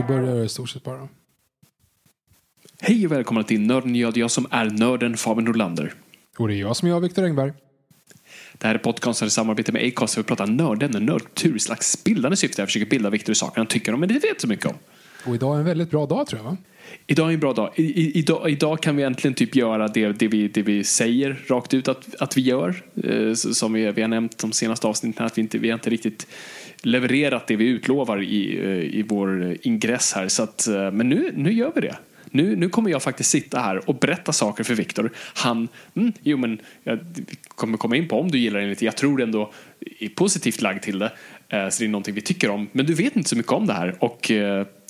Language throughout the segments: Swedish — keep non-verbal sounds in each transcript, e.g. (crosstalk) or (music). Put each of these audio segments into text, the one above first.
Då börjar det i stort sett bara. Hej och välkomna till Nörden jag, jag som är nörden Fabian Nordlander. Och det är jag som är jag, Viktor Engberg. Det här är podcasten i samarbete med Acast där vi pratar nördämnen, nördkultur i slags bildande syfte. Jag försöker bilda Viktor i saker han tycker om, men det vet så mycket om. Och idag är en väldigt bra dag tror jag va? Idag är en bra dag. I, i, idag, idag kan vi äntligen typ göra det, det, vi, det vi säger rakt ut att, att vi gör. Eh, som vi, vi har nämnt de senaste avsnitten, att vi inte, vi har inte riktigt levererat det vi utlovar i, eh, i vår ingress här. Så att, eh, men nu, nu gör vi det. Nu, nu kommer jag faktiskt sitta här och berätta saker för Viktor. Han, mm, jo men jag kommer komma in på om du gillar det lite. Jag tror ändå är positivt lagd till det. Eh, så det är någonting vi tycker om. Men du vet inte så mycket om det här och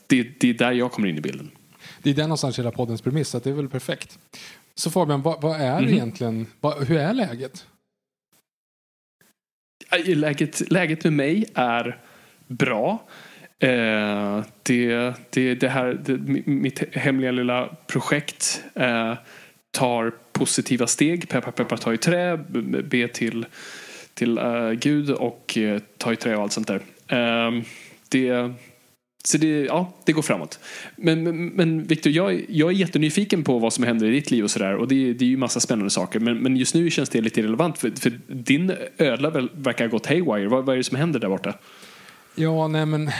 det, det är där jag kommer in i bilden. Det är den någonstans hela poddens premiss, så det är väl perfekt. Så Fabian, vad, vad är Mhm. egentligen, vad, hur är läget? Eh, läget, läget med mig är bra. Eh, det, det, det här, det, mitt hemliga lilla projekt eh, tar positiva steg. Peppar peppar ta i trä, be till, till eh, Gud och eh, ta i trä och allt sånt där. Eh, det, så det, ja, det går framåt. Men, men, men Viktor, jag, jag är jättenyfiken på vad som händer i ditt liv och sådär. Och det, det är ju massa spännande saker. Men, men just nu känns det lite irrelevant. För, för din ödla verkar ha gått haywire. Vad, vad är det som händer där borta? Ja, nej men,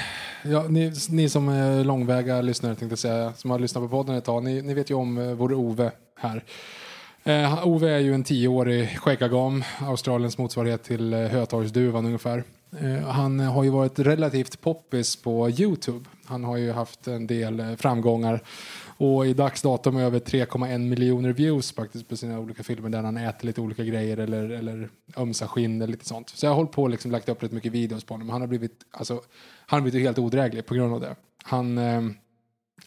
ja, ni, ni som är långväga lyssnare tänkte säga, som har lyssnat på podden ett tag, ni, ni vet ju om eh, vår Ove här. Eh, Ove är ju en tioårig skäggagam, Australiens motsvarighet till eh, Hötorgsduvan ungefär. Eh, han har ju varit relativt poppis på Youtube. Han har ju haft en del eh, framgångar och i dags datum över 3,1 miljoner views faktiskt på sina olika filmer där han äter lite olika grejer eller, eller ömsar skinn eller lite sånt. Så jag har hållit på och liksom lagt upp rätt mycket videos på honom. Han har blivit, alltså, han har blivit helt odräglig på grund av det. Han, eh,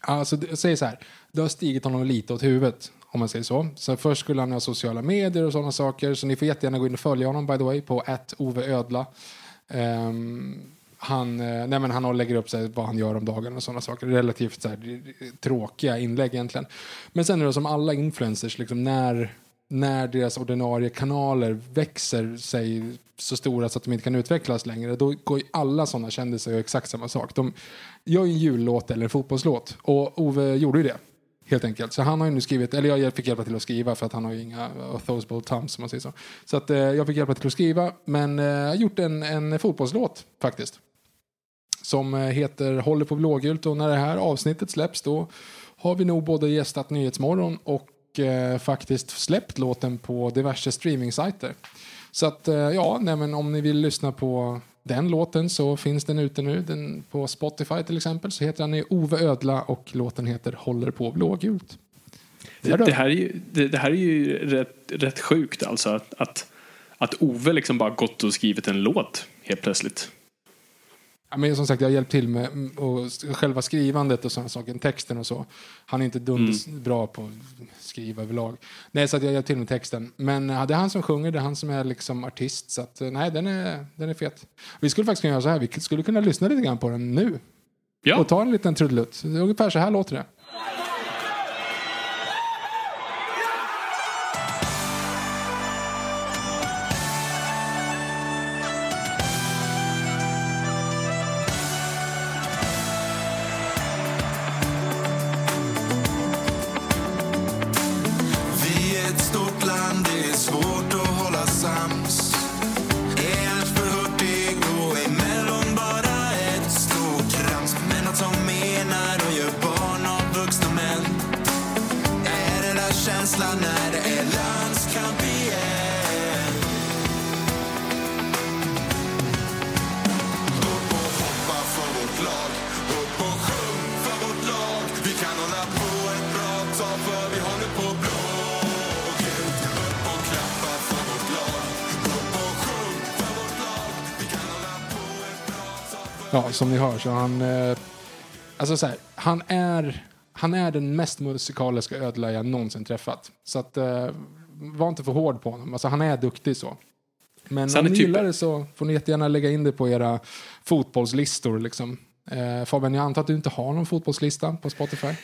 alltså, jag säger så här, det har stigit honom lite åt huvudet om man säger så. Så först skulle han ha sociala medier och sådana saker. Så ni får jättegärna gå in och följa honom by the way på att Ove Ödla. Um, han, eh, nej men han lägger upp så här, vad han gör om dagen och sådana saker. Relativt så här, eh, tråkiga inlägg egentligen. Men sen är det som alla influencers, liksom, när, när deras ordinarie kanaler växer sig så stora så att de inte kan utvecklas längre, då går ju alla sådana kändisar och gör exakt samma sak. De gör ju en jullåt eller en fotbollslåt och Ove gjorde ju det. Helt enkelt. Så han har ju nu skrivit, eller jag fick hjälpa till att skriva för att han har ju inga authosable thumbs som man säger så. Så att eh, jag fick hjälpa till att skriva, men eh, jag har gjort en, en fotbollslåt faktiskt. Som eh, heter Håller på blågult och när det här avsnittet släpps då har vi nog både gästat Nyhetsmorgon och eh, faktiskt släppt låten på diverse streaming-sajter. Så att eh, ja, nej, men om ni vill lyssna på den låten så finns den ute nu. Den, på Spotify till exempel så heter han Ove Ödla och låten heter Håller på blågult. Det, det, här är ju, det, det här är ju rätt, rätt sjukt alltså. Att, att, att Ove liksom bara gått och skrivit en låt helt plötsligt. Ja, men som sagt, jag har hjälpt till med mm, och själva skrivandet och sådana saker, texten och så. Han är inte dunders bra på att skriva överlag. Nej, så att jag har hjälpt till med texten. Men eh, det är han som sjunger, det är han som är liksom artist. Så att, eh, nej, den är, den är fet. Vi skulle faktiskt kunna göra så här, vi skulle kunna lyssna lite grann på den nu. Ja. Och ta en liten trudelutt. Ungefär så här låter det. Som ni hör så han... Eh, alltså så här, han är, han är den mest musikaliska ödla jag någonsin träffat. Så att, eh, var inte för hård på honom. Alltså han är duktig så. Men Så om ni typ- gillar det så får ni jättegärna lägga in det på era fotbollslistor. Liksom. Eh, Fabian, jag antar att du inte har någon fotbollslista på Spotify? Eh,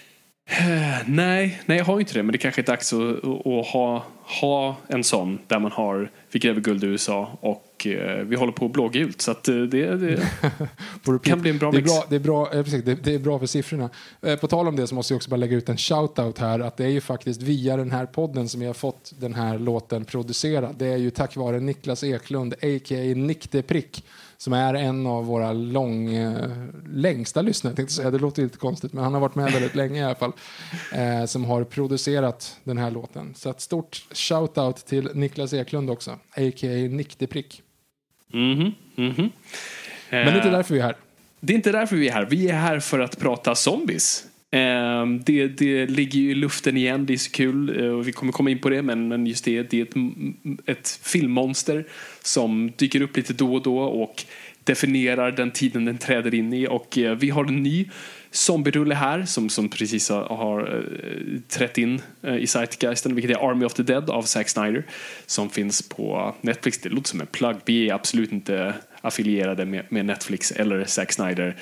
Nej, nej, jag har inte det. Men det kanske är dags att, att, att ha, ha en sån där man har Vi gräver guld i USA och eh, vi håller på blågult. Så att eh, det, det (laughs) kan bli en bra det är mix. bra, det, är bra, eh, precis, det, det är bra för siffrorna. Eh, på tal om det så måste jag också bara lägga ut en shout-out här. Att det är ju faktiskt via den här podden som jag har fått den här låten producerad. Det är ju tack vare Niklas Eklund, a.k.a. Nick de Prick, som är en av våra lång, eh, längsta lyssnare. Tänkte säga. Det låter lite konstigt, men han har varit med väldigt länge i alla fall. Eh, som har producerat den här låten. Så ett stort shout-out till Niklas Eklund också, a.k.a. Nick de Prick. Mhm, mhm. Men det är inte Eh, därför vi är här. Det är inte därför vi är här. Vi är här för att prata zombies. Eh, Det, det ligger ju i luften igen, det är så kul eh, och vi kommer komma in på det men, men just det, det är ett, ett filmmonster som dyker upp lite då och då och definierar den tiden den träder in i och eh, vi har en ny zombierulle här som, som precis har, har eh, trätt in eh, i Zeitgeisten vilket är Army of the Dead av Zack Snyder som finns på Netflix. Det låter som en plugg. Vi är absolut inte affilierade med, med Netflix eller Zack Snyder.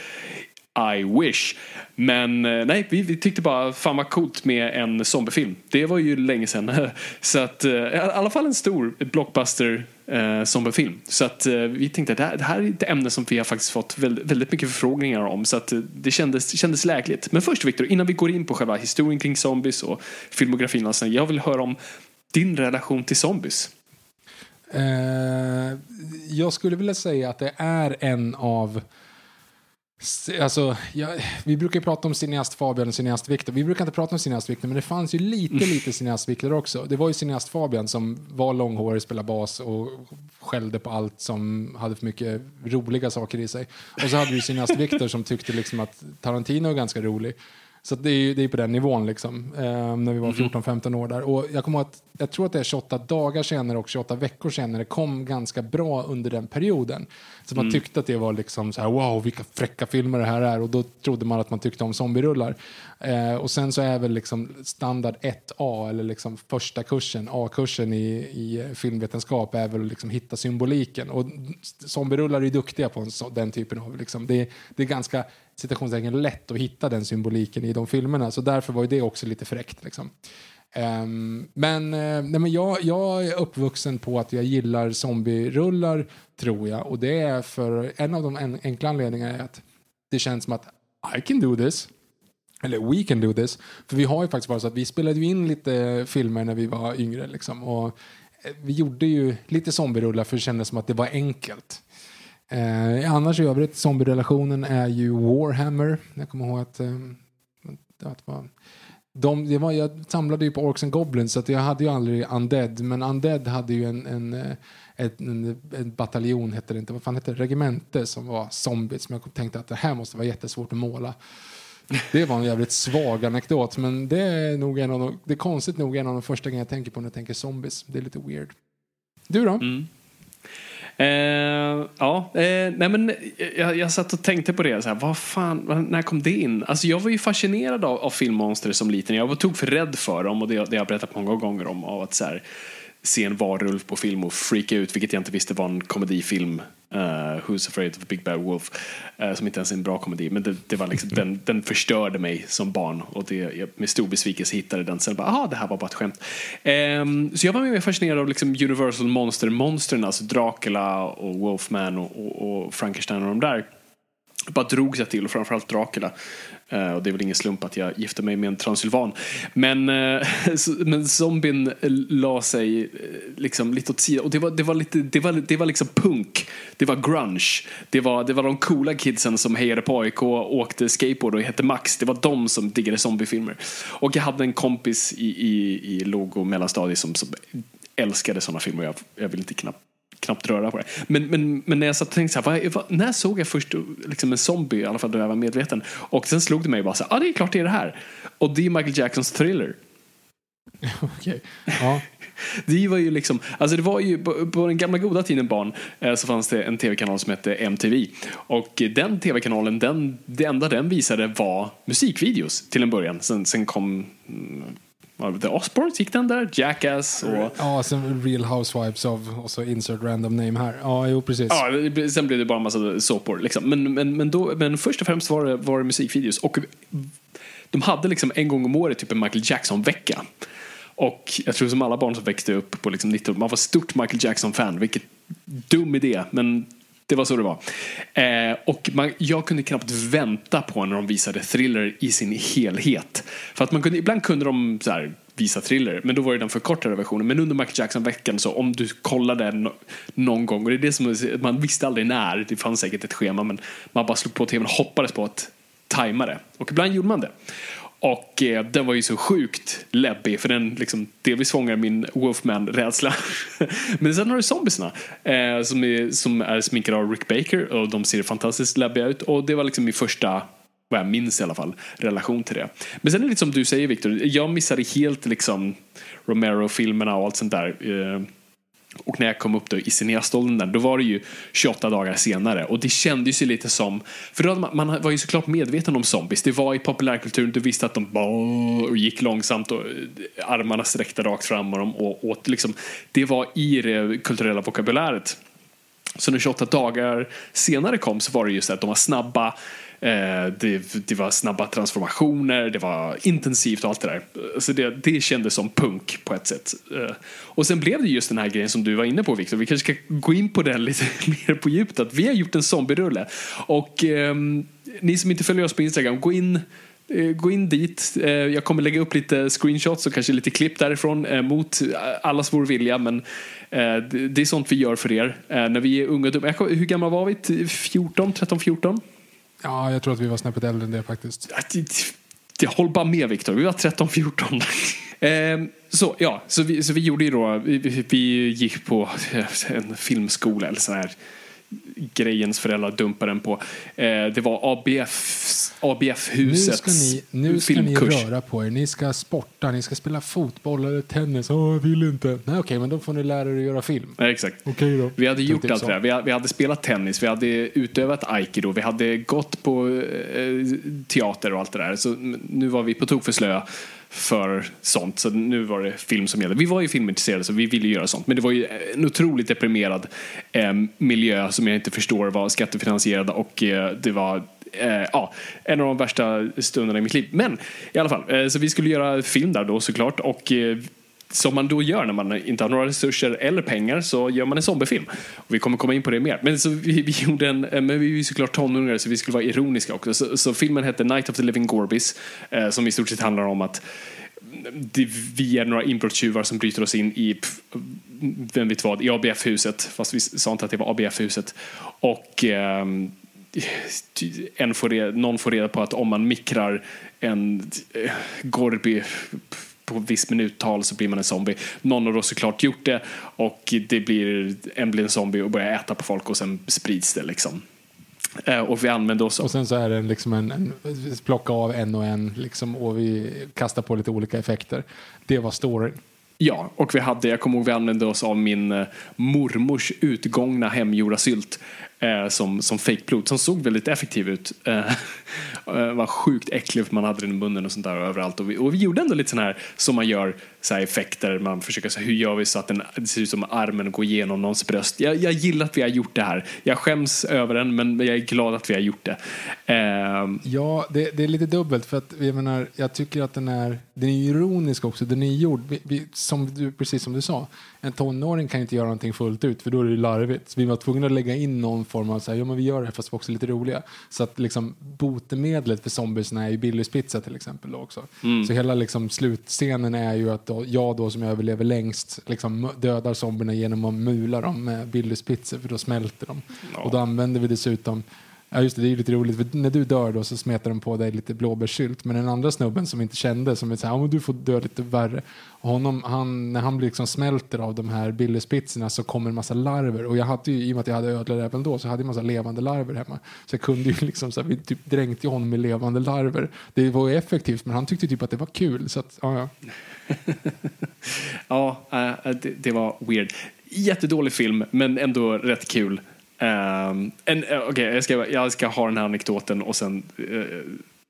I wish. Men eh, nej, vi, vi tyckte bara fan vad coolt med en zombiefilm. Det var ju länge sedan. (laughs) Så att, eh, i alla fall en stor blockbuster eh, zombiefilm. Så att eh, vi tänkte att det här, det här är ett ämne som vi har faktiskt fått väldigt, väldigt mycket förfrågningar om. Så att det kändes, det kändes lägligt. Men först Viktor, innan vi går in på själva historien kring zombies och filmografin. och sånt, Jag vill höra om din relation till zombies. Eh, jag skulle vilja säga att det är en av... Alltså, jag, vi brukar prata om cineast Fabian och cineast Viktor. Vi brukar inte prata om cineast Viktor, men det fanns ju lite, lite cineast Viktor också. Det var ju cineast Fabian som var långhårig, spelade bas och skällde på allt som hade för mycket roliga saker i sig. Och så hade vi cineast Viktor som tyckte liksom att Tarantino är ganska rolig. Så att det är ju det är på den nivån liksom, eh, när vi var 14-15 år där. Och jag kommer att, jag tror att det är 28 dagar senare och 28 veckor senare kom ganska bra under den perioden. Så man tyckte att det var liksom så här, wow, vilka fräcka filmer det här är. Och då trodde man att man tyckte om zombierullar. Eh, och sen så är väl liksom standard 1A, eller liksom första kursen, A-kursen i, i filmvetenskap, är väl liksom hitta symboliken. Och zombierullar är ju duktiga på en den typen av, liksom, det, det är ganska citationstecken lätt att hitta den symboliken i de filmerna. Så därför var ju det också lite fräckt. Liksom. Um, men eh, nej, men jag, jag är uppvuxen på att jag gillar zombierullar, tror jag. Och det är för en av de en, enkla anledningarna är att det känns som att I can do this. Eller we can do this. För vi har ju faktiskt varit så att vi spelade ju in lite filmer när vi var yngre. Liksom, och eh, vi gjorde ju lite zombierullar för det kändes som att det var enkelt. Eh, annars i övrigt, zombierelationen är ju Warhammer. Jag kommer ihåg att, eh, att var, de, det var, jag samlade ju på Orcs and Goblins så att jag hade ju aldrig Undead. Men Undead hade ju en, en, eh, ett, en, en bataljon, hette det inte, vad fan hette det, regemente som var zombies. Som jag tänkte att det här måste vara jättesvårt att måla. Det var en jävligt svag anekdot, men det är nog en av de, det är konstigt nog en av de första grejerna jag tänker på när jag tänker zombies. Det är lite weird. Du då? Mm. Eh, ja, eh, nej men jag, jag satt och tänkte på det. Så här, vad fan, när kom det in? Alltså jag var ju fascinerad av, av filmmonster som liten. Jag var tog för rädd för dem och det, det har jag berättat många gånger om. Av att så här, se en varulv på film och freaka ut, vilket jag inte visste var en komedifilm. Eh, uh, Who's afraid of a big bad wolf. Uh, som inte ens är en bra komedi. Men det, det var liksom, den, den förstörde mig som barn. Och det, jag med stor besvikelse hittade den. Sen bara, aha, det här var bara ett skämt. Um, så jag var mer fascinerad av liksom Universal Monster-monstren. Alltså Dracula och Wolfman och, och, och Frankenstein och de där bara drogs jag till, och framförallt Dracula. Eh, och det är väl ingen slump att jag gifte mig med en transylvan. Men, eh, (laughs) men zombien eh, la sig liksom lite åt sidan. Och det var, det var, lite, det var, det var liksom punk. Det var grunge. Det var, det var de coola kidsen som hejade på AIK, åkte skateboard och hette Max. Det var de som diggade zombiefilmer. Och jag hade en kompis i, i, i låg och mellanstadiet som, som älskade sådana filmer. Jag, jag vill inte knappt knappt röra på det. Men, men, men när jag satt och tänkte så här, vad, vad, när såg jag först liksom en zombie, i alla fall då jag var medveten. Och sen slog det mig bara så här, ah, det är klart det är det här. Och det är Michael Jacksons thriller. (laughs) Okej. Ja. (laughs) Det var ju liksom, alltså det var ju på, på den gamla goda tiden barn eh, så fanns det en tv-kanal som hette MTV. Och den tv-kanalen, den, det enda den visade var musikvideos till en början. Sen, sen kom mm, The Osbournes, gick den där? Jackass och... Ja, sen Real Housewives of, och så insert random name här. Ja, jo precis. Ja, sen blev det bara en massa såpor. Liksom. Men, men, men, då, men först och främst var det, var det musikvideos. Och de hade liksom en gång om året typ en Michael Jackson-vecka. Och jag tror som alla barn som växte upp på liksom 90 man var stort Michael Jackson-fan. Vilket dum idé, men det var så det var. Eh, och man, jag kunde knappt vänta på när de visade Thriller i sin helhet. För att man kunde, ibland kunde de så här, visa Thriller, men då var det den förkortade versionen. Men under Michael Jackson-veckan så om du kollade no, någon gång, och det är det som man visste aldrig när, det fanns säkert ett schema, men man bara slog på tvn och hoppades på att tajma det. Och ibland gjorde man det. Och eh, den var ju så sjukt läbbig för den liksom delvis fångar min Wolfman-rädsla. (laughs) Men sen har du zombiesna eh, som, är, som är sminkade av Rick Baker och de ser fantastiskt läbbiga ut. Och det var liksom min första, vad jag minns i alla fall, relation till det. Men sen är det lite som du säger Victor, jag missade helt liksom Romero-filmerna och allt sånt där. Eh, och när jag kom upp då i cineaståldern där, då var det ju 28 dagar senare. Och det kändes ju lite som, för då man, man var ju såklart medveten om zombies. Det var i populärkulturen, du visste att de bara och gick långsamt och eh, armarna sträckte rakt fram och de och, åt liksom. Det var i det kulturella vokabuläret. Så när 28 dagar senare kom så var det just att de var snabba, Eh, det, det var snabba transformationer, det var intensivt och allt det där. Så det, det kändes som punk på ett sätt. Eh, och sen blev det just den här grejen som du var inne på Victor, vi kanske ska gå in på den (laughs) lite mer på djupet. Att vi har gjort en zombierulle och ehm, ni som inte följer oss på Instagram, gå in eh, Gå in dit. Jag kommer lägga upp lite screenshots och kanske lite klipp därifrån mot allas vår vilja. Men det är sånt vi gör för er. När vi är unga och dumma. Hur gamla var vi? 14, 13, 14? Ja, jag tror att vi var snäppet äldre än det faktiskt. Jag håller bara med Viktor, vi var 13, 14. Ehm, så ja, så vi, så vi gjorde ju då, vi, vi- gick på en filmskola eller sån här grejens föräldrar dumpade den på. Eh, det var ABF, Nu ABF-husets ska, ni, nu ska ni röra på er. Ni ska sporta, ni ska spela fotboll eller tennis. Åh, jag vill inte. Nej, okej, men då får ni lära er att göra film. Ja, exakt. Okej då. Vi hade gjort allt det där. Vi hade, spelat tennis, vi hade utövat aikido, vi hade gått på eh, teater och allt det där. Så nu var vi på tok för slöa för sånt. Så nu var det film som gällde. Vi var ju filmintresserade så vi ville göra sånt. Men det var ju eh, en otroligt deprimerad eh, miljö som jag inte förstår var skattefinansierad och eh, det var eh, ja, en av de värsta stunderna i mitt liv. Men i alla fall, eh, så vi skulle göra film där då såklart och eh, som man då gör när man inte har några resurser eller pengar så gör man en zombiefilm. Och vi kommer komma in på det mer. Men så vi, vi gjorde en, eh, men vi är ju såklart tonåringar så vi skulle vara ironiska också. Så, så filmen hette Night of the Living Gorbis eh, som i stort sett handlar om att det, vi är några inbrottstjuvar som bryter oss in i, vem vet vad, i ABF-huset. Fast vi sa inte att det var ABF-huset. Och eh, en får reda, någon får reda på att om man mikrar en eh, Gorby på viss minuttal så blir man en zombie. Någon har då såklart gjort det och det blir, en blir en zombie och börjar äta på folk och sen sprids det liksom. Eh, Och vi använder oss av Och sen så är det liksom en, en plocka av en och en liksom, och vi kastar på lite olika effekter. Det var storyn. Ja, och vi hade, jag kommer ihåg vi använde oss av min eh, mormors utgångna hemgjorda sylt eh, som, som fejkblod som såg väldigt effektiv ut. Eh, eh, var sjukt äcklig för man hade den i munnen och sånt där överallt. Och vi, och vi gjorde ändå lite sån här som man gör så här effekter. Man försöker så här, hur gör vi så att den, det ser ut som armen går igenom någons bröst. Jag, jag gillar att vi har gjort det här. Jag skäms över den men jag är glad att vi har gjort det. Eh, Ja, det, det är lite dubbelt för att jag menar, jag tycker att den är, den är ironisk också. Den är gjord, vi, vi, som du, precis som du sa, en tonåring kan inte göra någonting fullt ut för då är det larvigt. Så vi var tvungna att lägga in någon form av så här, ja men vi gör det här fast vi är också lite roliga. Så att liksom botemedlet för zombiesna är ju Billys pizza till exempel då också. Så hela liksom slutscenen är ju att då, jag då som överlever längst liksom dödar zombierna genom att mula dem med Billys pizza för då smälter de. Och då använder vi dessutom Ja just det, det är ju lite roligt för när du dör då så smetar de på dig lite blåbärssylt men den andra snubben som inte kände som är så här, du får dö lite värre. Och honom, han, när han blir liksom smälter av de här billigspitzerna så kommer en massa larver och jag hade ju, i och med att jag hade ödlor även då så hade jag en massa levande larver hemma. Så jag kunde ju (laughs) liksom så här, vi typ dränkte honom med levande larver. Det var ju effektivt men han tyckte typ att det var kul så att, ja, ja. (laughs) ja, eh, det, det, var weird. Jättedålig film, men ändå rätt kul. Um, en, eh, uh, okay, jag, ska, jag ska ha den här anekdoten och sen, uh,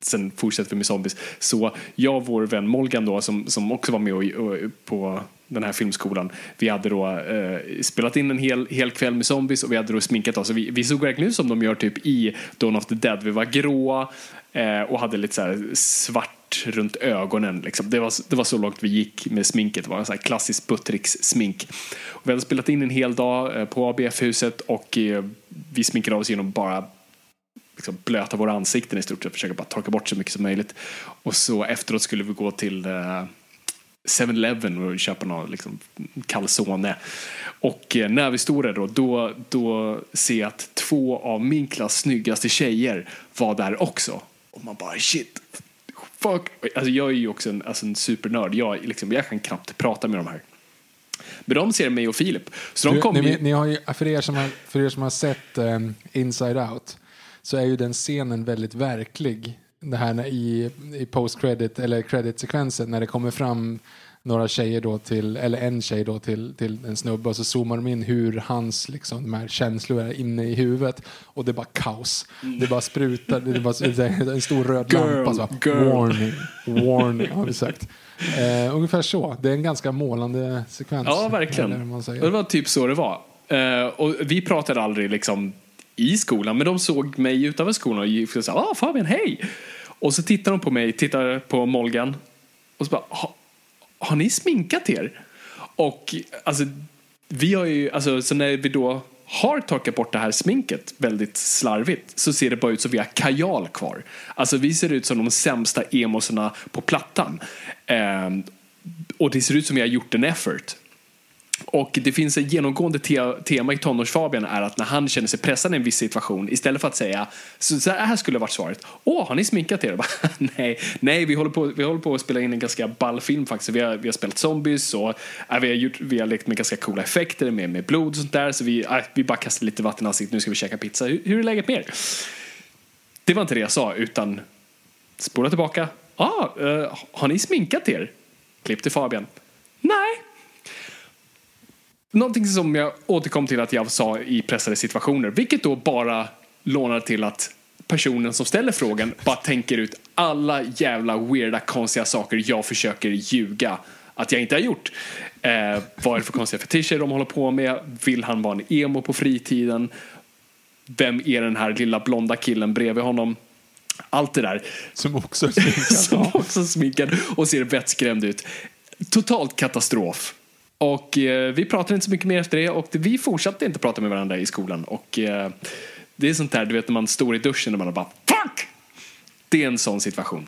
sen fortsätter vi med zombies. Så jag och vår vän Molgan då, som, som också var med och, och, på den här filmskolan. Vi hade då uh, spelat in en hel, hel kväll med zombies och vi hade då sminkat oss. Vi, vi såg verkligen ut som de gör typ i Dawn of the Dead. Vi var gråa och hade lite så svart runt ögonen. Liksom. Det, var, det var så långt vi gick med sminket. Det var en här klassisk Buttricks-smink. Vi hade spelat in en hel dag eh, på ABF-huset och eh, vi sminkade av oss genom bara liksom blöta våra ansikten i stort sett. Försöka bara torka bort så mycket som möjligt. Och så efteråt skulle vi gå till eh, 7-Eleven och köpa någon liksom, calzone. Och när vi stod där då, då, då ser jag att två av min klass snyggaste tjejer var där också. Och man bara shit, fuck. Alltså jag är ju också en, alltså en supernörd. Jag, liksom, jag kan knappt prata med de här. Men de ser mig och Filip. Så de du, kom ni, ju... ni har ju, för, er som har, för er som har sett um, Inside Out så är ju den scenen väldigt verklig. Det här i, i post-credit eller credit-sekvensen när det kommer fram några tjejer då till, eller en tjej då till, till en snubbe och så zoomar de in hur hans liksom, de här känslor är inne i huvudet och det är bara kaos. Det bara sprutar, det är bara en stor röd girl, lampa. Så, girl. warning, warning har vi sagt. Eh, ungefär så. Det är en ganska målande sekvens. Ja, verkligen. Det var typ så det var. Eh, och vi pratade aldrig liksom i skolan, men de såg mig utanför skolan och sa ah, Fabian, hej! Och så tittar de på mig, tittar på Molgan och så bara, har ni sminkat er? Och alltså, vi har ju, alltså, så när vi då har torkat bort det här sminket väldigt slarvigt så ser det bara ut som vi har kajal kvar. Alltså vi ser ut som de sämsta emosarna på plattan. Eh, och det ser ut som vi har gjort en effort. Och det finns ett genomgående te tema i tonårsfabian är att när han känner sig pressad i en viss situation istället för att säga så, så här skulle varit svaret. Åh, har ni sminkat er? (laughs) nej, nej vi, håller på, vi håller på att spela in en ganska ball film faktiskt. Vi har, vi har spelat zombies och äh, vi, har gjort, vi har lekt med ganska coola effekter med, med blod och sånt där. Så vi, äh, vi bara kastar lite vatten i ansiktet. Nu ska vi käka pizza. Hur, hur är läget med er? Det var inte det jag sa utan spola tillbaka. Ah, äh, har ni sminkat er? Klipp till Fabian. Någonting som jag återkom till att jag sa i pressade situationer, vilket då bara lånar till att personen som ställer frågan bara tänker ut alla jävla weirda konstiga saker jag försöker ljuga att jag inte har gjort. Eh, vad är det för konstiga fetischer de håller på med? Vill han vara en emo på fritiden? Vem är den här lilla blonda killen bredvid honom? Allt det där. Som också är sminkad. (laughs) som också sminkad och ser vettskrämd ut. Totalt katastrof. Och eh, vi pratade inte så mycket mer efter det och vi fortsatte inte prata med varandra i skolan. Och eh, det är sånt där, du vet när man står i duschen och man bara FUCK! Det är en sån situation.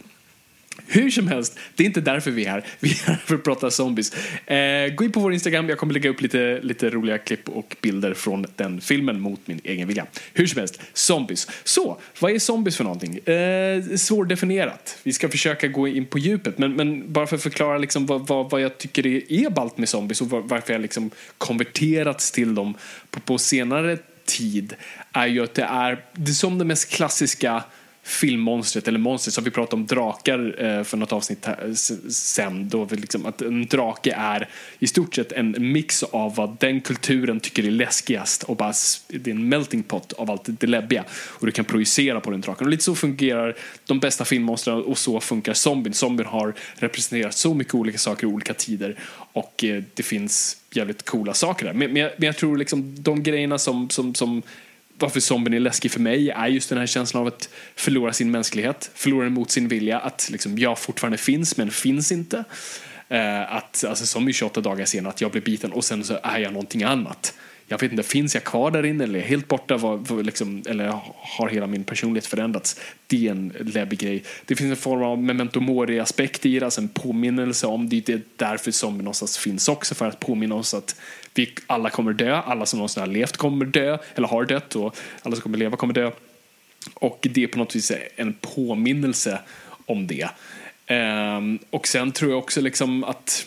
Hur som helst, det är inte därför vi är här. Vi är här för att prata zombies. Eh, gå in på vår Instagram, jag kommer lägga upp lite, lite roliga klipp och bilder från den filmen mot min egen vilja. Hur som helst, zombies. Så, vad är zombies för någonting? Eh, svårdefinierat. Vi ska försöka gå in på djupet, men, men bara för att förklara liksom vad, vad, vad jag tycker är, är ballt med zombies och varför jag liksom konverterats till dem på, på senare tid är ju att det är, det är som det mest klassiska filmmonstret eller monstret som vi pratade om drakar eh, för något avsnitt sen då vi liksom, att en drake är i stort sett en mix av vad den kulturen tycker är läskigast och bara det är en melting pot av allt det läbbiga. Och du kan projicera på den draken. Och lite så fungerar de bästa filmmonstren och så funkar zombien. Zombien har representerat så mycket olika saker i olika tider och eh, det finns jävligt coola saker där. Men, men, jag, men jag tror liksom de grejerna som, som, som varför zombien är läskig för mig är just den här känslan av att förlora sin mänsklighet, förlora den mot sin vilja, att liksom jag fortfarande finns men finns inte. Eh, att, alltså som i 28 dagar senare, att jag blir biten och sen så är jag någonting annat. Jag vet inte, finns jag kvar där inne eller är jag helt borta? Var, liksom, eller har hela min personlighet förändrats? Det är en läbbig grej. Det finns en form av memento mori-aspekt i det, alltså en påminnelse om det. Det är därför zombie någonstans finns också, för att påminna oss att vi alla kommer dö, alla som någonsin har levt kommer dö, eller har dött och alla som kommer leva kommer dö. Och det är på något vis en påminnelse om det. Um, och sen tror jag också liksom att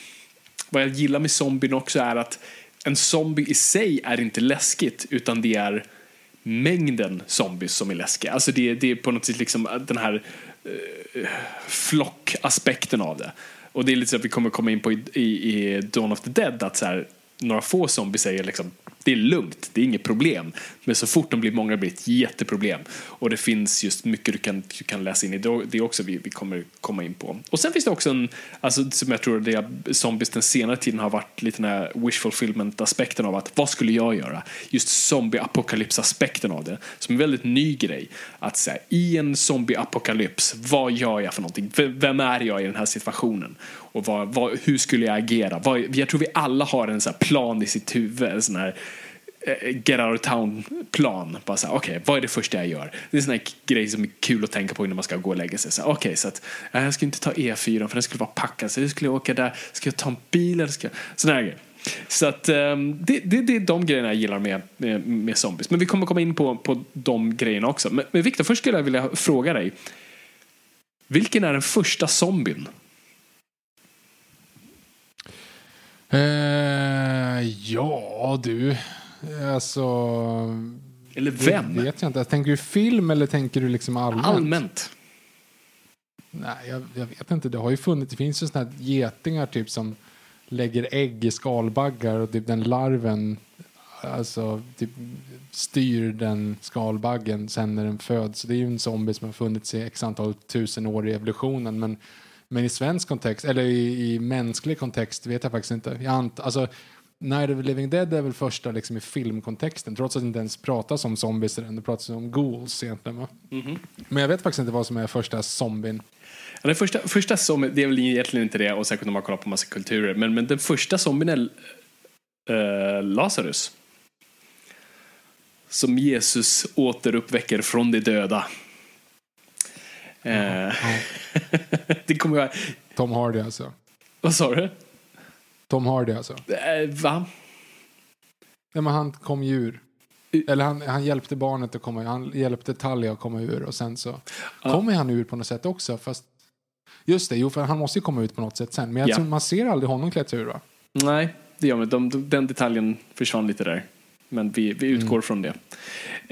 vad jag gillar med zombien också är att en zombie i sig är inte läskigt utan det är mängden zombies som är läskiga. Alltså det, det är på något sätt liksom den här uh, flockaspekten av det. Och det är lite så att vi kommer komma in på i, i, i Dawn of the Dead att så här, några få zombies säger liksom det är lugnt, det är inget problem. Men så fort de blir många blir det ett jätteproblem. Och det finns just mycket du kan, du kan läsa in i det också vi, vi kommer komma in på. Och sen finns det också en, alltså, som jag tror det är, zombies den senare tiden har varit lite den här wish fulfillment aspekten av att vad skulle jag göra? Just zombie-apokalyps-aspekten av det. Som är en väldigt ny grej. Att säga i en zombie-apokalyps, vad gör jag för någonting? Vem är jag i den här situationen? Och vad, vad, hur skulle jag agera? Vad, jag tror vi alla har en sån plan i sitt huvud. En sån här Eh, get out of town-plan. Bara så okej, okay, vad är det första jag gör? Det är en sån här grej som är kul att tänka på innan man ska gå och lägga sig. Okej, okay, så att äh, jag ska inte ta E4 för den skulle vara packad. Så jag skulle åka där. Ska jag ta en bil eller ska jag... Såna här grejer. Så att um, det, det, det är de grejerna jag gillar med, med, med, zombies. Men vi kommer komma in på, på de grejerna också. Men, men Viktor, först skulle jag vilja fråga dig. Vilken är den första zombien Uh, ja, du. Alltså... Eller vem? vet jag inte. Tänker du film eller tänker du liksom allmänt? Allmänt. Nej, jag, jag, vet inte. Det har ju funnits, det finns ju sådana här getingar typ som lägger ägg i skalbaggar och typ den larven alltså typ styr den skalbaggen sen när den föds. Det är ju en zombie som har funnits i x antal tusen år i evolutionen men men i svensk kontext, eller i, i mänsklig kontext vet jag faktiskt inte. Jag ant, alltså, Night of the Living Dead är väl första liksom, i filmkontexten, trots att det inte ens pratas om zombies det pratas om ghouls egentligen. Va? Mm -hmm. Men jag vet faktiskt inte vad som är första zombien. Ja, den första, första zombien, det är väl egentligen inte det, och säkert om man kollar på massa kulturer, men, men den första zombien är äh, Lazarus. Som Jesus återuppväcker från de döda. Eh, (laughs) det kommer jag... Tom Hardy alltså. Vad sa du? Tom Hardy alltså. Eh, va? Nej, men han kom ju ur. Eller han, han hjälpte barnet att komma Han hjälpte Talia att komma ur och sen så ja. kommer han ur på något sätt också. Fast just det, jo för han måste ju komma ut på något sätt sen. Men jag ja. tror man ser aldrig honom klättra ur va? Nej, det gör man de, de, Den detaljen försvann lite där. Men vi, vi utgår mm. från det.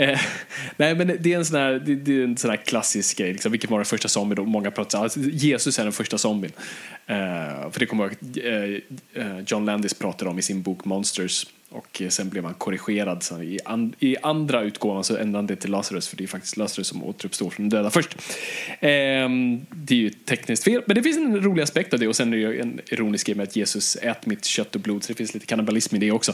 Eh, nej, men det är en sån här, det, det är en sån här klassisk grej. Liksom, vilken var den första zombien? Då? Många pratar alltså, Jesus är den första zombien. Eh, för det kommer jag eh, eh, John Landis pratade om i sin bok Monsters. Och sen blev han korrigerad. Så i, and, I andra utgåvan så ändrade han det till Lazarus. För det är faktiskt Lazarus som återuppstår från de döda först. Eh, det är ju tekniskt fel. Men det finns en rolig aspekt av det. Och sen är det ju en ironisk grej med att Jesus äter mitt kött och blod. Så det finns lite kannibalism i det också.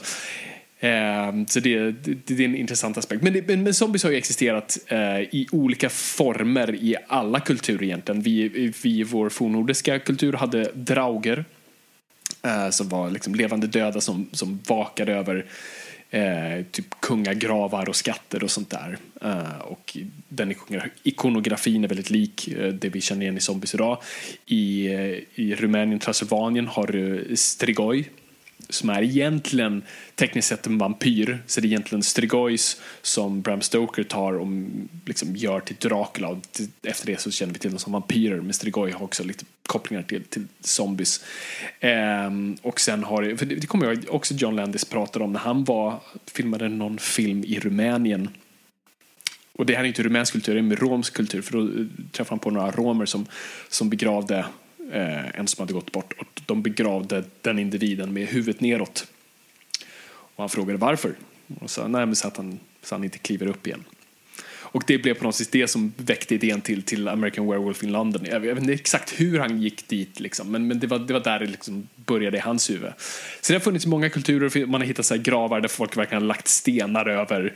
Eh, så det, det, det, är en intressant aspekt. Men, men, men zombies har ju existerat eh, i olika former i alla kulturer egentligen. Vi, vi i vår fornnordiska kultur hade drauger eh, som var liksom levande döda som, som vakade över eh, typ kungagravar och skatter och sånt där. Eh, och den ikonografin är väldigt lik eh, det vi känner igen i zombies idag. I, eh, i Rumänien, Transylvanien har du strigoi som är egentligen tekniskt sett en vampyr. Så det är egentligen Strigoi som Bram Stoker tar och liksom gör till Dracula. Och efter det så känner vi till dem som vampyrer. Men Strigoi har också lite kopplingar till, till zombies. Ehm, och sen har det, för det, det kommer jag också John Landis pratade om när han var, filmade någon film i Rumänien. Och det här är inte rumänsk kultur, det är romsk kultur. För då eh, träffade han på några romer som, som begravde eh, en som hade gått bort. Och de begravde den individen med huvudet neråt. Och han frågade varför. Och sa nej, men så att han, så han inte kliver upp igen. Och det blev på något sätt det som väckte idén till, till American Werewolf in London. Jag vet inte exakt hur han gick dit, liksom, men, men det, var, det var där det liksom började i hans huvud. Så det har funnits många kulturer, man har hittat så gravar där folk verkligen har lagt stenar över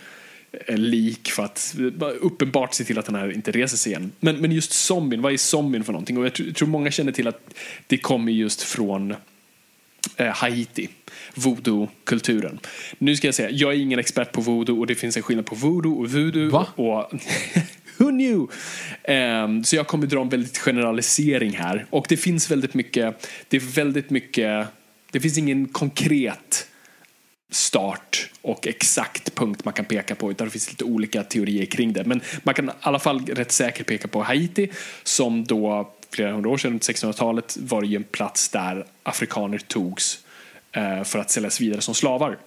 lik för att uppenbart se till att den här inte reser sig igen. Men, men just zombien, vad är zombien för någonting? Och jag tror, många känner till att det kommer just från eh, Haiti, voodoo-kulturen. Nu ska jag säga, jag är ingen expert på voodoo och det finns en skillnad på voodoo och voodoo. Va? Och (laughs) Who knew? Um, så jag kommer dra en väldigt generalisering här. Och det finns väldigt mycket, det är väldigt mycket, det finns ingen konkret start och exakt punkt man kan peka på utan det finns lite olika teorier kring det. Men man kan i alla fall rätt säkert peka på Haiti som då flera hundra år sedan, 1600-talet, var ju en plats där afrikaner togs eh, för att säljas vidare som slavar.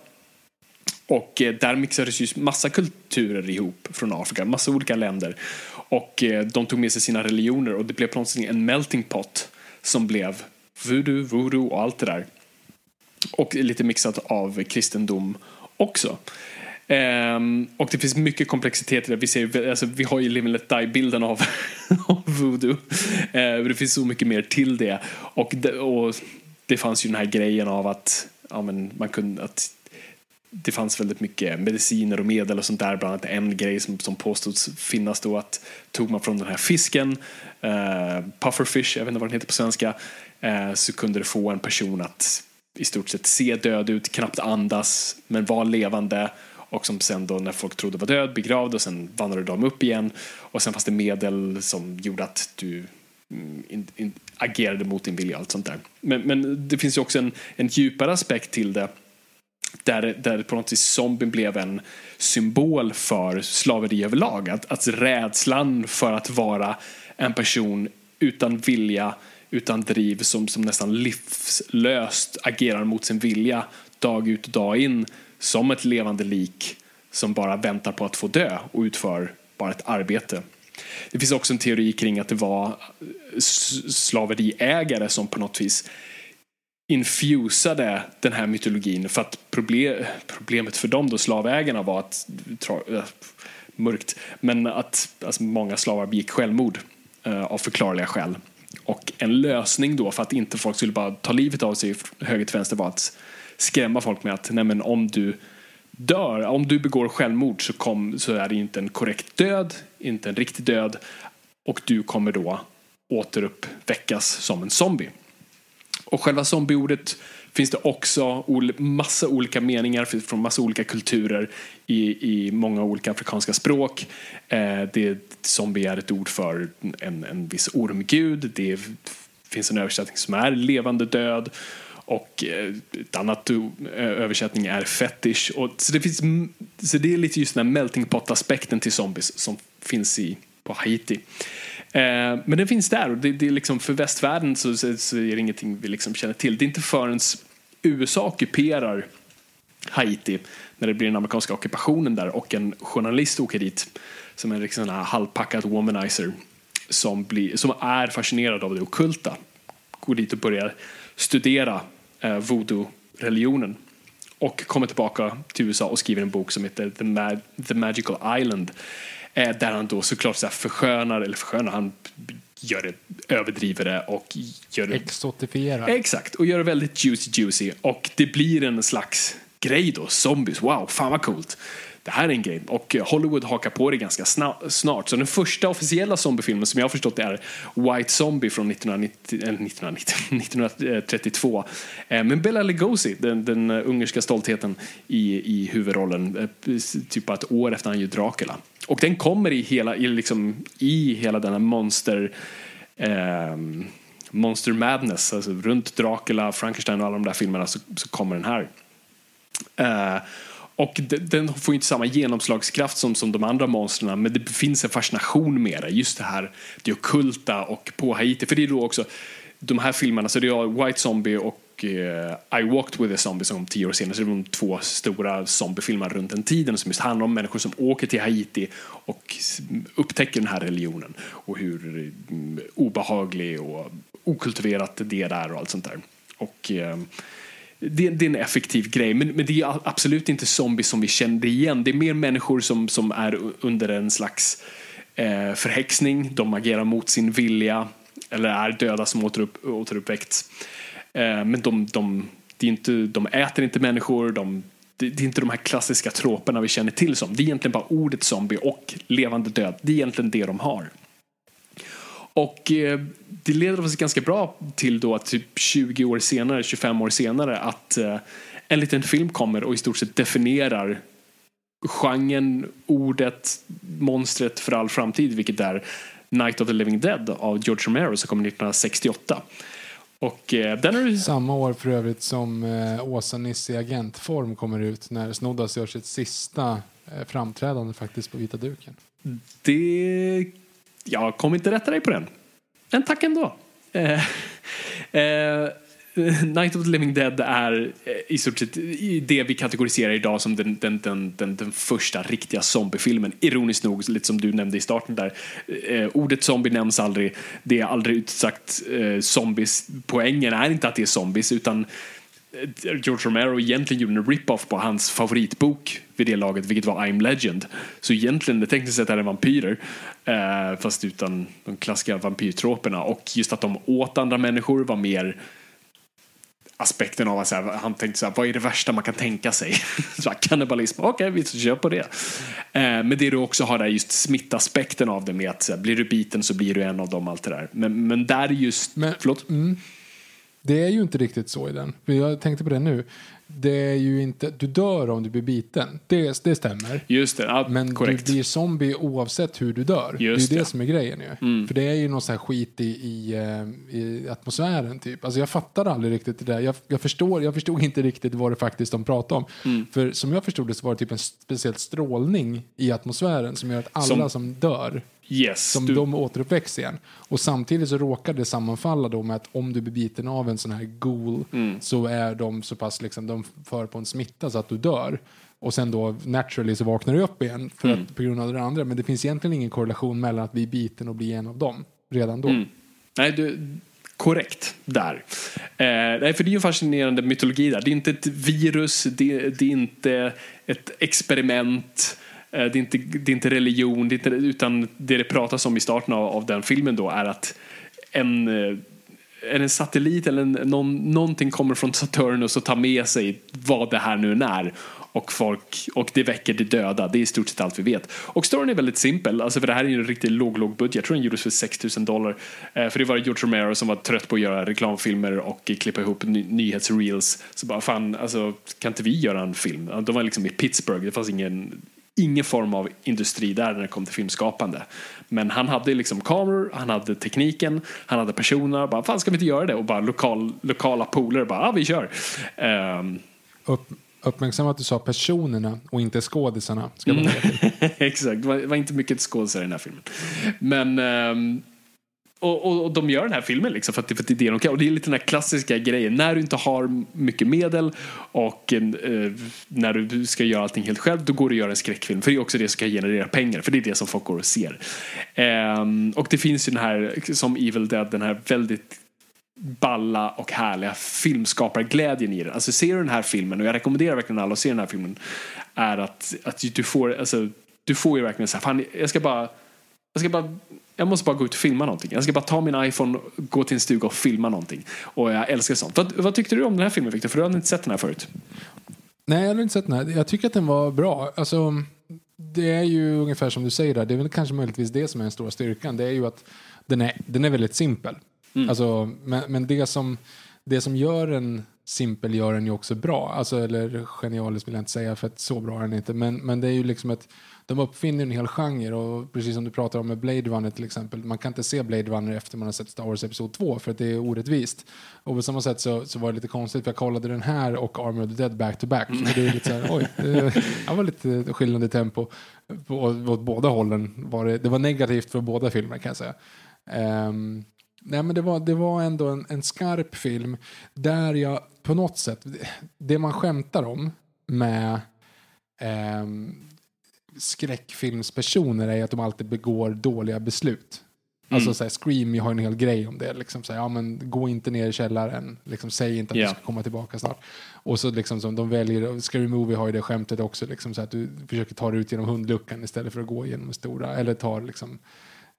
Och eh, där mixades ju massa kulturer ihop från Afrika, massa olika länder. Och eh, de tog med sig sina religioner och det blev på något sätt en melting pot som blev voodoo, voodoo och allt det där. Och lite mixat av kristendom också. Um, och det finns mycket komplexitet i det. Vi, ser, alltså, vi har ju Live and Let Die-bilden av, (laughs) av voodoo. Uh, det finns så mycket mer till det. Och, det. och det fanns ju den här grejen av att, ja, men man kunde, att det fanns väldigt mycket mediciner och medel och sånt där. Bland annat en grej som, som påstods finnas då att tog man från den här fisken, uh, pufferfish, jag vet inte vad den heter på svenska, uh, så kunde det få en person att i stort sett se död ut, knappt andas, men var levande och som sen då när folk trodde var död begravde och sen vandrade de upp igen och sen fanns det medel som gjorde att du mm, in, in, agerade mot din vilja och allt sånt där. Men, men det finns ju också en, en djupare aspekt till det där, där på något vis zombien blev en symbol för slaveri överlag. Att, att rädslan för att vara en person utan vilja, utan driv som, som nästan livslöst agerar mot sin vilja dag ut och dag in som ett levande lik som bara väntar på att få dö och utför bara ett arbete. Det finns också en teori kring att det var eh, slaveriägare som på något vis infusade den här mytologin för att problem, problemet för dem då, slavägarna, var att, äh, mörkt, men att alltså, många slavar begick självmord äh, av förklarliga skäl. Och en lösning då för att inte folk skulle bara ta livet av sig höger till vänster var att skrämma folk med att nej men om du dör, om du begår självmord så, kom, så är det inte en korrekt död, inte en riktig död och du kommer då återuppväckas som en zombie. Och själva zombieordet finns det också massa olika meningar från massa olika kulturer i, i många olika afrikanska språk. Eh, det, zombie är ett ord för en, en viss ormgud. Det finns en översättning som är levande död och eh, ett annat eh, översättning är fetish. Och, så, det finns, så det är lite just den här melting pot-aspekten till zombies som finns i, på Haiti. Eh, men den finns där och det, det är liksom för västvärlden så, så, så, är det ingenting vi liksom känner till. Det är inte förrän USA ockuperar Haiti när det blir den amerikanska ockupationen där och en journalist åker dit som en liksom halvpackad womanizer som, blir, som är fascinerad av det okulta. Går dit och börjar studera eh, voodoo-religionen och kommer tillbaka till USA och skriver en bok som heter The, Mag The Magical Island där han då såklart så här förskönar, eller förskönar, han gör det, överdriver det och gör det... Exotifierar. Exakt, och gör det väldigt juicy juicy och det blir en slags grej då, zombies, wow, fan vad coolt det här är en grej. Och Hollywood hakar på det ganska snart. Så den första officiella zombiefilmen som jag har förstått är White Zombie från 1990, 1990, 1932. Men Bela Lugosi, den, den ungerska stoltheten i, i huvudrollen, eh, typ ett år efter han gör Dracula. Och den kommer i hela, i liksom, i hela denna monster eh, Monster Madness, alltså runt Dracula, Frankenstein och alla de där filmerna så, så kommer den här. Eh, och den får inte samma genomslagskraft som, som de andra monstren men det finns en fascination med det. Just det här det okulta och på Haiti. För det är då också de här filmerna, så det är White Zombie och uh, I Walked With A Zombie som kom tio år senare. Så det är de två stora zombiefilmerna runt den tiden som just handlar om människor som åker till Haiti och upptäcker den här religionen och hur mm, obehaglig och okultiverat det är och allt sånt där. Och eh, det, det, är en effektiv grej, men, men det är absolut inte zombies som vi kände igen. Det är mer människor som, som är under en slags eh, förhäxning. De agerar mot sin vilja eller är döda som återupp, återuppväckts. Eh, men de, de, det är inte, de äter inte människor, de, det, det är inte de här klassiska troperna vi känner till som. Det är egentligen bara ordet zombie och levande död. Det är egentligen det de har. Och eh, det leder oss ganska bra till då att typ 20 år senare, 25 år senare att eh, en liten film kommer och i stort sett definierar genren, ordet, monstret för all framtid, vilket är Night of the Living Dead av George Romero som kom 1968. Och eh, den du... Samma år för övrigt som eh, Åsa-Nisse i agentform kommer ut när Snoddas gör sitt sista eh, framträdande faktiskt på vita duken. Det... Jag kommer inte rätta dig på den. Men tack ändå. Eh, (laughs) eh, (laughs) Night of the Living Dead är eh, i stort sett det vi kategoriserar idag som den, den, den, den, den första riktiga zombiefilmen. Ironiskt nog, lite som du nämnde i starten där. Eh, ordet zombie nämns aldrig. Det är aldrig utsagt eh, zombies. Poängen är inte att det är zombies utan eh, George Romero egentligen gjorde en rip-off på hans favoritbok vid det laget, vilket var I'm Legend. Så egentligen, det tekniskt sett är det vampyrer, eh, fast utan de klassiska vampyrtroperna. Och just att de åt andra människor var mer aspekten av att så här, han tänkte så här, vad är det värsta man kan tänka sig? (laughs) så här, kannibalism, okej okay, vi kör på det. Eh, men det du också har där just smittaspekten av det med att så här, blir du biten så blir du en av dem, allt det där. Men, men där är just, Men- förlåt? Mm. Det är ju inte riktigt så i den. Jag tänkte på det nu. Det är ju inte, du dör om du blir biten. Det, det stämmer. Just det, ja, Men korrekt. du blir zombie oavsett hur du dör. Just det är det det. Mm. som är grejen ju. För det är ju någon sån här skit i, i, eh, i atmosfären typ. Alltså jag fattar aldrig riktigt det där. Jag, jag, förstår, jag förstod inte riktigt vad det faktiskt de pratade om. Mm. För som jag förstod det så var det typ en speciell strålning i atmosfären som gör att alla Som- som, dör Yes, som du, de återuppväcks igen. Och samtidigt så råkar det sammanfalla då med att om du blir biten av en sån här ghoul Mm. så är de så pass liksom, de för på en smitta så att du dör. Och sen då naturally så vaknar du upp igen för Mm. att, på grund av det andra. Men det finns egentligen ingen korrelation mellan att bli biten och bli en av dem redan då. Mm. Nej, du, korrekt där. Eh, nej, för det är ju en fascinerande mytologi där. Det är inte ett virus, det, det är inte ett experiment, Eh, det, är inte, det är inte religion, det är inte, utan det det pratas om i starten av, av den filmen då är att en eh, är en satellit eller en, någon, någonting kommer från Saturnus och tar med sig vad det här nu än är. Och, folk, och det väcker de döda. Det är i stort sett allt vi vet. Och storyn är väldigt simpel. Alltså för det här är ju en riktigt låg, låg budget. Jag tror den gjordes för 6 000 dollar. Eh, för det var George Romero som var trött på att göra reklamfilmer och klippa ihop ny, nyhetsreels. Så bara fan, alltså kan inte vi göra en film? De var liksom i Pittsburgh. Det fanns ingen ingen form av industri där när det kom till filmskapande. Men han hade liksom kameror, han hade tekniken, han hade personerna. Bara, fan ska vi inte göra det? Och bara lokal, lokala polare bara, ja vi kör. Ehm, Upp, uppmärksamma att du sa personerna och inte skådisarna. Ska till. (laughs) Exakt, det var, var inte mycket skådisar i den här filmen. Men ehm, och, och, och de gör den här filmen liksom för att, det- för att det är det de kan. Och det är lite den här klassiska grejen. När du inte har mycket medel och eh, när du ska göra allting helt själv, då går du att göra en skräckfilm. För det är också det som kan generera pengar. För det är det som folk går och ser. Ehm, och det finns ju den här, som Evil Dead, den här väldigt balla och härliga filmskaparglädjen i den. Alltså ser du den här filmen, och jag rekommenderar verkligen alla att se den här filmen, är att, att du får, alltså, du får ju verkligen så här, fan, jag ska bara, jag ska bara jag måste bara gå ut och filma någonting. Jag ska bara ta min iPhone, gå till en stuga och filma någonting. Och jag älskar sånt. Vad, vad tyckte du om den här filmen Victor? För du hade inte sett den här förut. Nej, jag har inte sett den här. Jag tycker att den var bra. Alltså, det är ju ungefär som du säger där. Det är väl kanske möjligtvis det som är den stora styrkan. Det är ju att den är, den är väldigt simpel. Alltså, men men det, som, det som gör den simpel gör den ju också bra. Alltså, eller genialiskt vill jag inte säga för att så bra är den inte. Men, men det är ju liksom ett de uppfinner en hel genre och precis som du pratar om med Blade Runner till exempel. Man kan inte se Blade Runner efter man har sett Star Wars Episod 2 för att det är orättvist. Och på samma sätt så, så var det lite konstigt för jag kollade den här och Armor of the Dead back to back. Och det är lite så här, oj, det, var lite skillnad i tempo. På, åt båda hållen var det, det var negativt för båda filmer kan jag säga. Ehm, nej men det var, det var ändå en, en skarp film där jag på något sätt, det man skämtar om med ehm, skräckfilmspersoner är att de alltid begår dåliga beslut. Alltså så här, Scream har en hel grej om det. Liksom så här, ja, men gå inte ner i källaren. Liksom, säg inte att Ja. du ska komma tillbaka snart. Och så liksom som de väljer, Scary Movie har ju det skämtet också. Liksom, så att du försöker ta dig ut genom hundluckan istället för att gå genom en stora. Eller tar liksom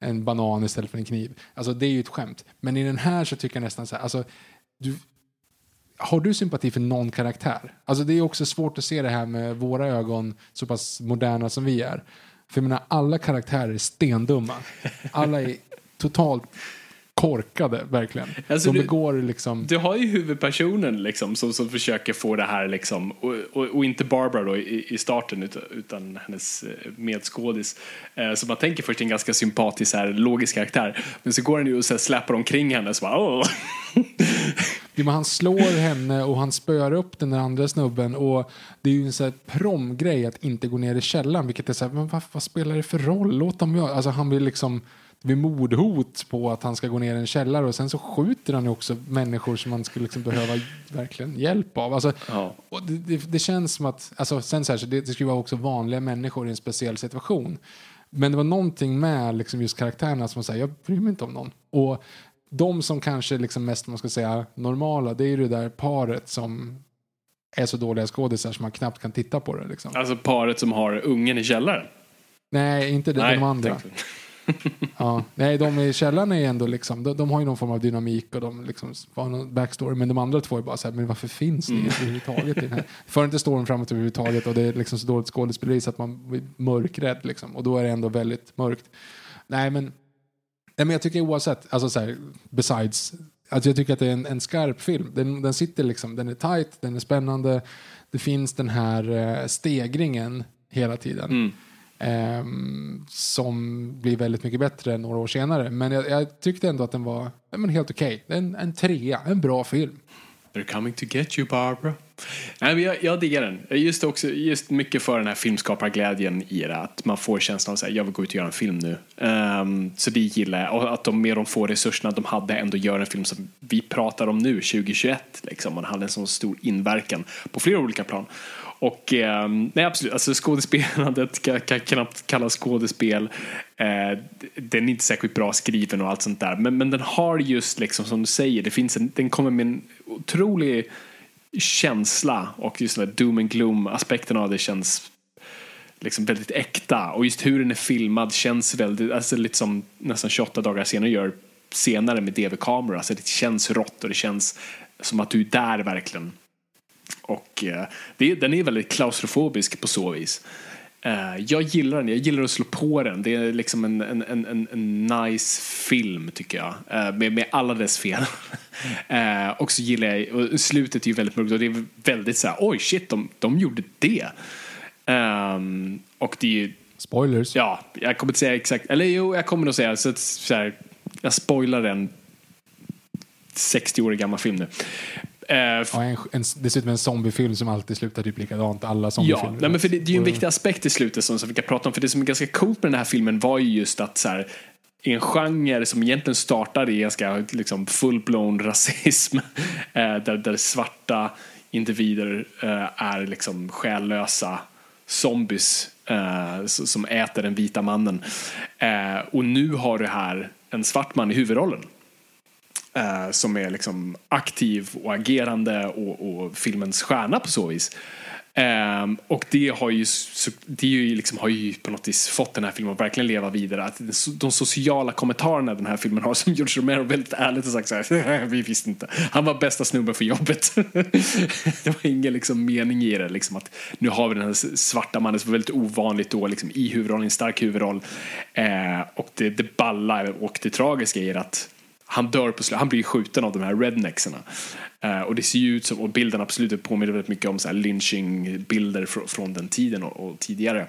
en banan istället för en kniv. Alltså det är ju ett skämt. Men i den här så tycker jag nästan så här, alltså, du, har du sympati för någon karaktär? Alltså det är också svårt att se det här med våra ögon, så pass moderna som vi är. För jag menar, alla karaktärer är stendumma. Alla är totalt korkade, verkligen. Alltså, de begår liksom... Du har ju huvudpersonen liksom som, som försöker få det här liksom och, och, och inte Barbara då i, i starten utan, utan hennes eh, medskådis. Eh, så man tänker först en ganska sympatisk så här, logisk karaktär. Men så går han ju och så här, släpar omkring henne så bara. Jo, men han slår henne och han spöar upp den där andra snubben och det är ju en sån här promgrej att inte gå ner i källaren vilket är så här, men vad, vad spelar det för roll? Låt dem göra. Alltså han vill liksom blir mordhot på att han ska gå ner i en källare och sen så skjuter han ju också människor som man skulle liksom behöva verkligen hjälp av. Alltså, Ja. det, det, det känns som att, alltså, sen så här, så det, det skulle vara också vanliga människor i en speciell situation. Men det var någonting med liksom just karaktärerna som säger jag bryr mig inte om någon. Och de som kanske liksom mest man ska säga normala, det är ju det där paret som är så dåliga skådisar som man knappt kan titta på det. Liksom. Alltså paret som har ungen i källaren. Nej, inte det, de andra. (laughs) Ja. Nej, de i källaren är ändå liksom, de, de har ju någon form av dynamik och de liksom har någon backstory. Men de andra två är bara så här, men varför finns ni överhuvudtaget i den här? För inte storyn framåt överhuvudtaget och det är liksom så dåligt skådespeleri så att man blir mörkrädd liksom. Och då är det ändå väldigt mörkt. Nej, men, nej, men jag tycker oavsett, alltså så här, besides, alltså jag tycker att det är en, en skarp film. Den, den sitter liksom, den är tight, den är spännande. Det finns den här eh, stegringen hela tiden. Eh, som blir väldigt mycket bättre några år senare. Men jag, jag tyckte ändå att den var ja, men helt okej. En, en trea, en bra film. They're coming to get you Barbara. Nej, men jag, jag diggar den. Just, också, just mycket för den här filmskaparglädjen i det. Att man får känslan av att jag vill gå ut och göra en film nu. Um, så det gillar jag. Och att de med de få resurserna de hade ändå gör en film som vi pratar om nu, 2021. Liksom. Man hade en sån stor inverkan på flera olika plan. Och eh, nej absolut, alltså skådespelandet (laughs) kan, kan knappt kallas skådespel. Eh, den är inte särskilt bra skriven och allt sånt där. Men, men den har just liksom som du säger, det finns en, den kommer med en otrolig känsla och just den där doom and gloom aspekten av det känns liksom väldigt äkta och just hur den är filmad känns väldigt, alltså lite som nästan 28 dagar senare gör senare med DV-kamera, Alltså det känns rått och det känns som att du är där verkligen. Och eh, det, den är väldigt klaustrofobisk på så vis. Eh, jag gillar den, jag gillar att slå på den. Det är liksom en, en, en, en, nice film tycker jag. Eh, med, med alla dess fel. (laughs) eh, och så gillar jag, och slutet är ju väldigt mörkt och det är väldigt så här, oj shit, de, de gjorde det. Ehm, och det är ju, Spoilers. ja, jag kommer inte säga exakt, eller jo, jag kommer nog säga, så, så här, jag spoilar en 60 år gammal film nu. Eh, Ja, en, en, dessutom en zombiefilm som alltid slutar typ likadant. Alla Ja, zombiefilmer. nej, men för det, det är ju en viktig aspekt i slutet som, vi kan prata om. För det som är ganska coolt med den här filmen var ju just att så här, en genre som egentligen startade i ganska liksom, full-blown rasism (laughs) eh, där, där svarta individer eh, är liksom själlösa zombies eh, som äter den vita mannen. Och nu har du här en svart man i huvudrollen eh, som är liksom aktiv och agerande och, och filmens stjärna på så vis. Um, och det har ju, det är ju liksom, har ju på något vis fått den här filmen att verkligen leva vidare. Att de sociala kommentarerna den här filmen har (laughs) som George Romero väldigt ärligt har sagt så här, (laughs) vi visste inte. Han var bästa snubben för jobbet. (laughs) det var ingen liksom mening i det. Liksom att nu har vi den här svarta mannen som var väldigt ovanligt då liksom, i huvudrollen, i en stark huvudroll. Uh, och det, det balla och det tragiska är att han dör på slutet, han blir skjuten av de här rednexerna. Uh, eh, och det ser ju ut som, och bilden absolut påminner väldigt mycket om så här lynching-bilder fr- från den tiden och, och tidigare.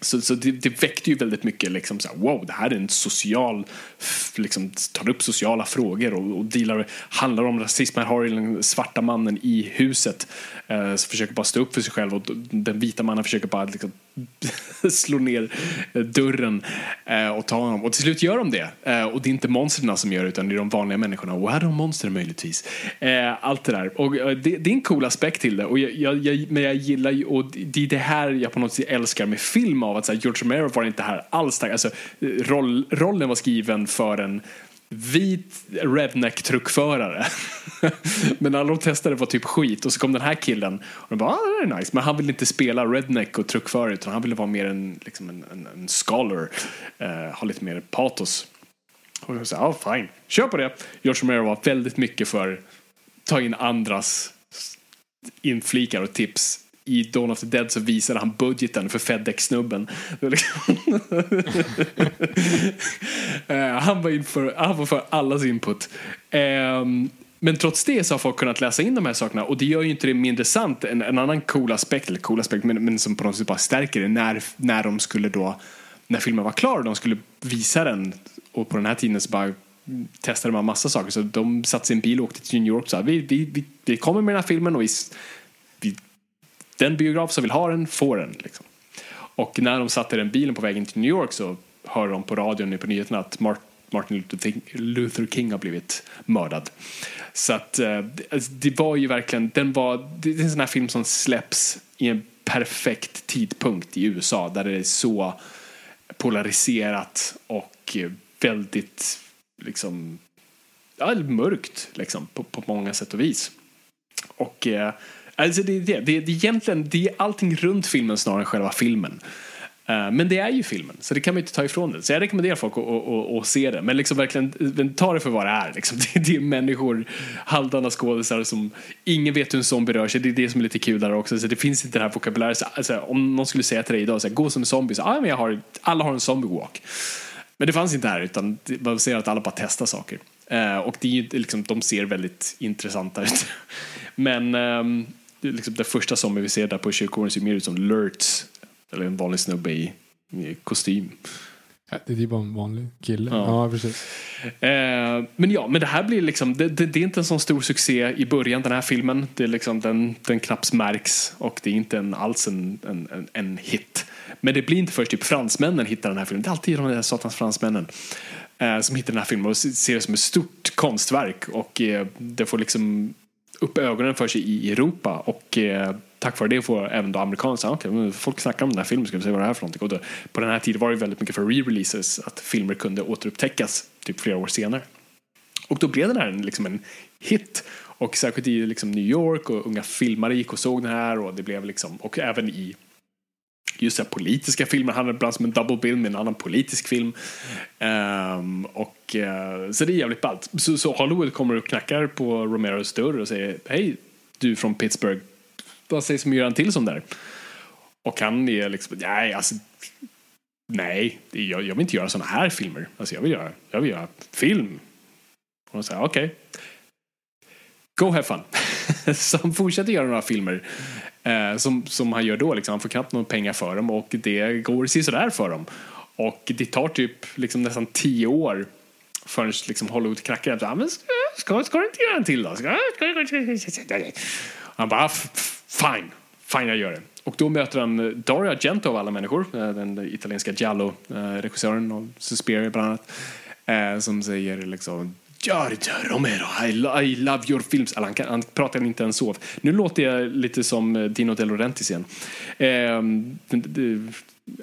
Så, så det, det väckte ju väldigt mycket liksom så här, wow, det här är en social, liksom tar upp sociala frågor och, och dealar, handlar om rasism. Här har den svarta mannen i huset Eh, så försöker bara stå upp för sig själv och den vita mannen försöker bara liksom (laughs) slå ner eh, dörren eh, och ta honom. Och till slut gör de det. Och det är inte monstren som gör det utan det är de vanliga människorna. Och är de monster möjligtvis? Allt det där. Och det, det är en cool aspekt till det. Och jag, jag, jag, men jag gillar ju, och det är det här jag på något sätt älskar med film av att så här, George Romero var inte här alls. Alltså, roll, rollen var skriven för en vit redneck-truckförare. (laughs) men alla de testade var typ skit och så kom den här killen och de bara, ah, det är nice. Men han ville inte spela redneck och truckförare utan han ville vara mer en, liksom en, en, en scholar, eh, ha lite mer patos. Och jag sa, ja ah, fine, kör på det. George Romero var väldigt mycket för ta in andras inflikar och tips i Dawn of the Dead så visade han budgeten för Fedex-snubben. Liksom- (laughs) eh, han, var in för, han var för allas input. Ehm, men trots det så har folk kunnat läsa in de här sakerna och det gör ju inte det mindre sant. En, en annan cool aspekt, eller cool aspekt, men, men som på något sätt bara stärker det när, när de skulle då, när filmen var klar och de skulle visa den och på den här tiden så bara testade man massa saker. Så de satte sig i en bil och åkte till New York och sa vi, vi, vi, vi kommer med den här filmen och vi, den biograf som vill ha den får den. Liksom. Och när de satt i den bilen på vägen till New York så hörde de på radion på nyheterna att Martin Luther King har blivit mördad. Så att eh, alltså, det var ju verkligen, den var, det är en sån här film som släpps i en perfekt tidpunkt i USA där det är så polariserat och väldigt liksom, ja, mörkt liksom, på, på många sätt och vis. Och eh, alltså det, det, det, det, egentligen, det är allting runt filmen snarare än själva filmen. Eh, men det är ju filmen, så det kan man inte ta ifrån det. Så jag rekommenderar folk att, att, att, att se det. Men liksom verkligen, eh, ta det för vad det är. Liksom. (laughs) Det, det är människor, halvdana skådisar som ingen vet hur en zombie rör sig. Det är det som är lite kul där också. Så det finns inte det här vokabuläret. Alltså, om någon skulle säga till dig idag, så här, gå som en zombie. Så, ah, men jag har, alla har en zombie walk. Men det fanns inte här, utan man ser att alla bara testar saker. Eh, och det är liksom, de ser väldigt intressanta ut. (laughs) Men um, liksom, det första zombie vi ser där på kyrkogården ser mer ut som Lurts eller en vanlig snubbe i, i kostym. Ja, det är bara en vanlig kille. Ja, ja precis. Eh, men ja, men det här blir liksom, det, det, det, är inte en sån stor succé i början, den här filmen. Det är liksom, den, den knappt märks och det är inte en, alls en, en, en hit. Men det blir inte först typ fransmännen hittar den här filmen. Det är alltid de där satans fransmännen eh, som hittar den här filmen och ser det som ett stort konstverk och eh, det får liksom upp ögonen för sig i Europa och eh, tack vare det får även då amerikaner okay, folk snackar om den här filmen, ska vi se vad det är för någonting. Och då, på den här tiden var det väldigt mycket för re-releases, att filmer kunde återupptäckas typ flera år senare. Och då blev den här liksom en hit. Och särskilt i liksom New York och unga filmare gick och såg den här och det blev liksom, och även i just så politiska filmer, han är ibland som en double bill med en annan politisk film. Um, och, uh, så det är jävligt ballt. Så, så Hollywood kommer och knackar på Romeros dörr och säger hej du från Pittsburgh, vad sägs om att göra en till sån där? Och han är liksom, nej alltså nej, jag, jag vill inte göra såna här filmer. Alltså jag vill göra, jag vill göra film. Och de säger okej. Okay. Go have fun. (laughs) så han fortsätter göra några filmer eh, som, som han gör då. Liksom. Han får knappt några pengar för dem och det går sådär för dem. Och det tar typ liksom nästan tio år förrän liksom Hollywood knackar. Ja, men ska, ska, ska du inte göra en till då? Ska, ska, han bara, fine, fine jag gör det. Och då möter han Dario Argento av alla människor, eh, den italienska Giallo-regissören eh, av Suspiria bland annat, eh, som säger liksom Giorgio Romero, I, lo I love your films. Eller han, kan, han pratar inte ens så. Nu låter jag lite som eh, Dino De Laurentiis igen. Eh,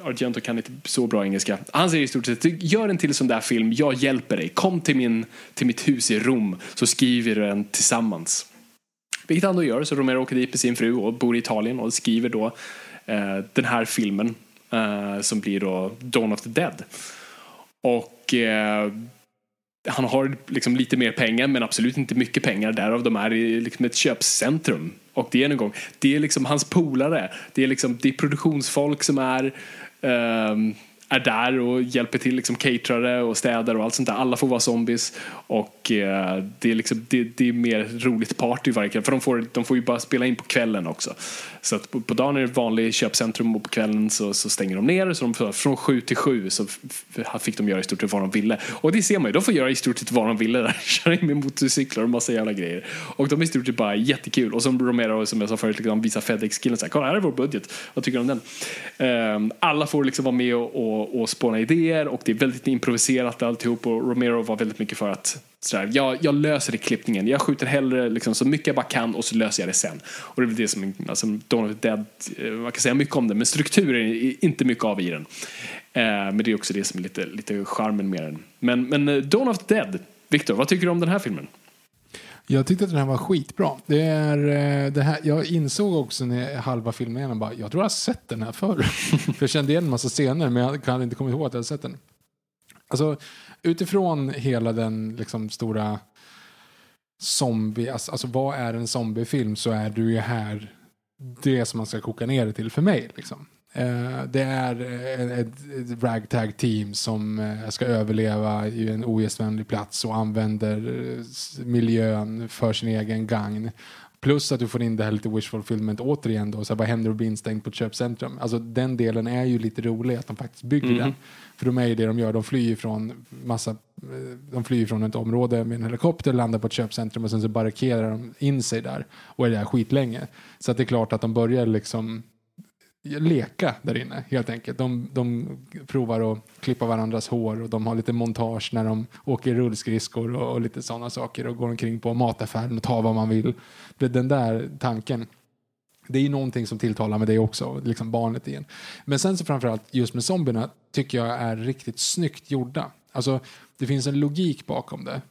Argento kan inte så bra engelska. Han säger i stort sett, gör en till sån där film, jag hjälper dig. Kom till, min, till mitt hus i Rom så skriver vi den tillsammans. Vilket han då gör, så Romero åker dit med sin fru och bor i Italien och skriver då eh, den här filmen eh, som blir då Dawn of the Dead. Och eh, han har liksom lite mer pengar men absolut inte mycket pengar därav de är i liksom ett köpcentrum. Och det är en gång, det är liksom hans polare, det är liksom det är produktionsfolk som är um, är där och hjälper till, liksom caterare och städare och allt sånt där. Alla får vara zombies och eh, det, är liksom, det, det, är mer roligt party varje kväll för de får, de får ju bara spela in på kvällen också. Så att på, på dagen är det vanligt köpcentrum och på kvällen så, så stänger de ner så de, från sju till sju så fick de göra i stort sett vad de ville. Och det ser man ju, de får göra i stort sett vad de ville där. (laughs) Köra in med motorcyklar och massa jävla grejer. Och de är i stort sett bara jättekul. Och som Romero, som jag sa förut, liksom, visar Fedex-killen såhär, kolla här är vår budget, vad tycker du om den? Um, alla får liksom vara med och, och, och spåna idéer och det är väldigt improviserat alltihop och Romero var väldigt mycket för att Sådär, jag, jag löser det i klippningen. Jag skjuter hellre liksom, så mycket jag bara kan och så löser jag det sen. Och det är väl det som, alltså, Dawn of the Dead, eh, man kan säga mycket om det, men strukturen är inte mycket av i den. Eh, men det är också det som är lite, lite charmen med den. Men, men eh, Dawn of the Dead, Viktor, vad tycker du om den här filmen? Jag tyckte att den här var skitbra. Det är, eh, det här, jag insåg också när jag halva filmen jag bara, jag tror jag har sett den här förr. (laughs) För jag kände igen en massa scener men jag kan inte komma ihåg att jag har sett den. Alltså, utifrån hela den liksom, stora zombie, alltså, alltså vad är en zombiefilm så är du ju här det som man ska koka ner det till för mig. Liksom. Eh, det är eh, ett, ragtag team som eh, ska överleva i en ogästvänlig plats och använder miljön för sin egen gagn. Plus att du får in det här lite wish fulfillment återigen då, så här, vad händer om du blir instängd på ett köpcentrum? Alltså den delen är ju lite rolig att de faktiskt bygger den. För de är ju det de gör, de flyr från massa, de flyr från ett område med en helikopter, landar på ett köpcentrum och sen så barrikerar de in sig där och är där skitlänge. Så att det är klart att de börjar liksom leka där inne helt enkelt. De, de provar att klippa varandras hår och de har lite montage när de åker rullskridskor och, och lite sådana saker och går omkring på mataffären och tar vad man vill. Det, den där tanken det är ju någonting som tilltalar med det också, liksom barnet igen. Men sen så framförallt just med zombierna tycker jag är riktigt snyggt gjorda. Alltså det finns en logik bakom det.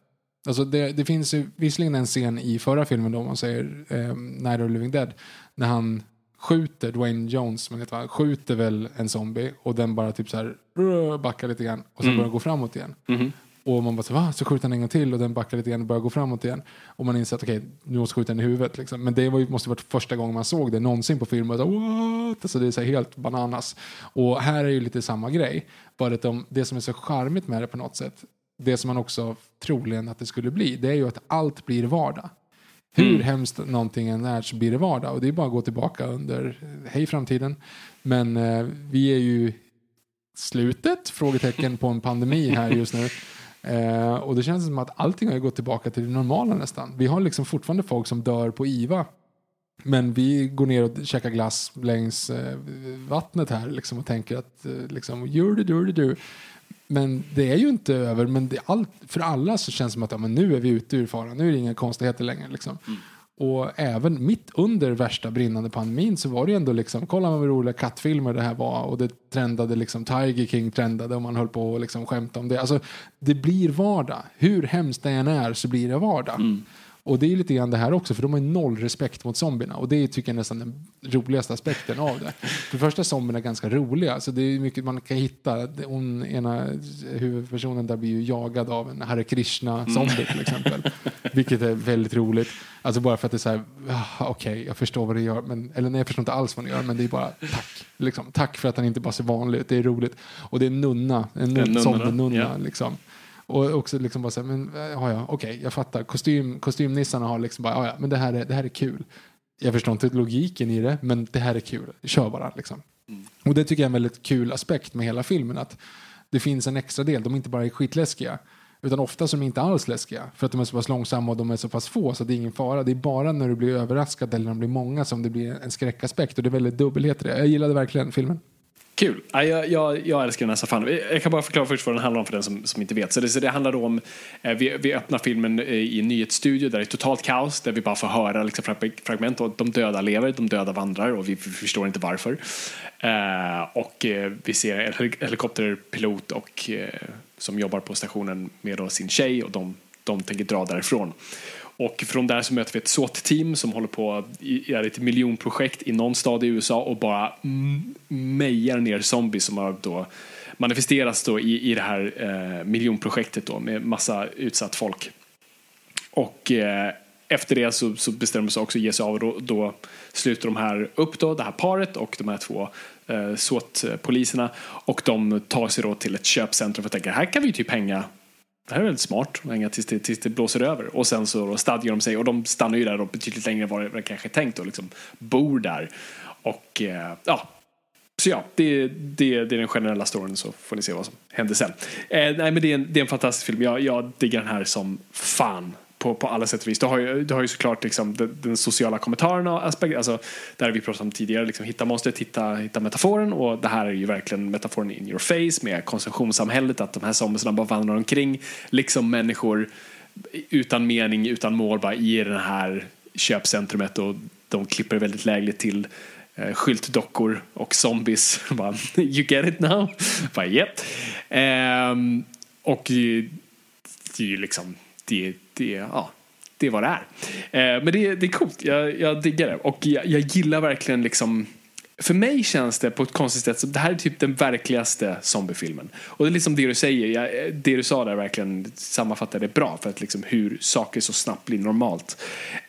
Alltså det, det finns ju visserligen en scen i förra filmen då, man säger eh, Night of the Living Dead, när han skjuter Dwayne Jones, man vet vad, skjuter väl en zombie och den bara typ så här backar lite grann och sen börjar gå framåt igen. Och man bara så, va? Så skjuter han en gång till och den backar lite grann och börjar gå framåt igen. Och man inser att okej, nu måste skjuta den i huvudet. Liksom. Men det var ju, måste varit första gången man såg det någonsin på film. Och så, What? Alltså det är så helt bananas. Och här är ju lite samma grej. Bara att de, det som är så charmigt med det på något sätt, det som man också troligen att det skulle bli, det är ju att allt blir vardag. Hur hemskt någonting än är så blir det vardag. Och det är bara att gå tillbaka under, hej framtiden. Men eh, vi är ju slutet? Frågetecken på en pandemi här just nu. Eh, och det känns som att allting har gått tillbaka till det normala nästan. Vi har liksom fortfarande folk som dör på IVA. Men vi går ner och käkar glass längs eh, vattnet här liksom, och tänker att eh, liksom, det, gör det, du. Men det är ju inte över. Men det, allt, för alla så känns det som att ja, men nu är vi ute ur faran. Nu är det inga konstigheter längre. Liksom. Och även mitt under värsta brinnande pandemin så var det ändå liksom, kolla vad roliga kattfilmer det här var och det trendade liksom, Tiger King trendade och man höll på att liksom skämta om det. Alltså, det blir vardag. Hur hemskt det än är så blir det vardag. Och det är lite grann det här också, för de har noll respekt mot zombierna. Och det är tycker jag nästan den roligaste aspekten av det. För det första är zombierna ganska roliga, så det är mycket man kan hitta. Hon, ena huvudpersonen där blir ju jagad av en Hare Krishna-zombie till exempel. Vilket är väldigt roligt. Alltså bara för att det är så här, ah, okej, jag förstår vad det gör. Men, eller nej, jag förstår inte alls vad det gör, men det är bara tack. Liksom. Tack för att han inte bara ser vanlig ut, det är roligt. Och det är en nunna, en En nunna, zombie-nunna. ja. Liksom. Och också liksom bara så här, men ja, ja, okej, jag fattar. Kostym, kostymnissarna har liksom bara, ja, ja, men det här, är, det här är kul. Jag förstår inte logiken i det, men det här är kul. Kör bara liksom. Och det tycker jag är en väldigt kul aspekt med hela filmen. Att det finns en extra del, de inte bara är skitläskiga. Utan ofta är de inte alls läskiga. För att de är så pass långsamma och de är så pass få så det är ingen fara. Det är bara när du blir överraskad eller när de blir många som det blir en skräckaspekt. Och det är väldigt dubbelhet i det. Jag gillade verkligen filmen. Kul. Ja, jag, jag, jag älskar den här Safan. Jag kan bara förklara först vad den handlar om för den som, som inte vet. Så det, så det handlar om, eh, vi, vi öppnar filmen eh, i en nyhetsstudio där det är totalt kaos, där vi bara får höra liksom, fragment och de döda lever, de döda vandrar och vi, vi förstår inte varför. Eh, och eh, vi ser en helikopterpilot och, eh, som jobbar på stationen med då sin tjej och de, de tänker dra därifrån. Och från där så möter vi ett SWAT-team som håller på i är ett miljonprojekt i någon stad i USA och bara mejar ner zombies som har då manifesteras då i, i det här eh, miljonprojektet då med massa utsatt folk. Och eh, efter det så, så bestämmer sig också att ge sig av och då, då sluter de här upp då, det här paret och de här två eh, SWAT-poliserna och de tar sig då till ett köpcentrum för att tänka här kan vi ju typ hänga det här är väldigt smart, att hänga tills det, tills det blåser över. Och sen så stadgar de sig och de stannar ju där då betydligt längre än vad det, vad det kanske är tänkt och liksom bor där. Och eh, ja, så ja, det, det, det är den generella storyn så får ni se vad som händer sen. Eh, nej men det är, en, det är en fantastisk film, jag, jag diggar den här som fan. På, på alla sätt och vis. Du har ju, du har ju såklart liksom den, den sociala kommentaren och aspekt, alltså där vi pratat om tidigare, liksom, hitta monstret, hitta, hitta metaforen och det här är ju verkligen metaforen in your face med konsumtionssamhället, att de här zombiesarna bara vandrar omkring, liksom människor utan mening, utan mål, bara i det här köpcentrumet och de klipper väldigt lägligt till eh, skyltdockor och zombies. (laughs) bara, you get it now? (laughs) bara, yep. Eh, och det, det är ju liksom, det, det, ja, det är vad det är. Eh, men det, det är coolt, jag, jag diggar det. Och jag, jag gillar verkligen liksom för mig känns det på ett konstigt sätt som det här är typ den verkligaste zombiefilmen. Och det är liksom det du säger, jag, det du sa där verkligen sammanfattar det bra för att liksom hur saker så snabbt blir normalt.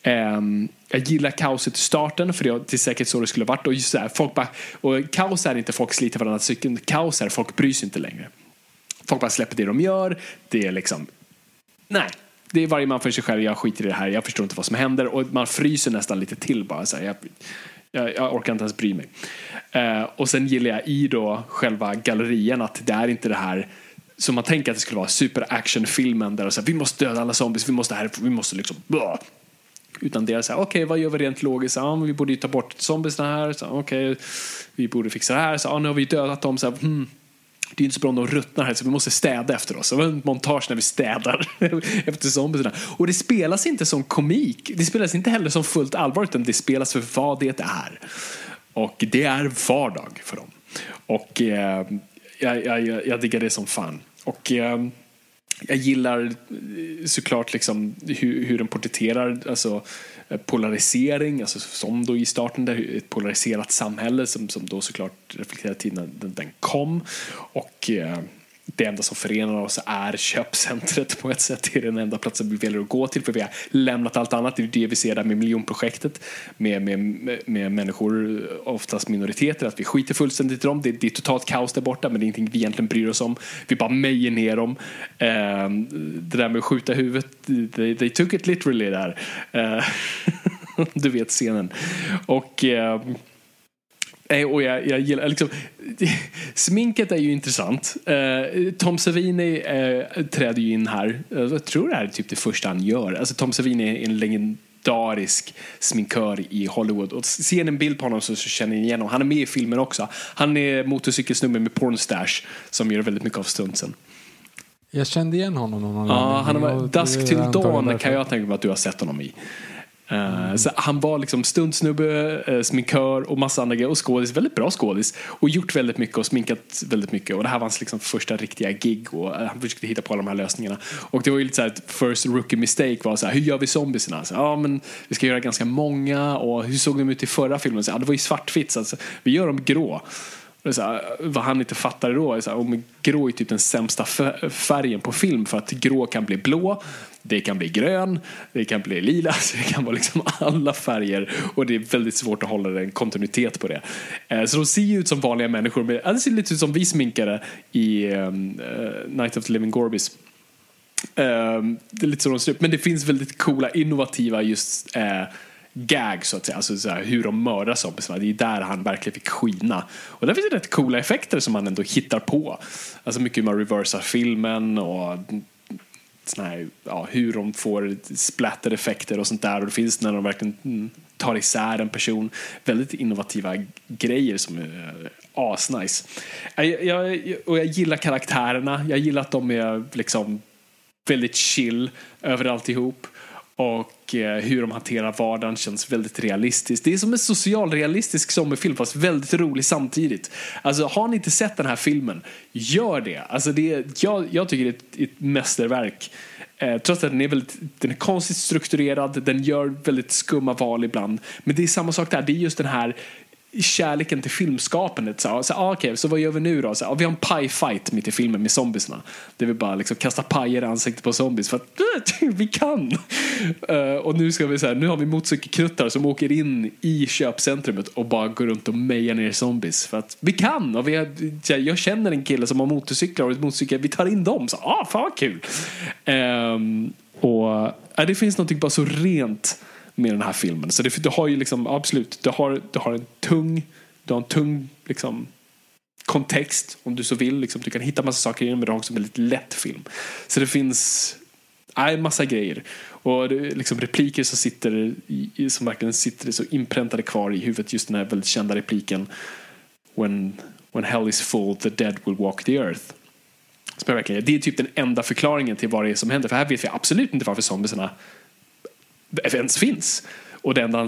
Um, jag gillar kaoset i starten för det är säkert så det skulle varit. Och, just så här, folk bara, och kaos är inte folk sliter varandra cykeln, kaos är folk bryr sig inte längre. Folk bara släpper det de gör, det är liksom, nej, det är varje man för sig själv, jag skiter i det här, jag förstår inte vad som händer och man fryser nästan lite till bara. Så här, jag, jag, jag, orkar inte ens bry mig. Eh, och sen gillar jag i då själva gallerien att det är inte det här som man tänker att det skulle vara superactionfilmen där och så här, vi måste döda alla zombies, vi måste här, vi måste liksom blah. Utan det är så här, okej okay, vad gör vi rent logiskt? Ja, vi borde ju ta bort zombiesna här, okej, okay, vi borde fixa det här, så, ja, nu har vi dödat dem, så här, hmm, det är inte så bra om de ruttnar här så vi måste städa efter oss. Det var en montage när vi städar (laughs) efter zombierna. Och det spelas inte som komik. Det spelas inte heller som fullt allvar utan det spelas för vad det är. Och det är vardag för dem. Och eh, jag, jag, jag diggar det som fan. Och eh, jag gillar eh, såklart liksom hur, hur den porträtterar alltså, Eh, polarisering, alltså som då i starten där ett polariserat samhälle som, som då såklart reflekterar tiden den, den kom. Och eh, det enda som förenar oss är köpcentret på ett sätt. Det är den enda platsen vi väljer att gå till för vi har lämnat allt annat. Det är det vi ser där med miljonprojektet med, med, med människor, oftast minoriteter, att vi skiter fullständigt i dem. Det, det är totalt kaos där borta men det är ingenting vi egentligen bryr oss om. Vi bara mejer ner dem. Eh, det där med att skjuta huvudet, they, they took it literally där. Eh, (laughs) du vet scenen. Och ehm, eh, och jag, jag gillar, liksom, (laughs) sminket är ju intressant. Uh, Tom Savini uh, träder ju in här. Uh, jag tror det här är typ det första han gör. Alltså, Tom Savini är en legendarisk sminkör i Hollywood. Och ser ni en bild på honom så, så känner ni igen honom. Han är med i filmen också. Han är motorcykelsnubben med pornstash som gör väldigt mycket av stunsen. Jag kände igen honom någon Ja, han har Dusk till Dawn kan jag tänka mig att du har sett honom i. Mm. Eh, så han var liksom stuntsnubbe, eh, sminkör och massa andra grejer och skådis, väldigt bra skådis och gjort väldigt mycket och sminkat väldigt mycket och det här var hans liksom första riktiga gig och eh, han försökte hitta på alla de här lösningarna och det var ju lite såhär first rookie mistake var såhär, hur gör vi zombiesarna? Så, ja men vi ska göra ganska många och hur såg de ut i förra filmen? Så, ja, det var ju svartvitt så alltså, vi gör dem grå. Så här, vad han inte fattade då är så här, om grå är typ den sämsta färgen på film. För att grå kan bli blå, det kan bli grön, det kan bli lila, (laughs) så det kan vara liksom alla färger. Och det är väldigt svårt att hålla en kontinuitet på det. Eh, så de ser ju ut som vanliga människor, men det ser lite ut som vi sminkare i ehm, eh, Night of the Living Gorbis. Ehm, det är lite så de ser ut, men det finns väldigt coola, innovativa just eh, gag så att säga, alltså så här, hur de mördar zombiesarna. Det är där han verkligen fick skina. Och där finns det rätt coola effekter som han ändå hittar på. Alltså mycket hur man reversar filmen och såna här, ja, hur de får splatter-effekter och sånt där. Och det finns när de verkligen mm, tar isär en person. Väldigt innovativa grejer som är eh, asnice. Eh, jag, jag, och jag gillar karaktärerna. Jag gillar att de är liksom väldigt chill över alltihop och eh, hur de hanterar vardagen känns väldigt realistiskt. Det är som en socialrealistisk sommarfilm fast väldigt rolig samtidigt. Alltså har ni inte sett den här filmen, gör det. Alltså det jag, jag tycker det är ett, ett mästerverk. Eh, trots att den är, väldigt, den är konstigt strukturerad, den gör väldigt skumma val ibland. Men det är samma sak där, det är just den här kärleken till filmskapandet. Så, så, ah, okay, så vad gör vi nu då? Så, ah, vi har en pie-fight mitt i filmen med zombiesna. Det vi bara liksom kasta pajer i ansiktet på zombies för att (laughs) vi kan. Uh, och nu ska vi så här, nu har vi motorcykelkruttar som åker in i köpcentrumet och bara går runt och mejar ner zombies för att vi kan. Och vi har, jag känner en kille som har motorcyklar och motorcykel, vi tar in dem. Så, ah, fan vad kul. Um, och uh, det finns något bara så rent med den här filmen. Så det, det har ju liksom, absolut, det har, det har en tung, det har en tung liksom, kontext om du så vill. Liksom, du kan hitta massa saker i den men det har också en väldigt lätt film. Så det finns nej, massa grejer. Och det, liksom repliker som sitter i, som verkligen sitter så inpräntade kvar i huvudet. Just den här väldigt kända repliken When, when hell is full the dead will walk the earth. Som verkligen, det är typ den enda förklaringen till vad det är som händer. För här vet vi absolut inte varför zombierna ens finns. Och det enda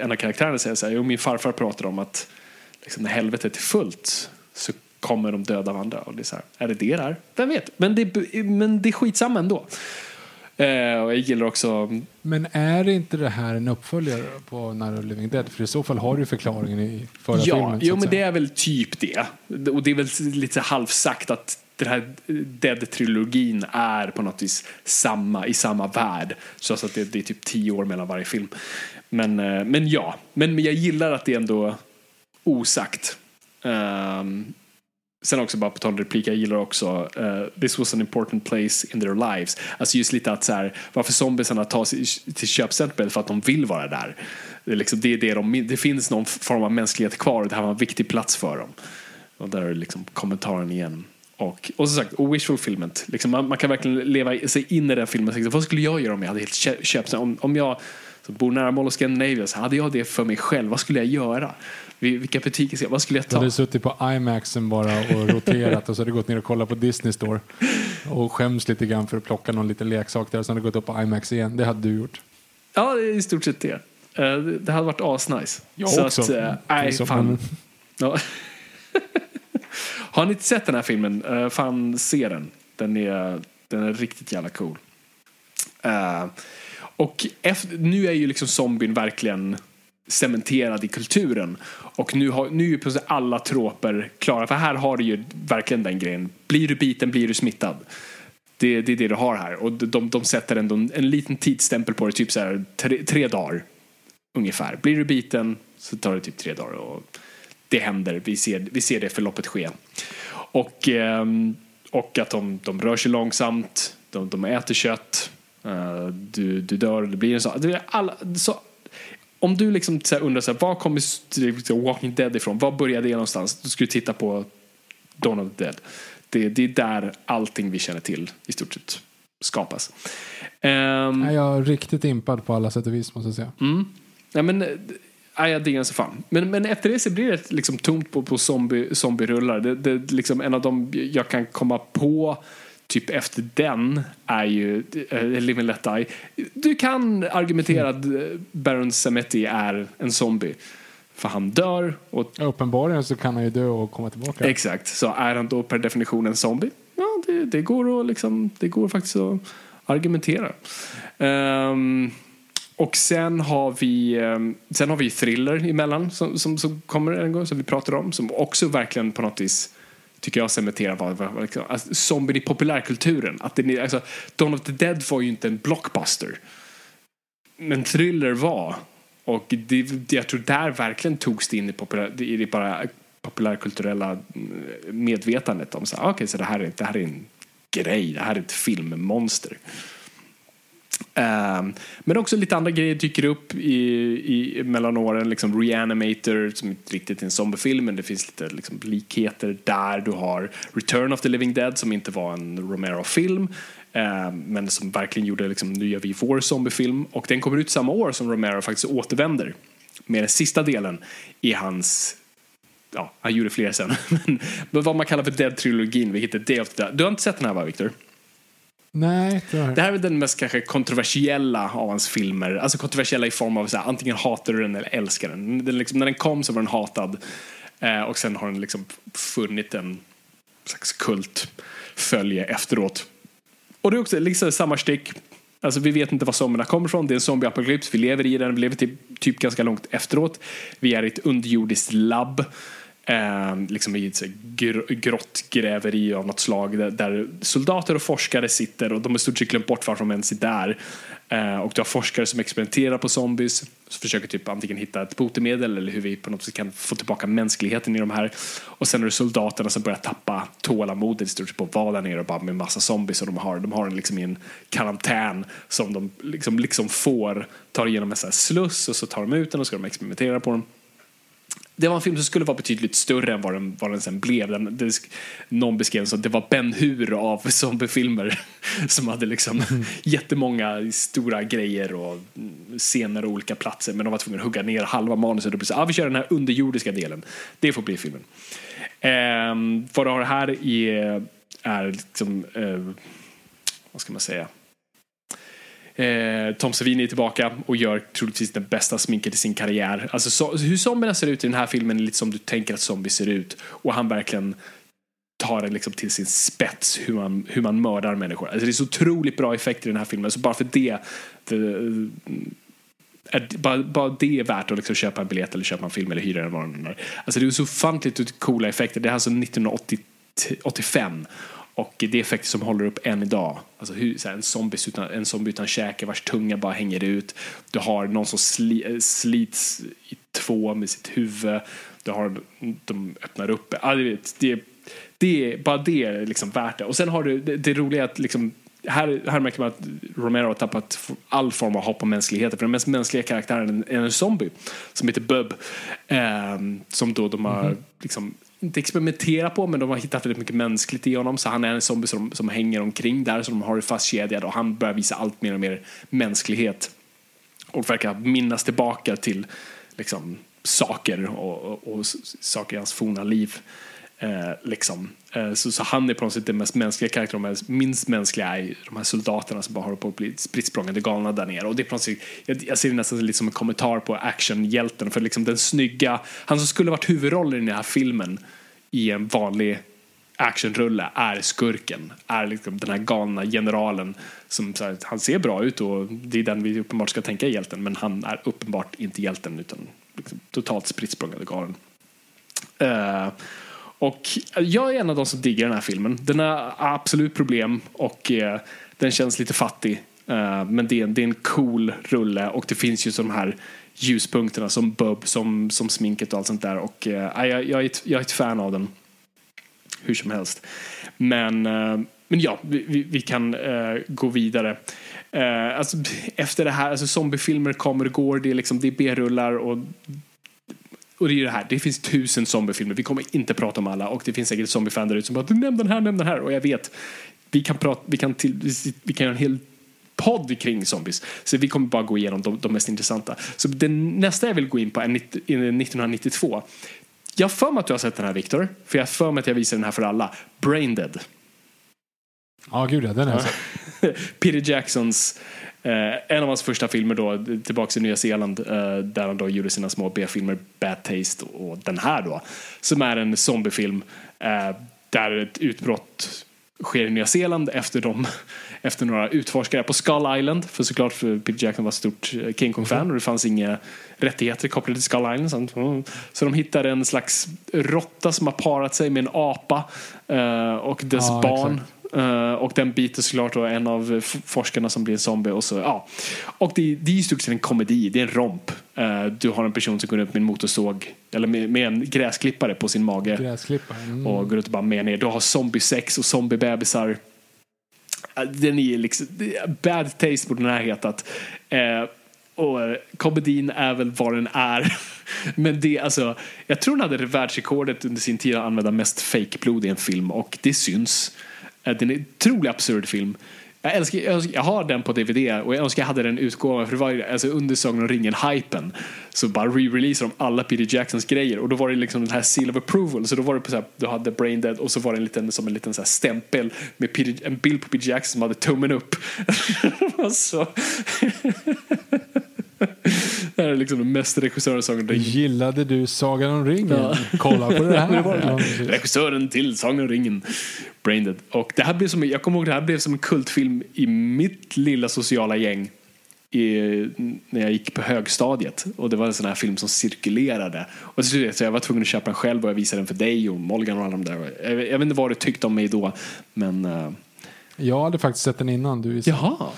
en av karaktärerna säger så här, jo, min farfar pratar om att liksom, när helvetet är fullt så kommer de döda av andra. Och det är, så här, är det det där? Vem vet? Men det, men det är skitsamma ändå. Eh, och jag gillar också... Men är inte det här en uppföljare på Night of Living Dead? För i så fall har du förklaringen i förra Ja, filmen. att men det är väl typ det. Och det är väl lite halvsagt att den här Dead-trilogin är på något vis samma, i samma värld. Så att det, det är typ tio år mellan varje film. Men, eh, men ja, men, men jag gillar att det är ändå osagt. Um, sen också bara på tal om replik, jag gillar också uh, This was an important place in their lives. Alltså just lite att så här, varför zombiesarna tar sig till köpcentret för att de vill vara där. Det är, liksom, det, är det, de, det finns någon form av mänsklighet kvar och det här var en viktig plats för dem. Och där är liksom kommentaren igen. Och, och som sagt, och wishful fulfillment. Liksom man, man kan verkligen leva sig in i den filmen. Liksom, vad skulle jag göra om jag hade helt kö- köpt om, om jag som bor nära Mall of Scandinavia så hade jag det för mig själv. Vad skulle jag göra? Vil- Vilka butiker ska jag, vad skulle jag Du ta? hade suttit på IMAXen bara och roterat och så hade du gått ner och kollat på Disney Store och skäms lite grann för att plocka någon liten leksak där och sen hade du gått upp på IMAX igen. Det hade du gjort. Ja, det är i stort sett det. Eh, det- hade varit asnice. Jag så också. Att, eh, nej, Så, fan. men- Ja. Har ni inte sett den här filmen? Uh, fan, se den. Den är, den är riktigt jävla cool. Uh, och efter, nu är ju liksom zombien verkligen cementerad i kulturen. Och nu, har, nu är ju plötsligt alla troper klara. För här har du ju verkligen den grejen. Blir du biten blir du smittad. Det, det är det du har här. Och de, de sätter ändå en, en liten tidsstämpel på det. Typ så här, tre, tre dagar ungefär. Blir du biten så tar det typ tre dagar. Och det händer. Vi ser, vi ser det förloppet ske. Och, ehm, och att de, de rör sig långsamt. De, de äter kött. eh, du, du dör. Det blir en sån. Alla, så, om du liksom så undrar så här, var kommer s- Walking Dead ifrån? Var började det någonstans? Då ska du titta på Dawn of the Dead. Det, det är där allting vi känner till i stort sett skapas. Nej, Jag är riktigt impad på alla sätt och vis måste jag säga. Mm. Ja, men, eh, nej, diggar den så fan. Men, men efter det så blir det liksom tomt på, på zombie, zombie-rullar. Det, det, liksom en av dem jag kan komma på typ efter den är ju uh, Live and Let Die. Du kan argumentera att eh, Baron Samedi är en zombie. För han dör och Uppenbarligen så kan han ju dö och komma tillbaka. Exakt, så är han då per definition en zombie? Ja, det, det, går, att liksom, det går faktiskt att argumentera. Ehm, och sen har vi ehm, sen har vi thriller emellan som, som, som kommer en gång som vi pratar om som också verkligen på något vis tycker jag cementerar vad, vad, vad liksom, alltså, zombien i populärkulturen. Att det, alltså, Dawn of the Dead var ju inte en blockbuster. Men thriller var. Och det, jag tror där verkligen togs det in i, populär, i det bara populärkulturella mm, medvetandet om så ah, okay, så det här, är, det här är en grej, det här är ett filmmonster. Ehm, men också lite andra grejer dyker upp i, i mellan åren. Liksom Reanimator som inte riktigt är en zombiefilm men det finns lite liksom, likheter där. Du har Return of the Living Dead som inte var en Romero-film ehm, men som verkligen gjorde liksom, nu gör vi vår zombiefilm och den kommer ut samma år som Romero faktiskt återvänder med den sista delen i hans Ja, han gjorde fler sen. Men, (laughs) men vad man kallar för Dead-trilogin, vilket är Day of the Dead. Du har inte sett den här va, Victor? Nej, tyvärr. Det här är den mest kanske kontroversiella av hans filmer. Alltså kontroversiella i form av så här, antingen hatar du den eller älskar den. den liksom, när den kom så var den hatad. Eh, och sen har den liksom funnit en slags kultfölje efteråt. Och det är också liksom samma stick. Alltså vi vet inte var somrarna kommer ifrån. Det är en zombieapokalyps. Vi lever i den. Vi lever typ, typ ganska långt efteråt. Vi är i ett underjordiskt labb. Eh, liksom i ett gr- grottgräveri av något slag där, där soldater och forskare sitter och de har i stort sett glömt bort varför de ens är där. Eh, och du har forskare som experimenterar på zombies som försöker typ antingen hitta ett botemedel eller hur vi på något sätt kan få tillbaka mänskligheten i de här. Och sen är det soldaterna som börjar tappa tålamodet i stort sett på att vara där nere och bara med massa zombies och de har, de har en liksom i en karantän som de liksom, liksom får, tar igenom en sån här sluss och så tar de ut den och ska de experimentera på dem det var en film som skulle vara betydligt större än vad den, vad den sen blev. Den, det, någon beskrev så att det var Ben Hur av zombiefilmer (laughs) som hade liksom (laughs) jättemånga stora grejer och scener och olika platser men de var tvungna att hugga ner halva manuset och så ah, vi kör den här underjordiska delen. Det får bli filmen. Ehm, vad du har här är, är liksom, eh, vad ska man säga? Eh, Tom Savini är tillbaka och gör troligtvis den bästa sminket i sin karriär. Alltså så, hur zombierna ser ut i den här filmen är lite som du tänker att zombies ser ut. Och han verkligen tar det liksom till sin spets hur man, hur man mördar människor. Alltså det är så otroligt bra effekter i den här filmen, så bara för det, det eh, är, bara, bara det är värt att liksom köpa en biljett eller köpa en film eller hyra den. Alltså det är så ofantligt coola effekter. Det är alltså 1985 och det är effekter som håller upp än idag. Alltså hur, så här, en, zombie utan, en zombie utan käke vars tunga bara hänger ut. Du har någon som sli, slits i två med sitt huvud. Du har, de öppnar upp. Ja, det, det, det, bara det är liksom värt det. Och sen har du det, det roliga att liksom här, här märker man att Romero har tappat all form av hopp om mänskligheten. För den mest mänskliga karaktären är en zombie som heter Bub. Eh, som då de har mm -hmm. liksom inte experimentera på men de har hittat väldigt mycket mänskligt i honom. Så han är en zombie som, som hänger omkring där som de har fastkedjad och han börjar visa allt mer och mer mänsklighet. Och verkar minnas tillbaka till liksom, saker och, och, och saker i hans forna liv. Eh, liksom. eh, så, så, han är på något sätt den mest mänskliga karaktären. De minst mänskliga är de här soldaterna som bara håller på att bli spritt galna där nere. Och det är på något sätt, jag, jag ser det nästan lite som en kommentar på actionhjälten. För liksom den snygga, han som skulle varit huvudrollen i den här filmen i en vanlig actionrulle är skurken. Är liksom den här galna generalen som här, han ser bra ut och det är den vi uppenbart ska tänka är hjälten. Men han är uppenbart inte hjälten utan liksom totalt spritt galen. Eh, och jag är en av de som diggar den här filmen. Den har absolut problem och eh, den känns lite fattig. Eh, men det är, det är en cool rulle och det finns ju de här ljuspunkterna som Bub, som, som sminket och allt sånt där. Och eh, jag, jag, är ett, jag är ett fan av den. Hur som helst. Men, eh, men ja, vi, vi kan eh, gå vidare. Eh, alltså, efter det här, alltså zombiefilmer kommer och går, det är, liksom, det är B-rullar och och det är det här, det finns tusen zombiefilmer, vi kommer inte prata om alla och det finns säkert zombiefan där ute som bara nämn den här, nämn den här och jag vet, vi kan, prata, vi kan, till, vi kan göra en hel podd kring zombies. Så vi kommer bara gå igenom de, de mest intressanta. Så den nästa jag vill gå in på är 1992. Jag har för mig att du har sett den här Viktor, för jag har för mig att jag visar den här för alla. Brain Dead. Ja, gud ja, den är ja. (laughs) Peter Jacksons Eh, en av hans första filmer då, tillbaka i Nya Zeeland, eh, där han då gjorde sina små B-filmer Bad Taste och den här då, som är en zombiefilm eh, där ett utbrott sker i Nya Zeeland efter, dem, (laughs) efter några utforskare på Skull Island. För såklart för Peter Jackson var ett stort eh, King Kong-fan och det fanns inga rättigheter kopplade till Skull Island. Så de hittar en slags råtta som har parat sig med en apa eh, och dess ja, barn. Exakt Uh, och den biter såklart då en av forskarna som blir en zombie. Och, så, ja. och det, det är i stort sett en komedi, det är en romp. Uh, du har en person som går runt med en motorsåg, eller med, med en gräsklippare på sin mage. Mm. Och går runt och bara med ner. Du har zombiesex och zombiebebisar. Uh, den är liksom, bad taste på den här hetat. Och komedin är väl vad den är. (laughs) Men det, alltså, jag tror den hade världsrekordet under sin tid att använda mest fake-blod i en film och det syns. Det är en otroligt absurd film. Jag, älskar, jag, älskar, jag har den på DVD och jag önskar jag hade den utgåvan för det var alltså under Sagan om ringen-hypen så bara re-releasade de alla Peter Jacksons grejer och då var det liksom den här seal of approval så då var det på så här, du hade Brain Dead och så var det en liten, som en liten så här stämpel med Peter, en bild på Peter Jackson som hade tummen upp. (laughs) så (laughs) (laughs) Det här är liksom den mest regissören Sagan om ringen. Gillade du Sagan om ringen? Ja. Kolla på det här. (laughs) det regissören till Sagan om ringen. Braindead. Och det här blev som, jag kommer ihåg det här blev som en kultfilm i mitt lilla sociala gäng. I, när jag gick på högstadiet. Och det var en sån här film som cirkulerade. Och så, så jag var tvungen att köpa den själv och jag visade den för dig och Molgan och alla de där. Jag, jag vet inte vad du tyckte om mig då. Men... Uh... Jag hade faktiskt sett den innan du visade. Jaha.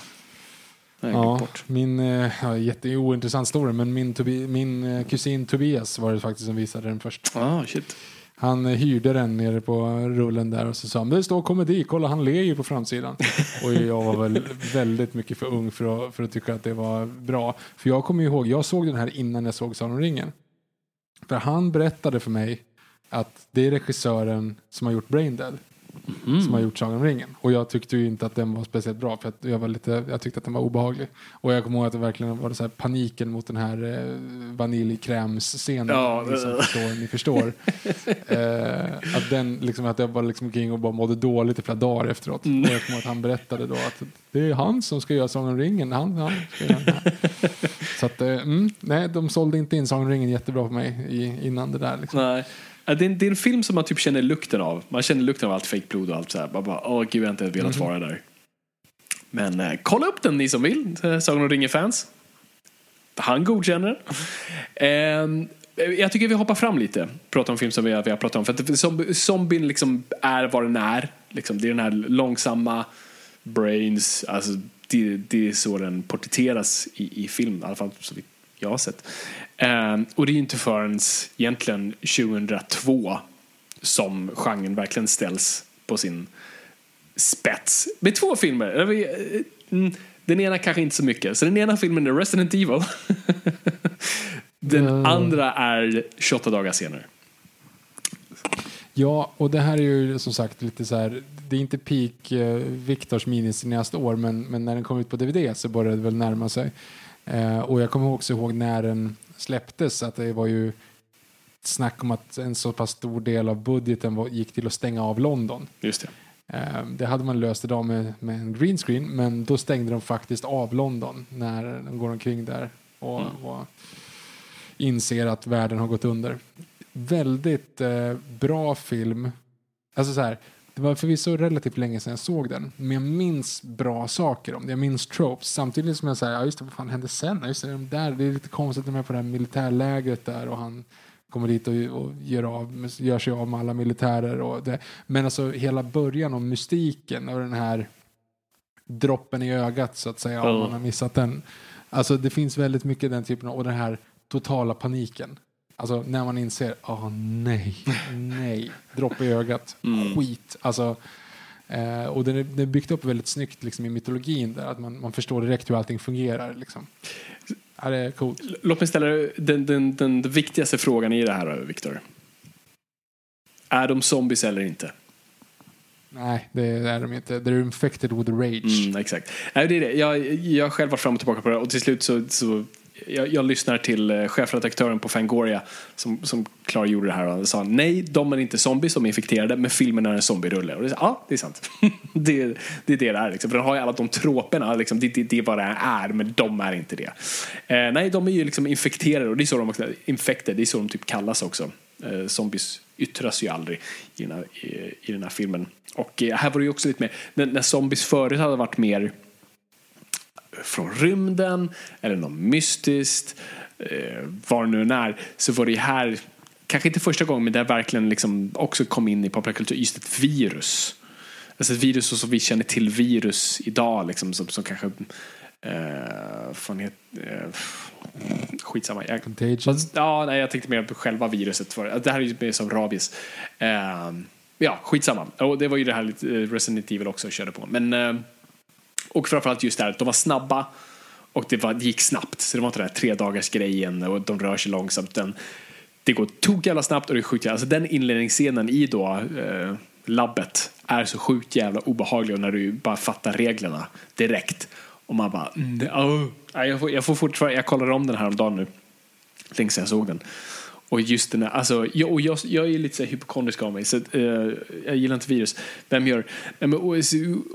Ja, bort. min, eh, ja, jätteointressant story, men min, Tobi, min eh, kusin Tobias var det faktiskt som visade den först. Ah, shit. Han eh, hyrde den nere på rullen där och så sa han, det står komedi, kolla han ler ju på framsidan. (laughs) och jag var väl väldigt mycket för ung för att, för att tycka att det var bra. För jag kommer ihåg, jag såg den här innan jag såg Sagan ringen. För han berättade för mig att det är regissören som har gjort Braindead. Mm. som har gjort Sagan om ringen. Och jag tyckte ju inte att den var speciellt bra för att jag, var lite, jag tyckte att den var obehaglig. Och jag kommer ihåg att det verkligen var så paniken mot den här eh, vaniljkrämsscenen. Ja, ni, som förstår, ni förstår. (laughs) eh, att, den, liksom, att jag bara liksom gick och bara mådde dåligt i flera dagar efteråt. Mm. Och jag kommer ihåg att han berättade då att det är han som ska göra Sagan om ringen. Han, han ska göra (laughs) så att, eh, mm, nej, de sålde inte in Sagan om ringen jättebra på mig i, innan det där. Liksom. Nej. Det är, en, det är en film som man typ känner lukten av. Man känner lukten av allt fejkblod och allt så här. Man bara, åh gud jag har inte velat vara där. Men eh, kolla upp den ni som vill, eh, Sagan om ringen-fans. Han godkänner den. Eh, jag tycker vi hoppar fram lite, pratar om film som vi har, vi har pratat om. För att zombi- zombien liksom är vad den är. Liksom, det är den här långsamma brains, alltså det, det är så den porträtteras i, i film, i alla fall så jag har sett. Eh, och det är inte förrän egentligen 2002 som genren verkligen ställs på sin spets. Med två filmer. Eh, mm, Den ena kanske inte så mycket. Så den ena filmen är Resident Evil. (laughs) Den Mm. andra är 28 dagar senare. Ja, och det här är ju som sagt lite så här, det är inte peak eh, Viktors minicineaste år, men, men när den kom ut på DVD så började det väl närma sig. Eh, och jag kommer också ihåg när den släpptes att det var ju snack om att en så pass stor del av budgeten var, gick till att stänga av London. Just det. Eh, det hade man löst idag med, med en green screen, men då stängde de faktiskt av London när de går omkring där och, och inser att världen har gått under. Väldigt eh, bra film. Alltså så här, det var förvisso relativt länge sedan jag såg den, men jag minns bra saker om det. Jag minns tropes. Samtidigt som jag säger, ja just det, vad fan hände sen? Ja, Just det, de där, det är lite konstigt är på det här militärlägret där och han kommer dit och, och gör, av, gör sig av med alla militärer. Och det. Men alltså hela början om mystiken och den här droppen i ögat så att säga, om Ja. man har missat den. Alltså det finns väldigt mycket den typen av, och den här totala paniken. Alltså när man inser, åh nej, nej, dropp i ögat, skit. Alltså, eh, och den är, den är byggt upp väldigt snyggt liksom, i mytologin där, att man, man förstår direkt hur allting fungerar. Liksom. Ja, det är coolt. Låt mig ställa den, den, den, viktigaste frågan i det här, Viktor. Är de zombies eller inte? Nej, det är de inte. They're infected with rage. Mm, exakt. Nej, det är det. Jag, jag har själv varit fram och tillbaka på det och till slut så, så jag, jag lyssnar till eh, chefredaktören på Fangoria som, som klargjorde det här och sa nej, de är inte zombies, de är infekterade, men filmen är en zombierulle. Och det, är ja, det är sant. (laughs) det, det är det det är. Liksom. För den har ju alla de troperna, liksom. det, det, det är vad det är, men de är inte det. Eh, nej, de är ju liksom infekterade och det är så de också, infected, det är så de typ kallas också. Eh, zombies yttras ju aldrig i den här, i, i den här filmen. Och eh, här var det ju också lite mer, när, när zombies förut hade varit mer från rymden eller något mystiskt, eh, vad det nu än är, så var det här, kanske inte första gången, men det verkligen liksom också kom in i populärkultur, just ett virus. Alltså ett virus som vi känner till virus idag, liksom, som, som kanske eh, fan het, eh, skitsamma. Jag, Contagion. Ja, nej, jag tänkte mer på själva viruset. För, det här är ju mer som rabies. Eh, ja, skitsamma. Och det var ju det här lite, Resident Evil också körde på. Men, eh, och framförallt just det här, att de var snabba och det, var, det gick snabbt. Så det var inte den här tre dagars grejen och de rör sig långsamt. Den, det går tok jävla snabbt och det är sjukt jävla, alltså den inledningsscenen i då eh, labbet är så sjukt jävla obehaglig och när du bara fattar reglerna direkt. Och man bara, mm, oh. Jag, får, jag får fortfarande, jag kollade om den här om dagen nu. Länge sedan jag såg den. Och just den här, alltså, jag, och jag, jag är lite så hypokondrisk av mig, så eh, jag gillar inte virus. Vem gör? Men, och,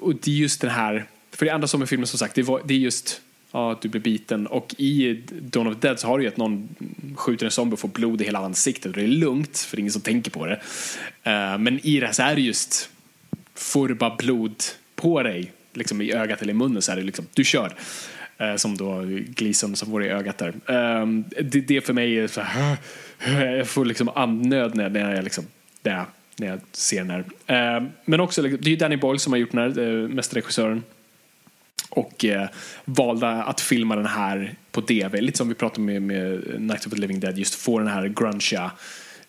och det är just den här, för det andra som med filmen som sagt, det, var, det är just ja, att du blir biten. Och i Dawn of the Dead så har du ju att någon skjuter en zombie och får blod i hela ansiktet och det är lugnt, för det är ingen som tänker på det. Uh, men i det här så är det just, får du bara blod på dig, liksom i ögat eller i munnen så är det liksom, du kör. Eh, som då Gleason som får i ögat där. Eh, det, det för mig är så här, jag får liksom andnöd när, när jag liksom, när jag, när jag ser den här. Ehm, men också, det är ju Danny Boyle som har gjort den här, eh, mästerregissören. Och eh, valde att filma den här på DV, lite som vi pratade med, med Night of the Living Dead, just få den här grungiga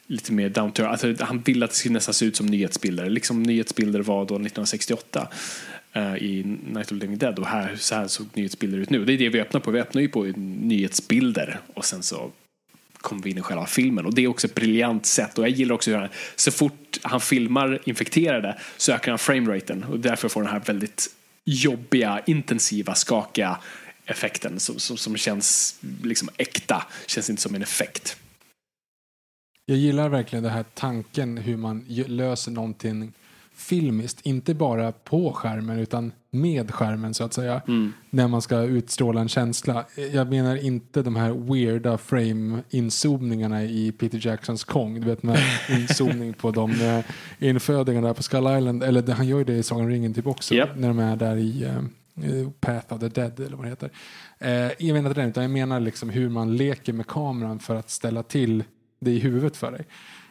lite mer down to earth. alltså, Han ville att det skulle nästan se ut som nyhetsbilder, liksom nyhetsbilder var då 1968 eh, i Night of the Living Dead. Och här, så här såg nyhetsbilder ut nu. Det är det vi öppnar på, vi öppnar ju på nyhetsbilder och sen så kommer vi in i själva filmen. Och det är också ett briljant sätt. Och jag gillar också hur han, så fort han filmar infekterade så ökar han frameraten och därför får den här väldigt jobbiga, intensiva, skakiga effekten som, som, som känns liksom äkta, känns inte som en effekt. Jag gillar verkligen den här tanken hur man löser någonting filmiskt. Inte bara på skärmen utan med skärmen så att säga. Mm. När man ska utstråla en känsla. Jag menar inte de här weirda frame-inzoomningarna i Peter Jacksons Kong. Du vet med (laughs) inzoomning på de eh, infödingarna där på Skull Island. Eller det- han gör ju det i Sagan om ringen typ också. Japp. När de är där i eh, Path of the Dead eller vad det heter. Eh, jag menar inte det, utan jag menar liksom hur man leker med kameran för att ställa till det i huvudet för dig.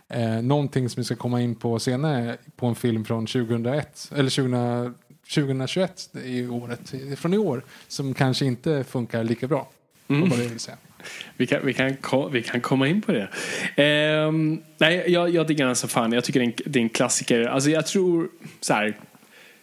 Eh, någonting som vi ska komma in på senare på en film från 2001, eller 2000, 2021 i året, från i år, som kanske inte funkar lika bra. Mm. Vad det vill säga. Vi kan, vi, kan, vi kan komma in på det. Ehm, nej, jag, jag diggar den som fan. Jag tycker det är en, det är en klassiker. Alltså jag tror så här.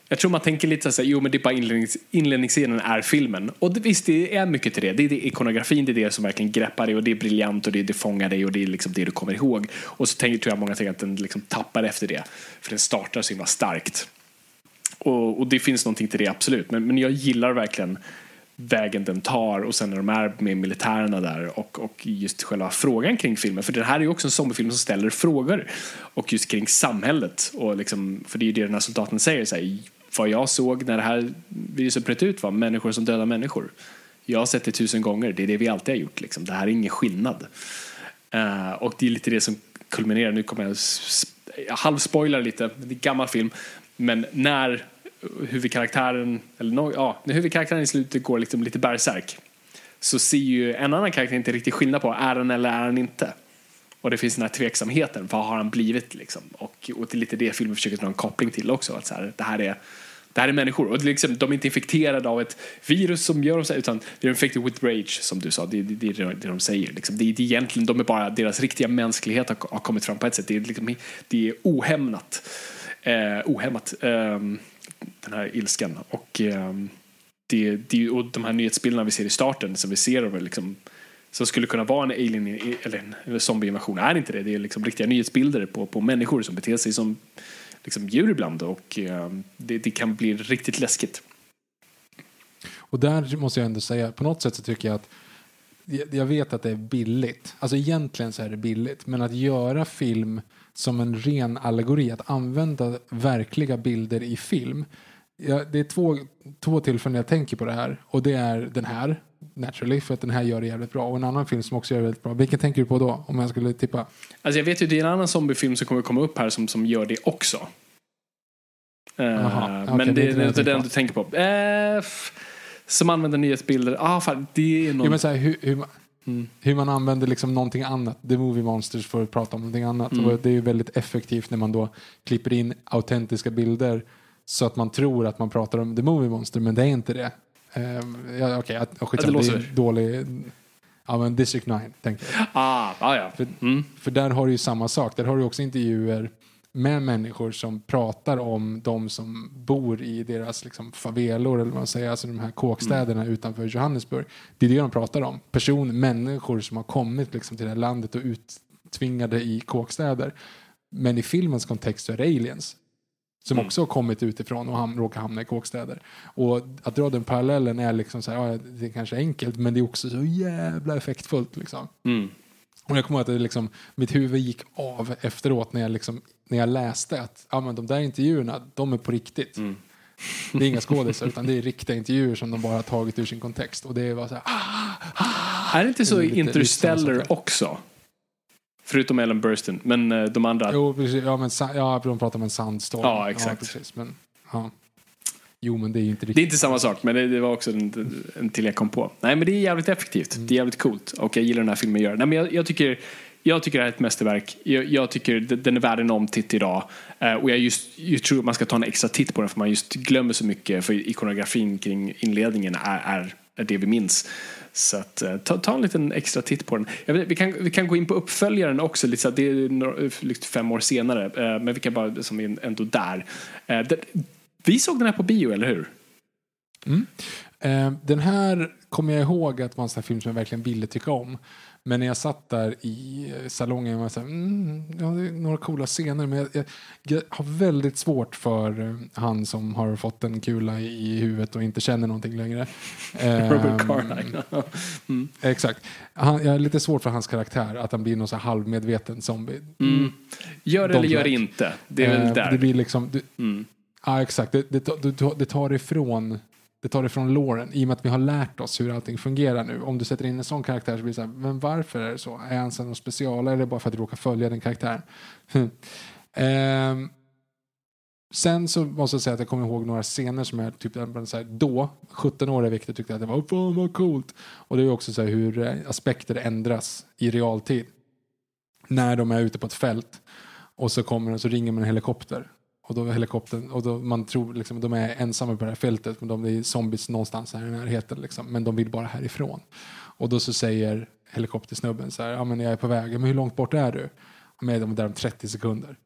Jag tror man tänker lite så här, jo men det är bara inlednings, inledningsscenen är filmen. Och det, visst, det är mycket till det. Det är det, ikonografin, det är det som verkligen greppar dig och det är briljant och det, det fångar dig och det är liksom det du kommer ihåg. Och så tänker, tror jag många tänker att den liksom tappar efter det. För den startar så himla starkt. Och, och det finns någonting till det absolut. Men, men jag gillar verkligen vägen den tar och sen när de är med militärerna där och, och just själva frågan kring filmen. För det här är ju också en zombiefilm som ställer frågor och just kring samhället. Och liksom, för det är ju det den här soldaten säger. Så här, vad jag såg när det här viruset bröt ut var människor som dödar människor. Jag har sett det tusen gånger, det är det vi alltid har gjort. Liksom. Det här är ingen skillnad. Uh, och det är lite det som kulminerar, nu kommer jag, jag halvspoilar lite, det är en gammal film. Men när huvudkaraktären, eller no, ja, när huvudkaraktären i slutet går liksom lite bärsärk så ser ju en annan karaktär inte riktigt skillnad på är han eller är han inte. Och det finns den här tveksamheten, vad har han blivit liksom? Och, och det är lite det filmen försöker dra en koppling till också, att så här, det här är det här är människor och det är liksom, de är inte infekterade av ett virus som gör dem så här, utan de är infected with rage som du sa, det, är det, det det de säger. Liksom. Det, det är egentligen, de är bara, deras riktiga mänsklighet har, har kommit fram på ett sätt. Det är, liksom, det är ohämnat. Eh, ohämmat, ehm, den här ilskan. Och, ehm, det, det, och de här nyhetsbilderna vi ser i starten, som vi ser av liksom, som skulle kunna vara en alien eller en, zombieinvasion, är inte det. Det är liksom riktiga nyhetsbilder på, på människor som beter sig som liksom, djur ibland och eh, det, det kan bli riktigt läskigt. Och där måste jag ändå säga, på något sätt så tycker jag att jag vet att det är billigt. Alltså egentligen så är det billigt. Men att göra film som en ren allegori, att använda verkliga bilder i film. Ja, det är två, två tillfällen jag tänker på det här. Och det är den här, naturally, för att den här gör det jävligt bra. Och en annan film som också gör det väldigt bra. Vilken tänker du på då? Om jag skulle tippa. Alltså jag vet ju, det är en annan zombiefilm som kommer komma upp här som, som gör det också. Eh, Jaha, okej, men det det är inte den du tänker på. Eh, f- som använder nyhetsbilder. Ah, fan, det är någon... Ja, men så här, hur, hur, Mm. hur man använder liksom någonting annat. The Movie Monsters för att prata om någonting annat. Mm. Och det är ju väldigt effektivt när man då klipper in autentiska bilder så att man tror att man pratar om The Movie Monster, men det är inte det. Um, ja, Okej, okay, skitsamma. det det, är dålig... Ja, men District 9, tänkte jag. Ah, ah, ja. För, Mm. för där har du ju samma sak. Där har du också intervjuer med människor som pratar om de som bor i deras liksom, favelor, eller vad man säger, alltså de här kåkstäderna Mm. utanför Johannesburg. Det är det de pratar om. Person, människor som har kommit liksom, till det här landet och uttvingade i kåkstäder. Men i filmens kontext så är det aliens. Som Mm. också har kommit utifrån och ham- råkar hamna i kåkstäder. Och att dra den parallellen är liksom så här, ja, det är kanske enkelt men det är också så jävla effektfullt. Liksom. Mm. Och jag kommer ihåg att det liksom, mitt huvud gick av efteråt när jag, liksom, när jag läste att ja, men de där intervjuerna, de är på riktigt. Mm. Det är inga skådisar utan det är riktiga intervjuer som de bara har tagit ur sin kontext. Och det var så här, ah, Är det inte så i Interstellar också? Förutom Ellen Burstyn. Men eh, de andra... jo, precis, ja, men, ja, de pratar om en sandstorm. Ja, exakt. precis, men, ja. Jo, men det är ju inte Det är riktigt. inte samma sak, men det, det var också en, en till jag kom på. Nej, men det är jävligt effektivt. Det är jävligt coolt. Och jag gillar den här filmen gör. Nej, men jag, jag, tycker, jag tycker det här är ett mästerverk. Jag, jag tycker den är värd en omtitt idag. Eh, och jag, just, jag tror man ska ta en extra titt på den för man just glömmer så mycket. För ikonografin kring inledningen är, är, är det vi minns. Så att, eh, ta, ta en liten extra titt på den. Jag vet, vi, kan, vi kan gå in på uppföljaren också. Lite så att det är några, eh, fem år senare. Eh, men vi kan bara, som är ändå där. Eh, det, vi såg den här på bio, eller hur? Mm. Eh, den här kommer jag ihåg att var en sån film som jag verkligen ville tycka om. Men när jag satt där i salongen var så här, mm, ja, det är några coola scener. Men jag, jag, jag har väldigt svårt för eh, han som har fått en kula i, huvudet och inte känner någonting längre. (laughs) Robert Carlyle. (laughs) mm. Exakt. Han, jag har lite svårt för hans karaktär, att han blir någon så halvmedveten zombie. Mm. Gör det eller gör det inte. Det är väl Eh, där. Det blir liksom, du, Mm. Ja, exakt. Det, det, det, det tar ifrån det tar ifrån låren i och med att vi har lärt oss hur allting fungerar nu. Om du sätter in en sån karaktär så blir det så här, men varför är det så? Är han någon special eller det bara för att du råkar följa den karaktären? eh, sen så måste jag säga att jag kommer ihåg några scener som jag typ så här, då, 17 år är viktigt, tyckte jag att det var fan vad coolt. Och det är också så här hur eh, aspekter ändras i realtid. När de är ute på ett fält och så kommer och så ringer man en helikopter och då helikoptern, och då man tror liksom, de är ensamma på det här fältet, men de är zombies någonstans här i närheten, liksom, men de vill bara härifrån. Och då så säger helikoptersnubben så här, ja men jag är på väg, men hur långt bort är du? Med dem där om 30 sekunder.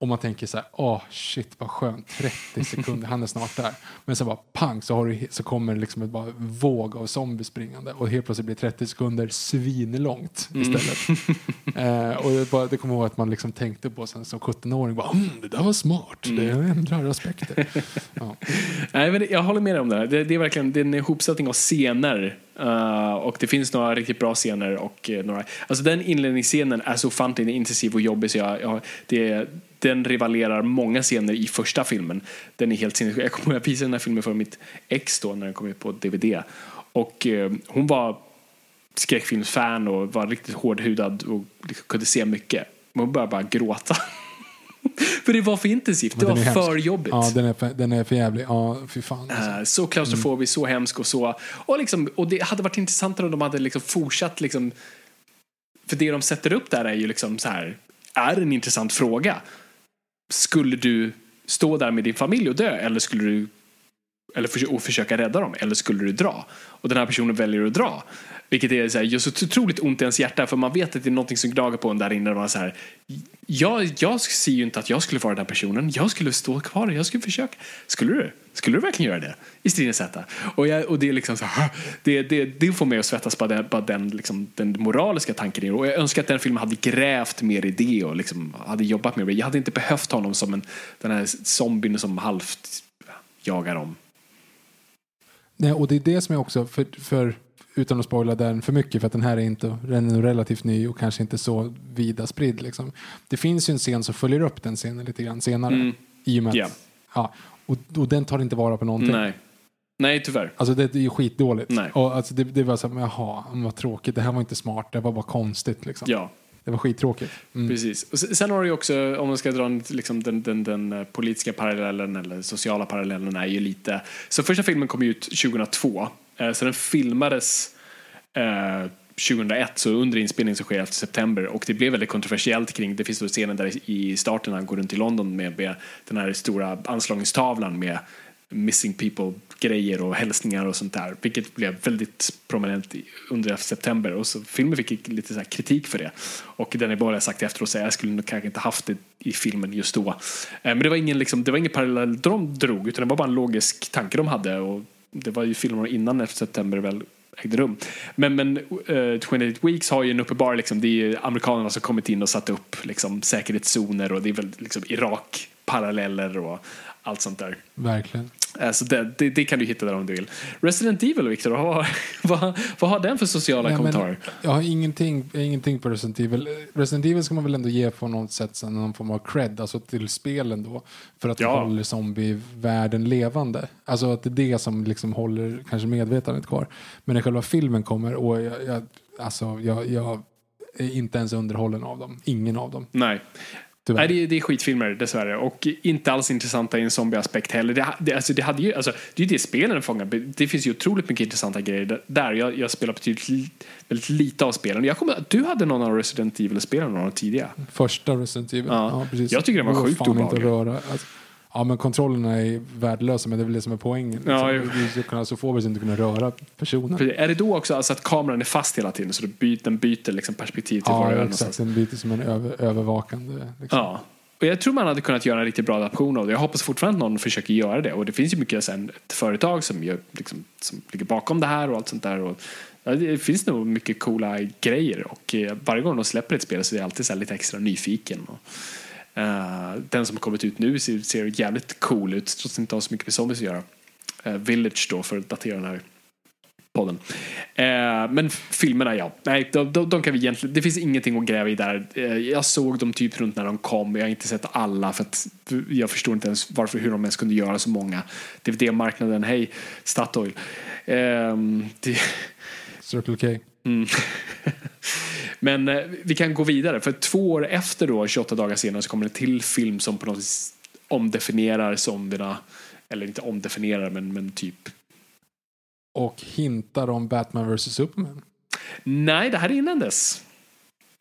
Och man tänker så här, åh oh, shit vad skönt, 30 sekunder, han är snart där. Men så bara pang så, har du, så kommer det liksom ett bara våg av zombies springande och helt plötsligt blir 30 sekunder svinlångt mm. istället. Mm. (laughs) eh, och det, bara, det kommer ihåg att man liksom tänkte på sen som 17-åring, bara, mm, det där var smart, mm. det ändrar aspekter. (laughs) ja. Nej, men jag håller med dig om det, det, det är verkligen det är en ihopsättning av scener Uh, och det finns några riktigt bra scener och uh, några, alltså den inledningsscenen är så ofantligt intensiv och jobbig så jag, jag det, den rivalerar många scener i första filmen. Den är helt sinnessjuk. Jag kommer ihåg att visa den här filmen för mitt ex då när den kom ut på DVD. Och uh, hon var skräckfilmsfan och var riktigt hårdhudad och liksom kunde se mycket. Men hon började bara gråta. (laughs) för det var för intensivt, det var för jobbigt. Ja, den är för, den är för jävlig. Ja, fy fan. Alltså. Uh, så klaustrofobisk, mm. så hemsk och så. Och, liksom, och det hade varit intressantare om de hade liksom fortsatt liksom, för det de sätter upp där är ju liksom så här, är en intressant fråga. Skulle du stå där med din familj och dö eller skulle du eller för, och försöka rädda dem eller skulle du dra? Och den här personen väljer att dra. Vilket är så här, gör så otroligt ont i ens hjärta för man vet att det är någonting som gnager på en där inne. Och man så här, jag, jag ser ju inte att jag skulle vara den här personen. Jag skulle stå kvar, jag skulle försöka. Skulle du? Skulle du verkligen göra det? I stridens hetta. Och, jag, och det är liksom så här, (laughs) det, det, det får mig att svettas bara den, bara den, liksom, den moraliska tanken. Och jag önskar att den filmen hade grävt mer i det och liksom hade jobbat mer med Jag hade inte behövt honom som en, den här zombien som halvt jagar dem. Nej, och det är det som är också, för, för utan att spoila den för mycket för att den här är inte den är relativt ny och kanske inte så vida spridd. Liksom. Det finns ju en scen som följer upp den scenen lite grann senare. Mm. I och med yeah. ja, och, och den tar inte vara på någonting. Nej. Nej, tyvärr. Alltså det, det är ju skitdåligt. Nej. Och alltså det, det var så här, jaha, vad tråkigt, det här var inte smart, det var bara konstigt liksom. Ja. Det var skittråkigt. Mm. Precis. Och sen har du också, om man ska dra liksom den, den, den, eh, politiska parallellen eller sociala parallellen är ju lite, så första filmen kom ut 2002, eh, så den filmades 2001 eh, så under inspelningen som sker efter september och det blev väldigt kontroversiellt kring, det finns då scenen där i starten han går runt i London med, med den här stora anslagstavlan med missing people grejer och hälsningar och sånt där vilket blev väldigt prominent under september och så filmen fick lite så kritik för det och den är bara sagt efteråt säga jag skulle nog kanske inte haft det i filmen just då eh, men det var ingen, liksom, det var ingen parallell de drog utan det var bara en logisk tanke de hade och det var ju filmer innan efter september väl ägde rum. Men, men eh, uh, 28 Weeks har ju en uppenbar, liksom, det är amerikanerna som kommit in och satt upp liksom, säkerhetszoner och det är väl liksom, Irak-paralleller och allt sånt där. Verkligen. Uh, så det, det, det, kan du hitta där om du vill. Resident Evil, Victor, vad, (laughs) vad, vad har den för sociala Nej, kommentarer? Jag har ingenting, ingenting på Resident Evil. Resident Evil ska man väl ändå ge på något sätt någon form av cred, alltså till spelen då. För att ja. de håller zombievärlden levande. Alltså att det är det som liksom håller kanske medvetandet kvar. Men när själva filmen kommer och jag, jag alltså jag, jag är inte ens underhållen av dem. Ingen av dem. Nej. Nej, det är, det är skitfilmer dessvärre. Och inte alls intressanta i en zombieaspekt heller. Det, det, alltså, det, hade ju, alltså, det är ju det spelen fångar. Det finns ju otroligt mycket intressanta grejer där. Jag, jag spelar betydligt väldigt lite av spelen. Jag kommer, du hade någon av Resident Evil-spelen, någon av de tidiga. Första Resident Evil, ja. ja precis. Jag tycker den var sjukt obehaglig. Alltså, Ja, men kontrollerna är värdelösa, men det är väl det som är poängen. Ja, liksom. Ska så får vi inte kunna röra personen. Är det då också alltså att kameran är fast hela tiden, så du byter, den byter liksom perspektiv till ja, var du är exakt. Den byter som en över, övervakande. Liksom. Ja. Och jag tror man hade kunnat göra en riktigt bra adaption av det. Jag hoppas fortfarande att någon försöker göra det. Och det finns ju mycket sen, ett företag som, gör, liksom, som ligger bakom det här och allt sånt där. Och, ja, det finns nog mycket coola grejer. Och eh, varje gång de släpper ett spel så är jag alltid så lite extra nyfiken. Och, Uh, den som har kommit ut nu ser, ser jävligt cool ut trots att det inte har så mycket med zombies att göra. Uh, Village då för att datera den här podden. Eh, men filmerna, ja. Nej, de, de, de, kan vi egentligen, det finns ingenting att gräva i där. Eh, jag såg dem typ runt när de kom. Jag har inte sett alla för att jag förstår inte ens varför, hur de ens kunde göra så många. DVD-marknaden, hej Statoil. Eh, det... Circle K. Mm. (laughs) Men eh, vi kan gå vidare, för två år efter då, 28 dagar senare, så kommer det till film som på något vis omdefinierar zombierna. Eller inte omdefinierar, men, men typ. Och hintar om Batman vs Superman. Nej, det här är innan dess.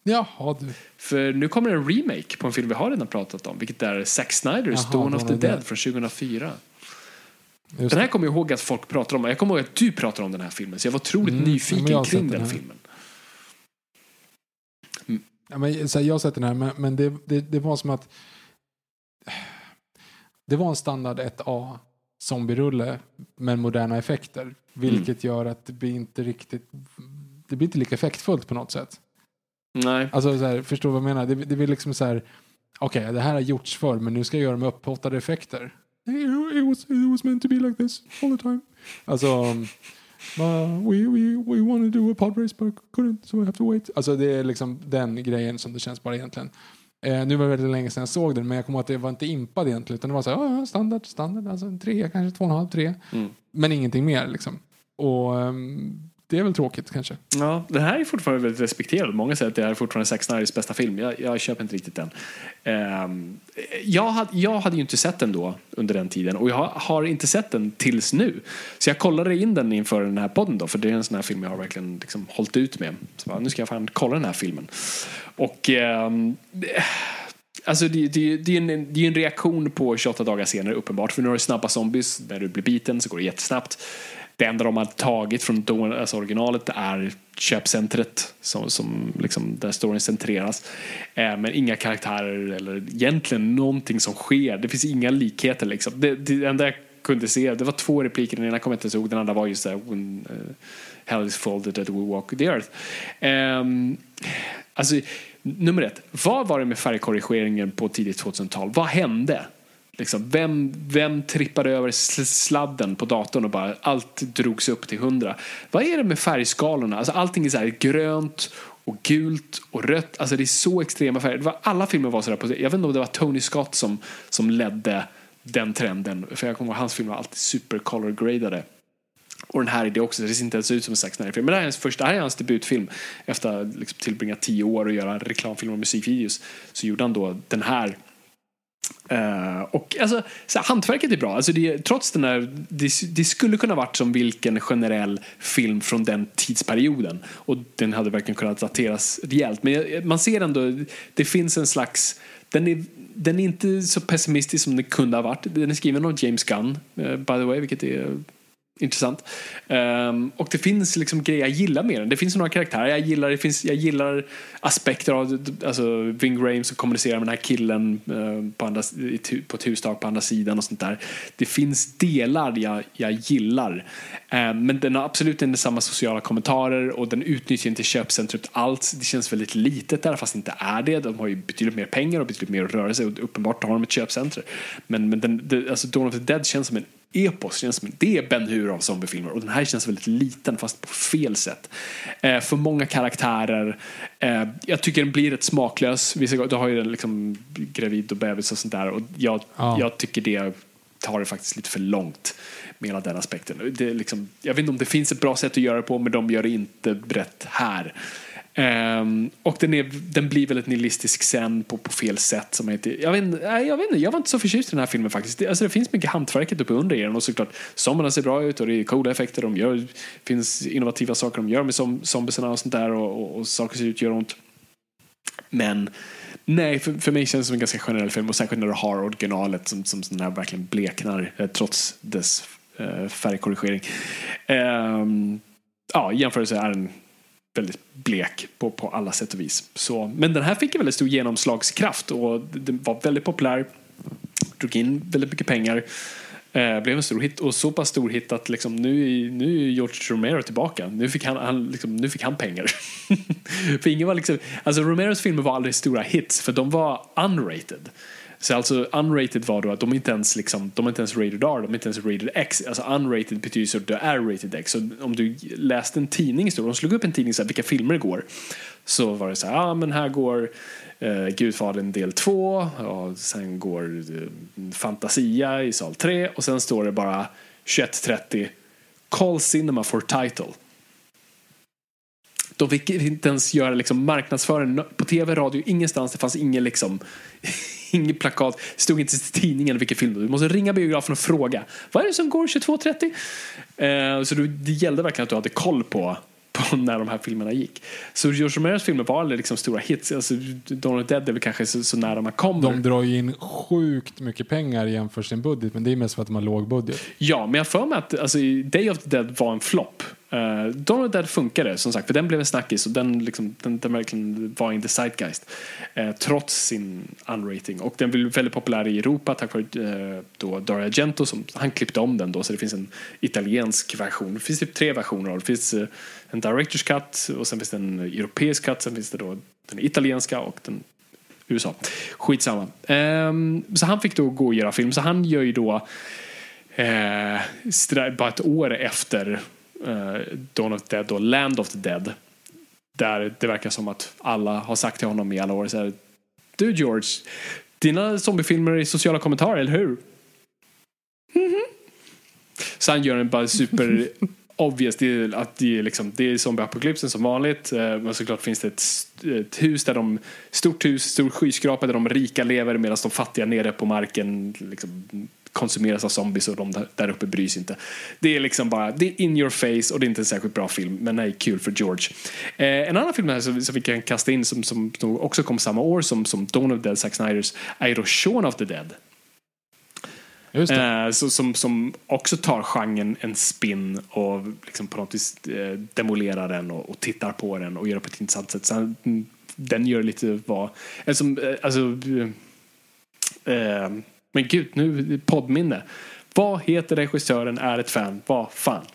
Jaha, du. För nu kommer en remake på en film vi har redan pratat om, vilket är Zack Snyders Jaha, Dawn of the Dead från 2004. Just den här kommer jag ihåg att folk pratar om. Jag kommer ihåg att du pratar om den här filmen, så jag var otroligt mm, nyfiken kring den, den filmen. Ja, men, så här, jag har sett den här, men, men det, det, det var som att det var en standard 1A zombierulle med moderna effekter. Vilket mm. gör att det blir inte riktigt det blir inte lika effektfullt på något sätt. Nej. Alltså, så här, förstår vad jag menar? Det, det blir liksom så här, okej, okay, det här har gjorts förr, men nu ska jag göra med upphottade effekter. It was, it was meant to be like this all the time. Alltså, uh, we, we, we wanted to do a pod race but couldn't, so we have to wait. Alltså det är liksom den grejen som det känns bara egentligen. Eh, nu var det väldigt länge sedan jag såg den, men jag kommer ihåg att jag var inte impad egentligen. Utan det var så här, oh, standard, standard, alltså en trea, kanske två och en halv, tre. Mm. Men ingenting mer liksom. Och um, det är väl tråkigt kanske. Ja, den här är fortfarande väldigt respekterad. Många säger att det är fortfarande Zack Snyders bästa film. Jag, jag köper inte riktigt den. Um, jag, hade, jag hade ju inte sett den då under den tiden och jag har inte sett den tills nu. Så jag kollade in den inför den här podden då, för det är en sån här film jag har verkligen liksom hållit ut med. Så bara, nu ska jag fan kolla den här filmen. Och um, Alltså det, det, det, är en, det är en reaktion på 28 dagar senare uppenbart. För nu har du snabba zombies. När du blir biten så går det jättesnabbt. Det enda de har tagit från alltså originalet är köpcentret som, som liksom, där storyn centreras. Eh, men inga karaktärer eller egentligen någonting som sker. Det finns inga likheter liksom. Det, det enda jag kunde se, det var två repliker. Den ena kom jag inte ihåg, den andra var just där when uh, hell is folded that we walk the earth. Um, alltså, nummer ett, vad var det med färgkorrigeringen på tidigt 2000-tal? Vad hände? Liksom, vem, vem trippade över sladden på datorn och bara allt drogs upp till hundra? Vad är det med färgskalorna? Alltså, allting är så här grönt och gult och rött. Alltså det är så extrema färger. var, alla filmer var sådär. På, jag vet inte om det var Tony Scott som, som ledde den trenden. För jag kommer ihåg hans filmer var alltid super color gradade. Och den här är det också, det ser inte ens ut som en Zack Snyder-film. Men det här är hans första, det här är hans debutfilm. Efter att liksom tillbringat tio år och göra reklamfilmer och musikvideos så gjorde han då den här Uh, och alltså, så hantverket är bra. Alltså det, trots den här, det, det, skulle kunna varit som vilken generell film från den tidsperioden. Och den hade verkligen kunnat dateras rejält. Men man ser ändå, det finns en slags, den är, den är inte så pessimistisk som den kunde ha varit. Den är skriven av James Gunn, uh, by the way, vilket är intressant. Um, och det finns liksom grejer jag gillar med den. Det finns några karaktärer jag gillar. Det finns, jag gillar aspekter av alltså Ving Rhames som kommunicerar med den här killen uh, på, andra, på ett hustak på andra sidan och sånt där. Det finns delar jag, jag gillar. Um, men den har absolut inte samma sociala kommentarer och den utnyttjar inte köpcentret alls. Det känns väldigt litet där fast det inte är det. De har ju betydligt mer pengar och betydligt mer att röra sig och uppenbart har de ett köpcenter. Men, men den, det, alltså Dawn of the Dead känns som en epos. Känns som, det är Ben Hur av zombiefilmer och den här känns väldigt liten fast på fel sätt. Eh, för många karaktärer. Eh, jag tycker den blir rätt smaklös. du har ju den liksom gravid och bebis och sånt där och jag, ja. jag tycker det tar det faktiskt lite för långt med hela den aspekten. Det liksom, jag vet inte om det finns ett bra sätt att göra det på men de gör det inte rätt här. Um, och den, är, den blir väldigt nihilistisk sen på, på fel sätt. Som jag, inte, jag, vet, jag vet inte, jag var inte så förtjust i den här filmen faktiskt. Det, alltså, det finns mycket hantverket uppe under i den och såklart zombierna ser bra ut och det är coola effekter. De gör, det finns innovativa saker de gör med som, zombiesarna och sånt där och, och, och saker ser ut att göra ont. Men nej, för, för mig känns det som en ganska generell film och särskilt när du har originalet som, som den här verkligen bleknar eh, trots dess eh, färgkorrigering. Um, ja, i jämförelse är den väldigt blek på, på alla sätt och vis. Så, men den här fick en väldigt stor genomslagskraft och den var väldigt populär. Drog in väldigt mycket pengar. Eh, blev en stor hit och så pass stor hit att liksom, nu, nu är George Romero tillbaka. Nu fick han, han, liksom, nu fick han pengar. (laughs) för ingen var liksom, alltså Romeros filmer var aldrig stora hits för de var unrated. Så alltså unrated var då att de inte ens liksom, de är inte ens rated R, de är inte ens rated X. Alltså unrated betyder så att du är rated X. Så om du läste en tidning, så de slog upp en tidning så här, vilka filmer det går. Så var det så här, ja ah, men här går eh, Gudfadern del 2 och sen går eh, Fantasia i sal 3 och sen står det bara 21.30 Call Cinema for Title. De fick inte ens göra liksom marknadsföring på tv, radio, ingenstans. Det fanns ingen liksom (laughs) inget plakat. Det stod inte i tidningen vilken film Du måste ringa biografen och fråga. Vad är det som går 22.30? Eh, så det gällde verkligen att du hade koll på på (laughs) när de här filmerna gick. Så George Romeros filmer var aldrig liksom stora hits. Alltså, Dawn of Dead är väl kanske så, så nära man kommer. De drar ju in sjukt mycket pengar jämfört sin budget, men det är mest för att de har låg budget. Ja, men jag för mig att alltså, Day of the Dead var en flopp. Uh, Dawn of the Dead funkade som sagt, för den blev en snackis och den, liksom, den, den verkligen var in the zeitgeist. Uh, trots sin unrating. Och den blev väldigt populär i Europa tack vare uh, då Dario Argento som han klippte om den då så det finns en italiensk version. Det finns typ tre versioner av det. finns uh, en director's cut och sen finns det en europeisk cut. Sen finns det då den italienska och den USA. Skitsamma. Um, så han fick då gå och göra film. Så han gör ju då eh, bara ett år efter uh, Dawn of the Dead och Land of the Dead. Där det verkar som att alla har sagt till honom i alla år så här, Du George, dina zombiefilmer är sociala kommentarer, eller hur? Mm -hmm. Så han gör en bara super (laughs) obvious, det är, att det är, liksom, det är zombieapokalypsen som vanligt. Eh, men såklart finns det ett, ett, hus där de, stort hus, stor skyskrapa där de rika lever medan de fattiga nere på marken liksom, konsumeras av zombies och de där uppe bryr sig inte. Det är liksom bara, det är in your face och det är inte en särskilt bra film men nej, kul för George. Eh, en annan film här som, som vi kan kasta in som, som, också kom samma år som, som Dawn of the Dead, Zack Snyders, är då Shaun of the Dead. Eh, så, som, som också tar genren en spin och liksom på något vis eh, demolerar den och, och, tittar på den och gör det på ett intressant sätt. Så den gör lite vad, alltså, alltså eh, men gud, nu poddminne. Vad heter regissören, är ett fan, vad fan?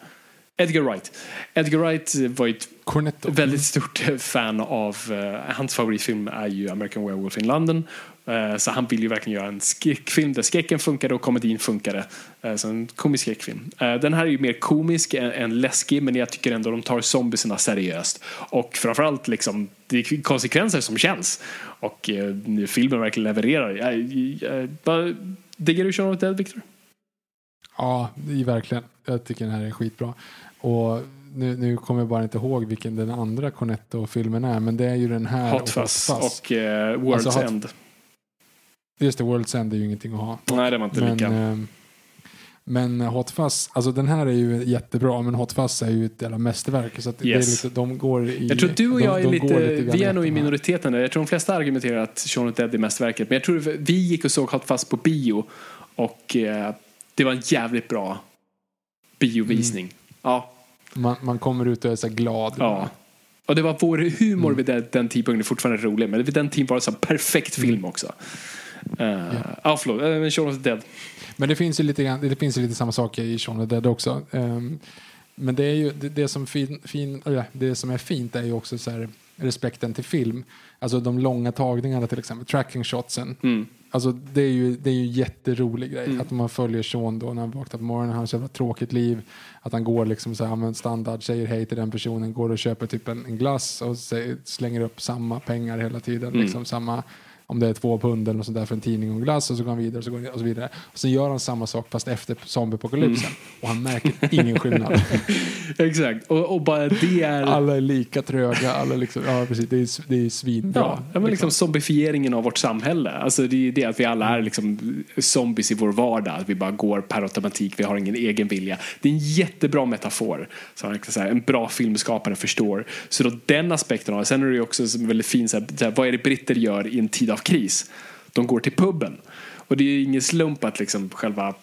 Edgar Wright. Edgar Wright var ett Cornetto. väldigt stort (laughs) fan av, uh, hans favoritfilm är ju American Werewolf in London. Uh, så han vill ju verkligen göra en skräckfilm där skräcken funkade och komedin funkade. Uh, så en komisk skräckfilm. den här är ju mer komisk än, läskig men jag tycker ändå de tar zombiesarna seriöst. Och framförallt liksom, det är konsekvenser som känns. Och filmen verkligen levererar. diggar du Shaun of the Dead, Victor? Ja, verkligen. Jag tycker den här är skitbra. Och nu, nu kommer jag bara inte ihåg vilken den andra Cornetto-filmen är, men det är ju den här. Hot Fuzz och, och uh, World's alltså, End. Just det, World's End är ju ingenting att ha. Nej, det var inte men, lika. Eh, men Hot Fuzz, alltså den här är ju jättebra, men Hot Fuzz är ju ett jävla mästerverk. Så att yes. det är lite, de går i, jag tror du och jag de, är lite, lite vi är nog i minoriteten där. Jag tror de flesta argumenterar att Shaun of Dead är mästerverket. Men jag tror vi gick och såg Hot Fuzz på bio och eh, det var en jävligt bra biovisning. Mm. Ja. Man, man kommer ut och är så glad. Ja. Och det var vår humor mm. vid den, den tidpunkten fortfarande rolig. Men vid den tiden var det en perfekt film mm. Uh, ja. ah, förlåt, uh, Shaun of the Dead. Men det finns ju lite, det finns ju lite samma sak i Shaun of the Dead också. Um, men det, är ju, det, det, som fin, fin, äh, det som är fint är ju också så här, respekten till film. Alltså de långa tagningarna till exempel, tracking shotsen. Mm. Alltså det är ju, det är ju jätterolig grej. Mm. Att man följer Sean då när han vaknar på morgonen, han har ett tråkigt liv. Att han går liksom så här, standard, säger hej till den personen, går och köper typ en, en glass och säger, slänger upp samma pengar hela tiden. Mm. Liksom samma om det är två pund eller sånt där för en tidning och en glass och så går han vidare och så, går han, och så vidare. Och så gör han samma sak fast efter zombieapokalypsen mm. och han märker ingen skillnad. (laughs) Exakt, och, och, bara det är... Alla är lika tröga, alla liksom, ja precis, det är, det är svinbra. Ja, men liksom, liksom zombifieringen av vårt samhälle. Alltså det är det att vi alla är liksom zombies i vår vardag, att vi bara går per automatik, vi har ingen egen vilja. Det är en jättebra metafor, så en bra filmskapare förstår. Så då den aspekten av det, sen är det också väldigt fint, så här, vad är det britter gör i en tid av kris. De går till puben. Och det är ingen slump att liksom själva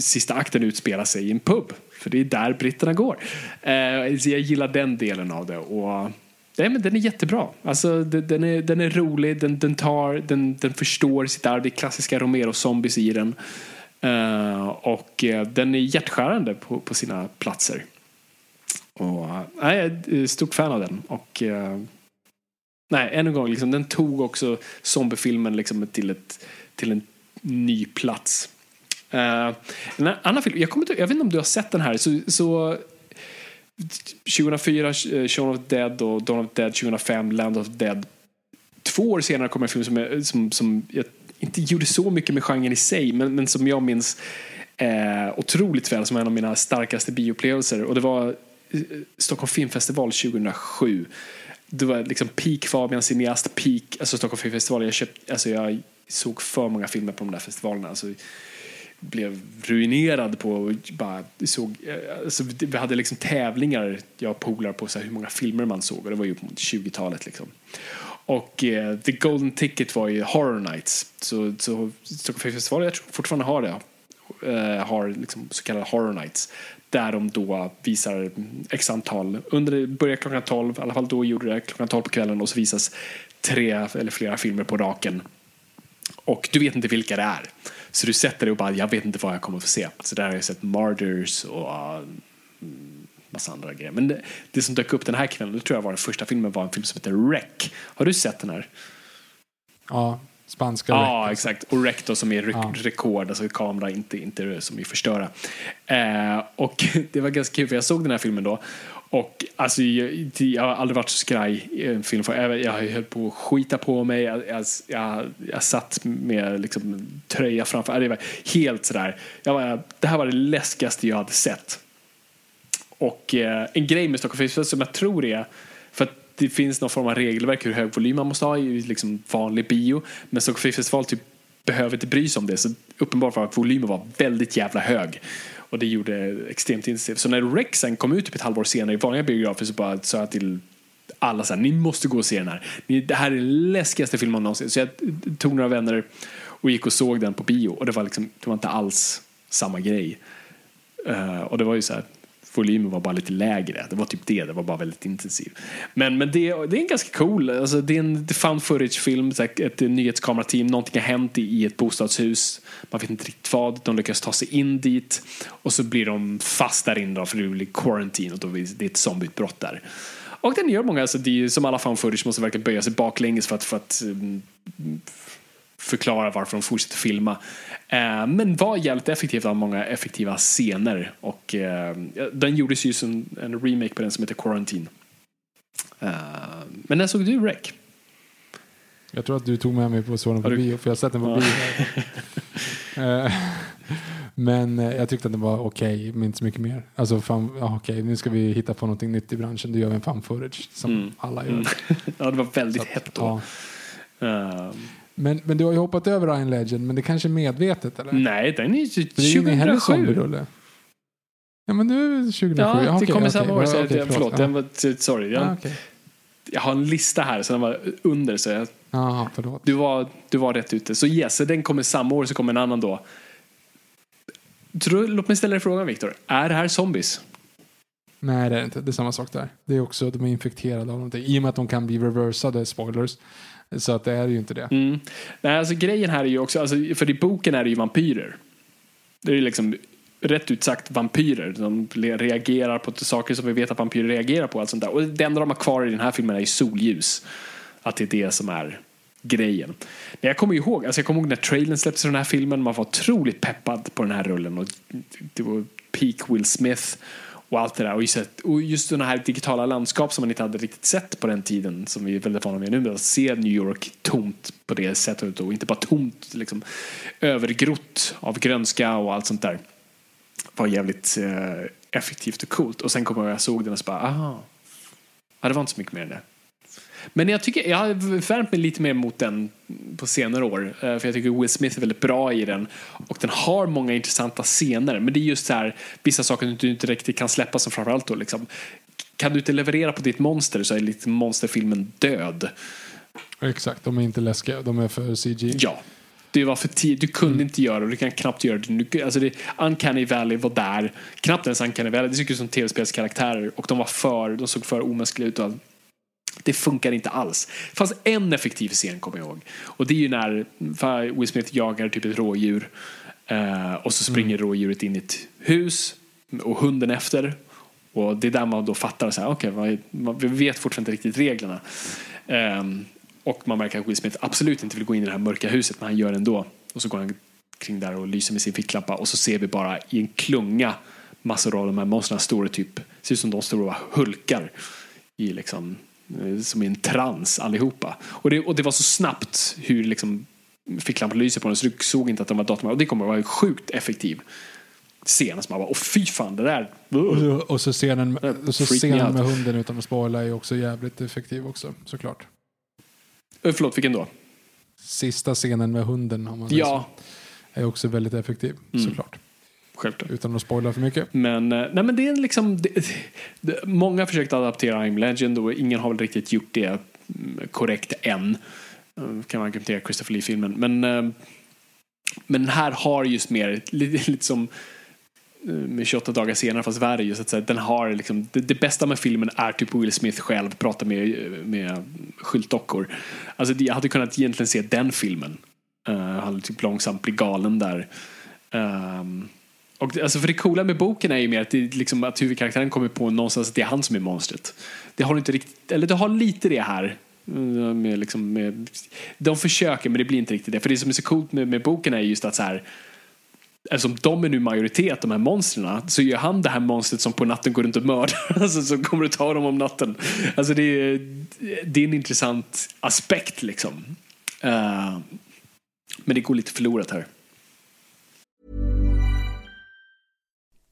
sista akten utspelar sig i en pub. För det är där britterna går. Eh, så jag gillar den delen av det. Och, nej, men den är jättebra. Alltså, den, är, den är rolig, den, den, tar, den, den förstår sitt arv. Det är klassiska Romero-zombies i den. Uh, och uh, den är hjärtskärande på, på sina platser. Och, uh, jag är stort fan av den. Och Nej, än en gång, liksom, den tog också zombiefilmen liksom, till, ett, till en ny plats. Uh, en annan film, jag, kommer till, jag vet inte om du har sett den här, så, så 2004 eh, Shaun of the Dead och Dawn of the Dead 2005 Land of the Dead. Två år senare kom en film som, jag, som, som jag inte gjorde så mycket med genren i sig, men, men som jag minns eh, otroligt väl som en av mina starkaste bioupplevelser. Och det var eh, Stockholm Filmfestival 2007. Det var liksom peak Fabian cineast, peak alltså Stockholm Filmfestival. Jag, köpt, alltså jag såg för många filmer på de där festivalerna. Alltså, blev ruinerad på bara såg, alltså, vi hade liksom tävlingar, jag polar på så här, hur många filmer man såg och det var ju på 20-talet liksom. Och eh, The Golden Ticket var ju Horror Nights. Så, så Stockholm Filmfestival, jag tror fortfarande har det, eh, har liksom så kallade Horror Nights. Där de då visar x antal, under, börjar klockan 12, i alla fall då gjorde det klockan 12 på kvällen och så visas tre eller flera filmer på raken. Och du vet inte vilka det är. Så du sätter dig och bara, jag vet inte vad jag kommer att få se. Så där har jag sett Martyrs och uh, massa andra grejer. Men det, det, som dök upp den här kvällen, det tror jag var den första filmen, var en film som heter Wreck. Har du sett den här? Ja, spanska Ja, rec, exakt. Och Rec då som är re ja. rekord, alltså kamera, inte, inte som är förstöra. Eh, och (laughs) det var ganska kul för jag såg den här filmen då och alltså, jag, jag, har aldrig varit så skraj i en film. Jag, jag höll på att skita på mig. Jag, jag, jag, jag satt med liksom, tröja framför. Det var helt sådär. Jag var, det här var det läskigaste jag hade sett. Och eh, en grej med Stockholm Filmfestival som jag tror är för att det finns någon form av regelverk hur hög volym man måste ha i liksom vanlig bio. Men Stockholm Filmfestival typ behöver inte bry sig om det. Så uppenbart var att volymen var väldigt jävla hög. Och det gjorde extremt intensivt. Så när Rexen kom ut typ ett halvår senare i vanliga biografer så bara sa jag till alla så här, ni måste gå och se den här. det här är den läskigaste filmen någonsin. Så jag tog några vänner och gick och såg den på bio och det var liksom, det var inte alls samma grej. Uh, och det var ju så här, volymen var bara lite lägre. Det var typ det, det var bara väldigt intensiv. Men, men det, det är en ganska cool, alltså det är en found footage-film, ett nyhetskamerateam, någonting har hänt i ett bostadshus, man vet inte riktigt vad, de lyckas ta sig in dit och så blir de fast där inne för det blir quarantine och då är det ett zombieutbrott där. Och den gör många, alltså det är, som alla found footage måste verkligen böja sig baklänges för att, för att um, förklara varför de fortsätter filma. Eh, men var jävligt effektivt av många effektiva scener. Och eh, den gjordes ju som en remake på den som heter Quarantine. Eh, men när såg du Rec? Jag tror att du tog med mig på sådan på du... bio, för jag har sett den på bio. (laughs) Eh, men eh, jag tyckte att den var okej, okay, men inte så mycket mer. Alltså, fan, ja, okej, okay, nu ska vi hitta på någonting nytt i branschen. Då gör vi en fan footage som mm. alla gör. Mm. (laughs) ja, det var väldigt att, hett då. Ja. Uh, men, men du har ju hoppat över Iron Legend, men det kanske är medvetet eller? Nej, den är ju 2007. Ja men nu är det 2007. Ja, det okay, kommer samma år. Så okay, förlåt, förlåt den var, sorry. Jag, ah, okay. jag har en lista här så den var under. Så jag, förlåt. Du, var, du var rätt ute. Så yes, den kommer samma år så kommer en annan då. Tror, låt mig ställa dig frågan Viktor. Är det här zombies? Nej det är inte. Det är samma sak där. Det är också, de är infekterade av någonting. I och med att de kan bli reversade, spoilers, så att det är ju inte det. Mm. Nej, alltså grejen här är ju också, alltså, för i boken är det ju vampyrer. Det är ju liksom rätt ut sagt vampyrer. De reagerar på saker som vi vet att vampyrer reagerar på. Allt sånt där. Och det enda de har kvar i den här filmen är ju solljus. Att det är det som är grejen. Men jag kommer ihåg, alltså jag kommer ihåg när trailern släpptes för den här filmen. Man var otroligt peppad på den här rullen. Och det var peak Will Smith och allt det där. Och just, och just sådana här digitala landskap som man inte hade riktigt sett på den tiden som vi är väldigt vana vid nu. Att se New York tomt på det sättet och inte bara tomt, liksom övergrott av grönska och allt sånt där. Var jävligt eh, effektivt och coolt. Och sen kom jag och jag såg den och så bara, aha. Ja, det var inte så mycket mer än det. Men jag, tycker, jag har värmt mig lite mer mot den på senare år. Eh, för jag tycker Will Smith är väldigt bra i den. Och den har många intressanta scener. Men det är just så här, vissa saker du inte riktigt kan släppa som framförallt då liksom. Kan du inte leverera på ditt monster så är lite monsterfilmen död. Exakt, de är inte läskiga, de är för CG. Ja. Det var för tid, du kunde mm. inte göra det, du kan knappt göra det. Alltså det. Uncanny Valley var där, knappt ens Uncanny Valley, det såg ut som tv-spelskaraktärer och de var för, de såg för omänskliga ut. Och. Det funkar inte alls. Det fanns en effektiv scen kommer jag ihåg. Och det är ju när Will Smith jagar typ ett rådjur. Uh, och så springer mm. rådjuret in i ett hus och hunden efter. Och det är där man då fattar så här, okay, vi vet fortfarande inte riktigt reglerna. Ehm, och man märker att Will Smith absolut inte vill gå in i det här mörka huset, men han gör det ändå. Och så går han kring där och lyser med sin ficklampa och så ser vi bara i en klunga massor av de här monstren står typ, ser ut som de står och hulkar i liksom, eh, som i en trans allihopa. Och det, och det var så snabbt hur liksom ficklampan lyser på den så du såg inte att de var datorn. Och det kommer att vara en sjukt effektiv scen som man bara, åh fy fan det där. Och så, och så scenen, och så scenen med hunden utan att spoila är också jävligt effektiv också, såklart. Eh, Förlåt, vilken då? Sista scenen med hunden om man säger Ja, så, är också väldigt effektiv, Mm. såklart. Självklart. Utan att spoila för mycket. Men, eh, nej, men det är liksom, det, det, många har försökt adaptera I'm Legend och ingen har väl riktigt gjort det mm, korrekt än. Eh, Kan man argumentera Christopher Lee-filmen. Men, eh, men den här har just mer, lite, (laughs) lite som med 28 dagar senare fast värre just att säga, den har liksom, det, det bästa med filmen är typ Will Smith själv pratar med, med skyltdockor. Alltså jag hade kunnat egentligen se den filmen. Uh, han typ långsamt blir galen där. Ehm, och alltså för det coola med boken är ju mer att, det, liksom, att huvudkaraktären kommer på någonstans att det är han som är monstret. Det har inte riktigt, eller det har lite det här. Eh, med liksom, med, de försöker men det blir inte riktigt det. För det som är så coolt med, med boken är just att så här, Eftersom de är nu majoritet, de här monstren, så gör han det här monstret som på natten går runt och mördar. (laughs) Alltså, som kommer att ta dem om natten. Alltså, det, är, det är en intressant aspekt liksom. Uh, men det går lite förlorat här.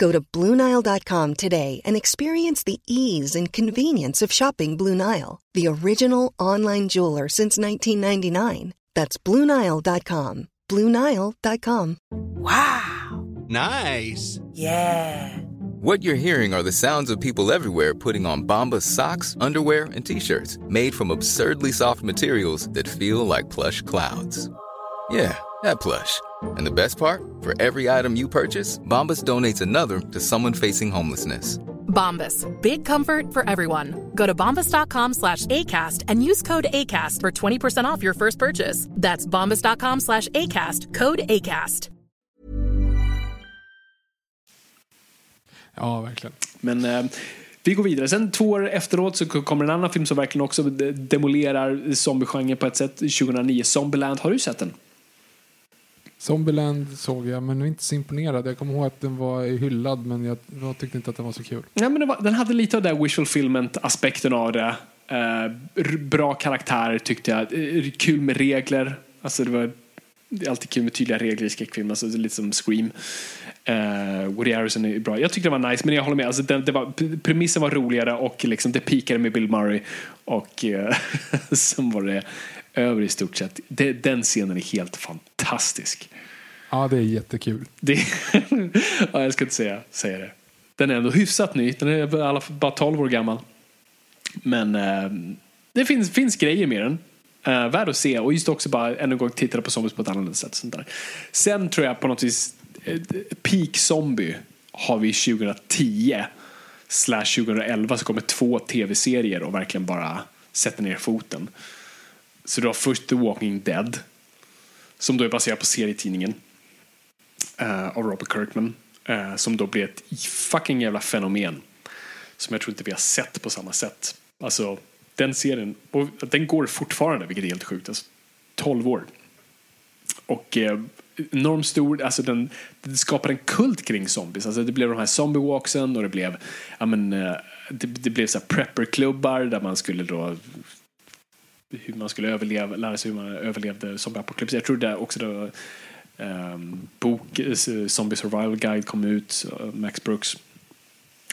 Go to BlueNile.com today and experience the ease and convenience of shopping Blue Nile, the original online jeweler since 1999. That's BlueNile.com. BlueNile.com. Wow! Nice. Yeah! What you're hearing are the sounds of people everywhere putting on Bombas socks, underwear, and t-shirts made from absurdly soft materials that feel like plush clouds. Yeah, that plush. And the best part? For every item you purchase, Bombas donates another to someone facing homelessness. Bombas. Big comfort for everyone. Go to bombas.com slash ACAST and use code ACAST for 20% off your first purchase. That's bombas.com slash ACAST. Code ACAST. Ja, verkligen. Men eh, vi går vidare. Sen två år efteråt så kommer en annan film som verkligen också demolerar zombiegenren på ett sätt. 2009, Zombieland. Har du sett den? Zombieland såg jag, men inte så imponerad. Jag kommer ihåg att den var hyllad, men jag, jag tyckte inte att den var så kul. Ja, men det var, den hade lite av den där visual filment-aspekten av det. Eh, bra karaktär tyckte jag. Eh, kul med regler. Alltså det var det är alltid kul med tydliga regler i skräckfilm. Alltså lite som Scream. Eh, Woody Harrison är bra. Jag tyckte den var nice, men jag håller med. Alltså, den, det var, premissen var roligare och liksom, det pikade med Bill Murray. Och eh, (laughs) sen var det över i stort sett. Det, den scenen är helt fantastisk. Ja, det är jättekul. Det, (laughs) ja, jag ska inte säga, säga det. Den är ändå hyfsat ny. Den är alla bara 12 år gammal. Men eh, det finns, finns grejer med den. Eh, värd att se. Och just också bara ännu en gång titta på zombies på ett annat sätt. Sånt där. Sen tror jag på något vis eh, peak zombie har vi 2010 slash 2011 så kommer två tv-serier och verkligen bara sätter ner foten. Så du har först The Walking Dead som då är baserad på serietidningen eh, av Robert Kirkman. eh, som då blev ett fucking jävla fenomen. som jag tror inte vi har sett på samma sätt. Alltså, den serien, och den går fortfarande, vilket är helt sjukt. Alltså, 12 år. Och eh, enormt stor, alltså den, den skapade en kult kring zombies. Alltså det blev de här zombie walksen och det blev, ja men, eh, det, det blev så här prepperklubbar där man skulle då hur man skulle överleva, lära sig hur man överlevde zombieapokalyps. Jag tror det också då Ehm, bok, eh, Zombie Survival Guide kom ut, eh, Max Brooks.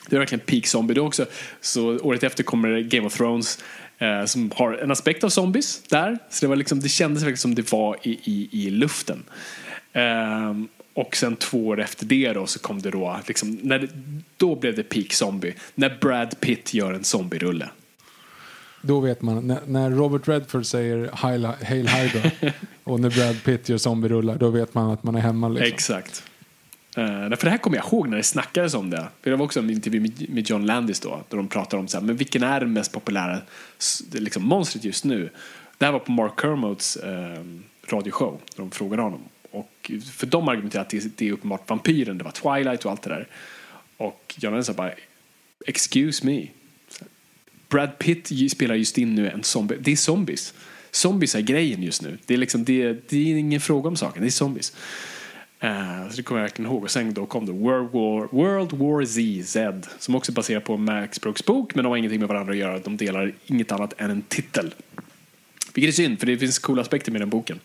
Det är verkligen peak zombie då också. Så året efter kommer Game of Thrones eh, som har en aspekt av zombies där. Så det, var liksom, det kändes verkligen som det var i, i, i luften. Um, och sen två år efter det då så kom det då, liksom, när det, då blev det peak zombie. När Brad Pitt gör en zombie-rulle. Då vet man, när, när Robert Redford säger Hail, Hail Hydra (laughs) och när Brad Pitt gör zombie-rullar, då vet man att man är hemma. Liksom. Exakt. Uh, för det här kommer jag ihåg när det snackades om det. För det var också en intervju med, med John Landis då, där de pratar om så här, men vilken är det mest populära liksom, monstret just nu. Det här var på Mark Kermods uh, radioshow, där de frågade honom. Och för de argumenterade att det, det är uppenbart vampyren, det var Twilight och allt det där. Och John Landis sa bara, excuse me. Brad Pitt spelar just in nu en zombie, det är zombies. Zombies är grejen just nu. Det är, liksom, det, det är ingen fråga om saken, det är zombies. Uh, så det kommer jag verkligen ihåg. Och sen då kom det World War, World War Z, Z, som också baserar på Max Brooks bok, men de har ingenting med varandra att göra. De delar inget annat än en titel. Vilket är synd, för det finns coola aspekter med den boken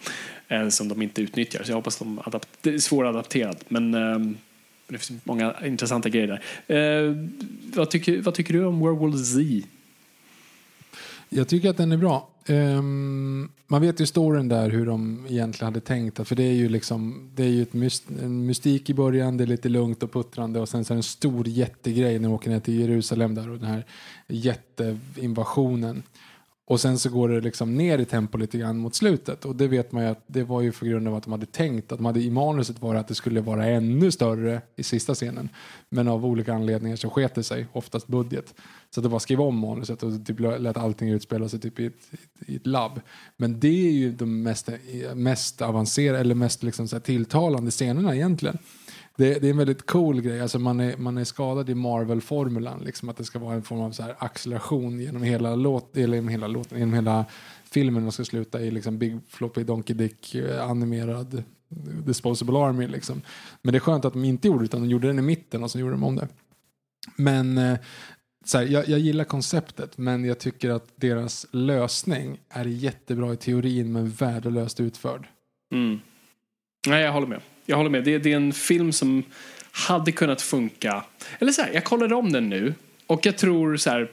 uh, som de inte utnyttjar. Så jag hoppas de adapt det är svåradapterat. Men uh, det finns många intressanta grejer där. vad, tycker, vad tycker du om World War Z? Jag tycker att den är bra. Um, man vet ju storyn där hur de egentligen hade tänkt. För det är ju liksom, det är ju ett myst, en mystik i början, det är lite lugnt och puttrande och sen så är det en stor jättegrej när de åker ner till Jerusalem där och den här jätteinvasionen. Och sen så går det liksom ner i tempo lite grann mot slutet. Och det vet man ju att det var ju för grund av att de hade tänkt att de hade i manuset var att det skulle vara ännu större i sista scenen. Men av olika anledningar så sket det sig, oftast budget. Så det var att skriva om manuset och typ lät allting utspela sig typ i ett, i ett labb. Men det är ju de mest, mest avancerade eller mest liksom så tilltalande scenerna egentligen. Det, det, är en väldigt cool grej. Alltså man, är, man är skadad i Marvel-formulan. Liksom att det ska vara en form av så här acceleration genom hela, låt, eller genom hela, låten, genom hela filmen Man ska sluta i liksom Big Floppy Donkey Dick eh, animerad eh, Disposable Army. Liksom. Men det är skönt att de inte gjorde det utan de gjorde den i mitten och så gjorde de om det. Men eh, så här, jag, jag, gillar konceptet men jag tycker att deras lösning är jättebra i teorin men värdelöst utförd. Mm. Nej, jag håller med. Jag håller med. Det, det, är en film som hade kunnat funka. Eller så här, jag kollade om den nu och jag tror så här.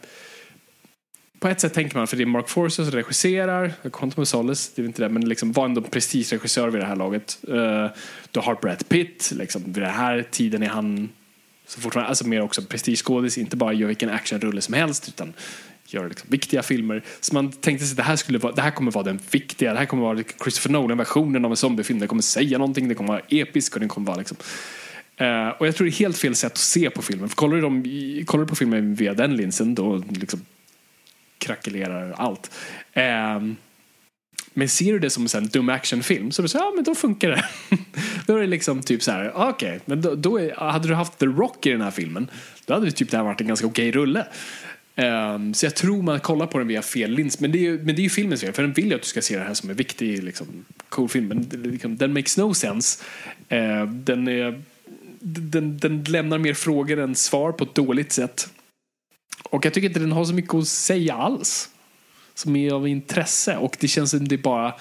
På ett sätt tänker man, för det är Mark Forster som regisserar, Quantum of Solace, det är inte det, men liksom var ändå prestigeregissör vid det här laget. Uh, du har Brad Pitt, liksom, vid den här tiden är han så fortfarande, alltså mer också prestigeskådis, inte bara gör vilken actionrulle som helst utan göra liksom viktiga filmer. Så man tänkte sig att det här, skulle vara, det här kommer vara den viktiga, det här kommer vara liksom Christopher Nolan-versionen av en zombiefilm. Den kommer säga någonting, den kommer vara episk och den kommer vara liksom Uh, och jag tror det är helt fel sätt att se på filmen. För kollar du, de, kollar du på filmen via den linsen då liksom krackelerar allt. Uh, men ser du det som en dum actionfilm så är det så, ja men då funkar det. (laughs) då är det liksom typ så här, okej, okay, men då, då är, hade du haft The Rock i den här filmen, då hade det typ det här varit en ganska okej okay rulle. Um, så jag tror man kollar på den via fel lins. Men det är ju, men det är ju filmens fel, för den vill ju att du ska se det här som en viktig, liksom, cool film. Men liksom, den makes no sense. Uh, den, är, den, den lämnar mer frågor än svar på ett dåligt sätt. Och jag tycker inte den har så mycket att säga alls. Som är av intresse. Och det känns som det bara,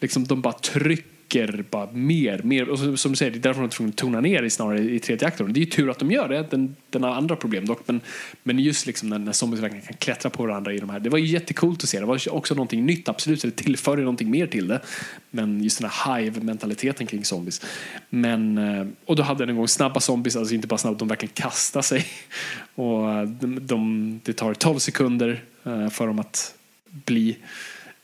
liksom, de bara trycker trycker bara mer, mer. Och som du säger, det är därför de är tvungna att tona ner i snarare i tredje akten. Det är ju tur att de gör det. Den, den har andra problem dock. Men, men just liksom när, när zombies verkligen kan klättra på varandra i de här. Det var ju jättekult att se. Det var också någonting nytt, absolut. Det tillförde någonting mer till det. Men just den här hive-mentaliteten kring zombies. Men, eh, och då hade den en gång snabba zombies, alltså inte bara snabba, de verkligen kastar sig. (laughs) Och eh, de, de, det tar 12 sekunder eh, för dem att bli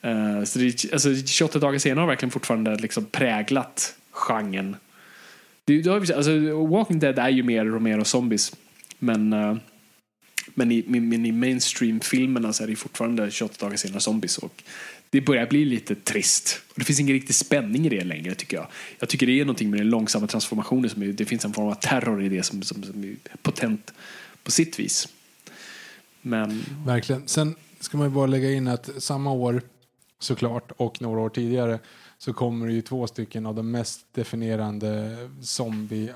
Uh, så det, alltså, 28 dagar senare har verkligen fortfarande liksom präglat genren. Det, det har, alltså, Walking Dead är ju mer Romero Zombies. Men, uh, men i, men i mainstream-filmerna så är det fortfarande 28 dagar senare zombies. Och det börjar bli lite trist. Och det finns ingen riktig spänning i det längre tycker jag. Jag tycker det är någonting med den långsamma transformationen. Som är, det finns en form av terror i det som, som, som är potent på sitt vis. Men Verkligen. Sen ska man ju bara lägga in att samma år såklart och några år tidigare så kommer det ju två stycken av de mest definierande zombie,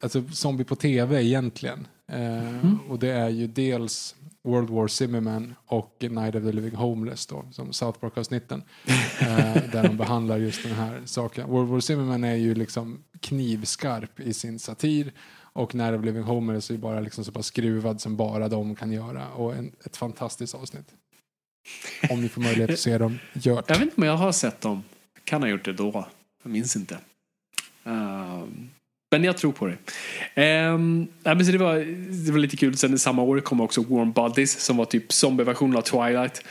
alltså zombie på tv egentligen. Eh, Och det är ju dels World War Zimmerman och Night of the Living Homeless då, som South Park-avsnitten. eh, (laughs) där de behandlar just den här saken. World War Zimmerman är ju liksom knivskarp i sin satir och Night of the Living Homeless är ju bara liksom så pass skruvad som bara de kan göra. Och en, ett fantastiskt avsnitt. Om ni får möjlighet att se dem, gör jag vet inte om jag har sett dem. Kan ha gjort det då. Jag minns inte. Uh, men jag tror på det. Um, men så det, var, det var lite kul. Sen samma år kom också Warm Bodies som var typ zombieversionen av Twilight.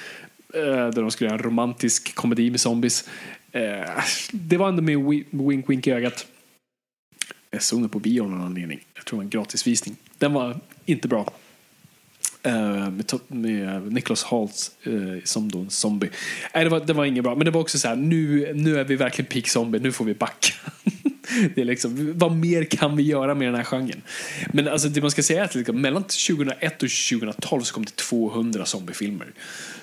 Uh, där de skulle göra en romantisk komedi med zombies. Uh, det var ändå med wink wink i ögat. Jag såg den på bio av någon anledning. Jag tror det var en gratisvisning. Den var inte bra. Eh, med, med Nicholas Holt eh, som då en zombie. Nej, det var, det var inget bra. Men det var också så här, nu, nu är vi verkligen peak zombie, nu får vi backa. (laughs) det är liksom, vad mer kan vi göra med den här genren? Men alltså, det man ska säga är att liksom, mellan 2001 och 2012 så kom det 200 zombiefilmer.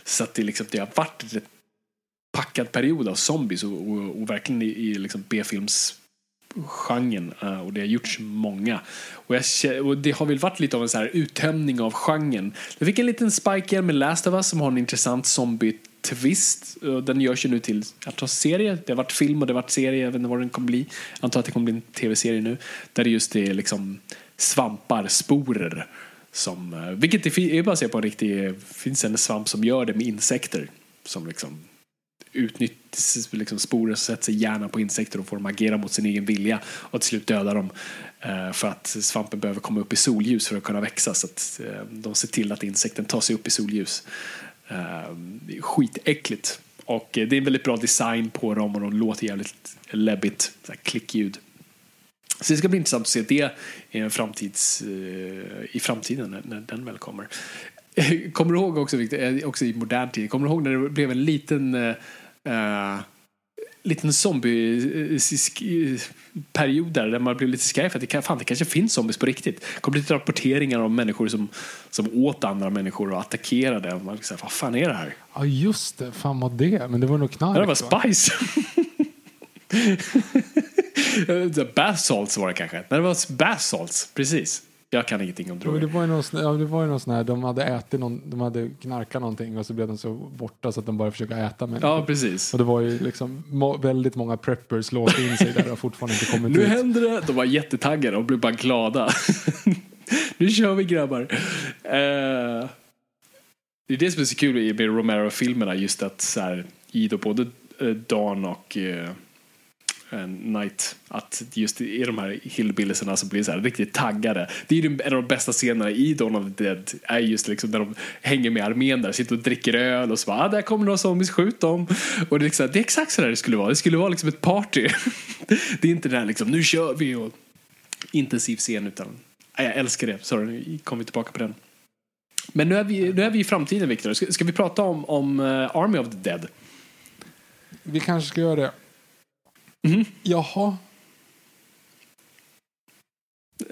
Så att det, liksom, det har varit en packad period av zombies och, och, och verkligen i, i liksom B-films genren eh, och det har gjorts många. Och, jag, och det har väl varit lite av en så här uttömning av genren. Jag fick en liten spike igen med Last of Us som har en intressant zombie-twist. Eh, den görs ju nu till jag tror, serie. Det har varit film och det har varit serie. Jag vet inte vad den kommer bli. Jag antar att det kommer bli en tv-serie nu. Där det just är liksom svampar, sporer. Som, eh, vilket det bara är baserat på en riktig, finns en svamp som gör det med insekter. Som liksom utnyttjas, liksom sporer sätter sig gärna på insekter och får dem agera mot sin egen vilja och till slut dödar dem eh, för att svampen behöver komma upp i solljus för att kunna växa så att eh, de ser till att insekten tar sig upp i solljus. Det är skitäckligt och det är en väldigt bra design på dem och de låter jävligt läbbigt, så här klickljud. Så det ska bli intressant att se det i, en framtids, i framtiden när, den väl kommer. (laughs) Kommer du ihåg också, Victor, också i modern tid, kommer du ihåg när det blev en liten eh, liten zombie-period där, där man blev lite skraj för att det, fan, det kanske finns zombies på riktigt. Det kom lite rapporteringar om människor som, som åt andra människor och attackerade. Och man liksom, vad fan är det här? Ja, just det. Fan vad det. Men det var nog knark. Det var va? spice. (laughs) bath salts var det kanske. Nej, det var bath salts, precis. Jag kan ingenting om droger. det var ju någon, ja, det var ju någon sån här, de hade ätit någon, de hade knarkat någonting och så blev de så borta så att de bara försöka äta människor. Ja, precis. Och det var ju liksom må, väldigt många preppers låst in sig där och fortfarande inte kommit (laughs) Nu ut. händer det. De var jättetaggade och blev bara glada. (laughs) nu kör vi grabbar. Eh, det är det som är så kul i med Romero-filmerna. Just att så här, i då både eh, Dawn och eh, Knight Night. Att just i de här hillbilliesarna så blir så här riktigt taggade. Det är ju en av de bästa scenerna i Dawn of the Dead. Är just liksom när de hänger med armén där. Sitter och dricker öl och så bara ah, där kommer några zombies, skjut dem. Och det är, liksom, det är exakt så där det skulle vara. Det skulle vara liksom ett party. (laughs) det är inte det här liksom nu kör vi och intensiv scen utan jag älskar det. Sorry, nu kommer vi tillbaka på den. Men nu är vi, nu är vi i framtiden, Victor. Ska, ska vi prata om, om eh, Army of the Dead? Vi kanske ska göra det. Mhm. Jaha.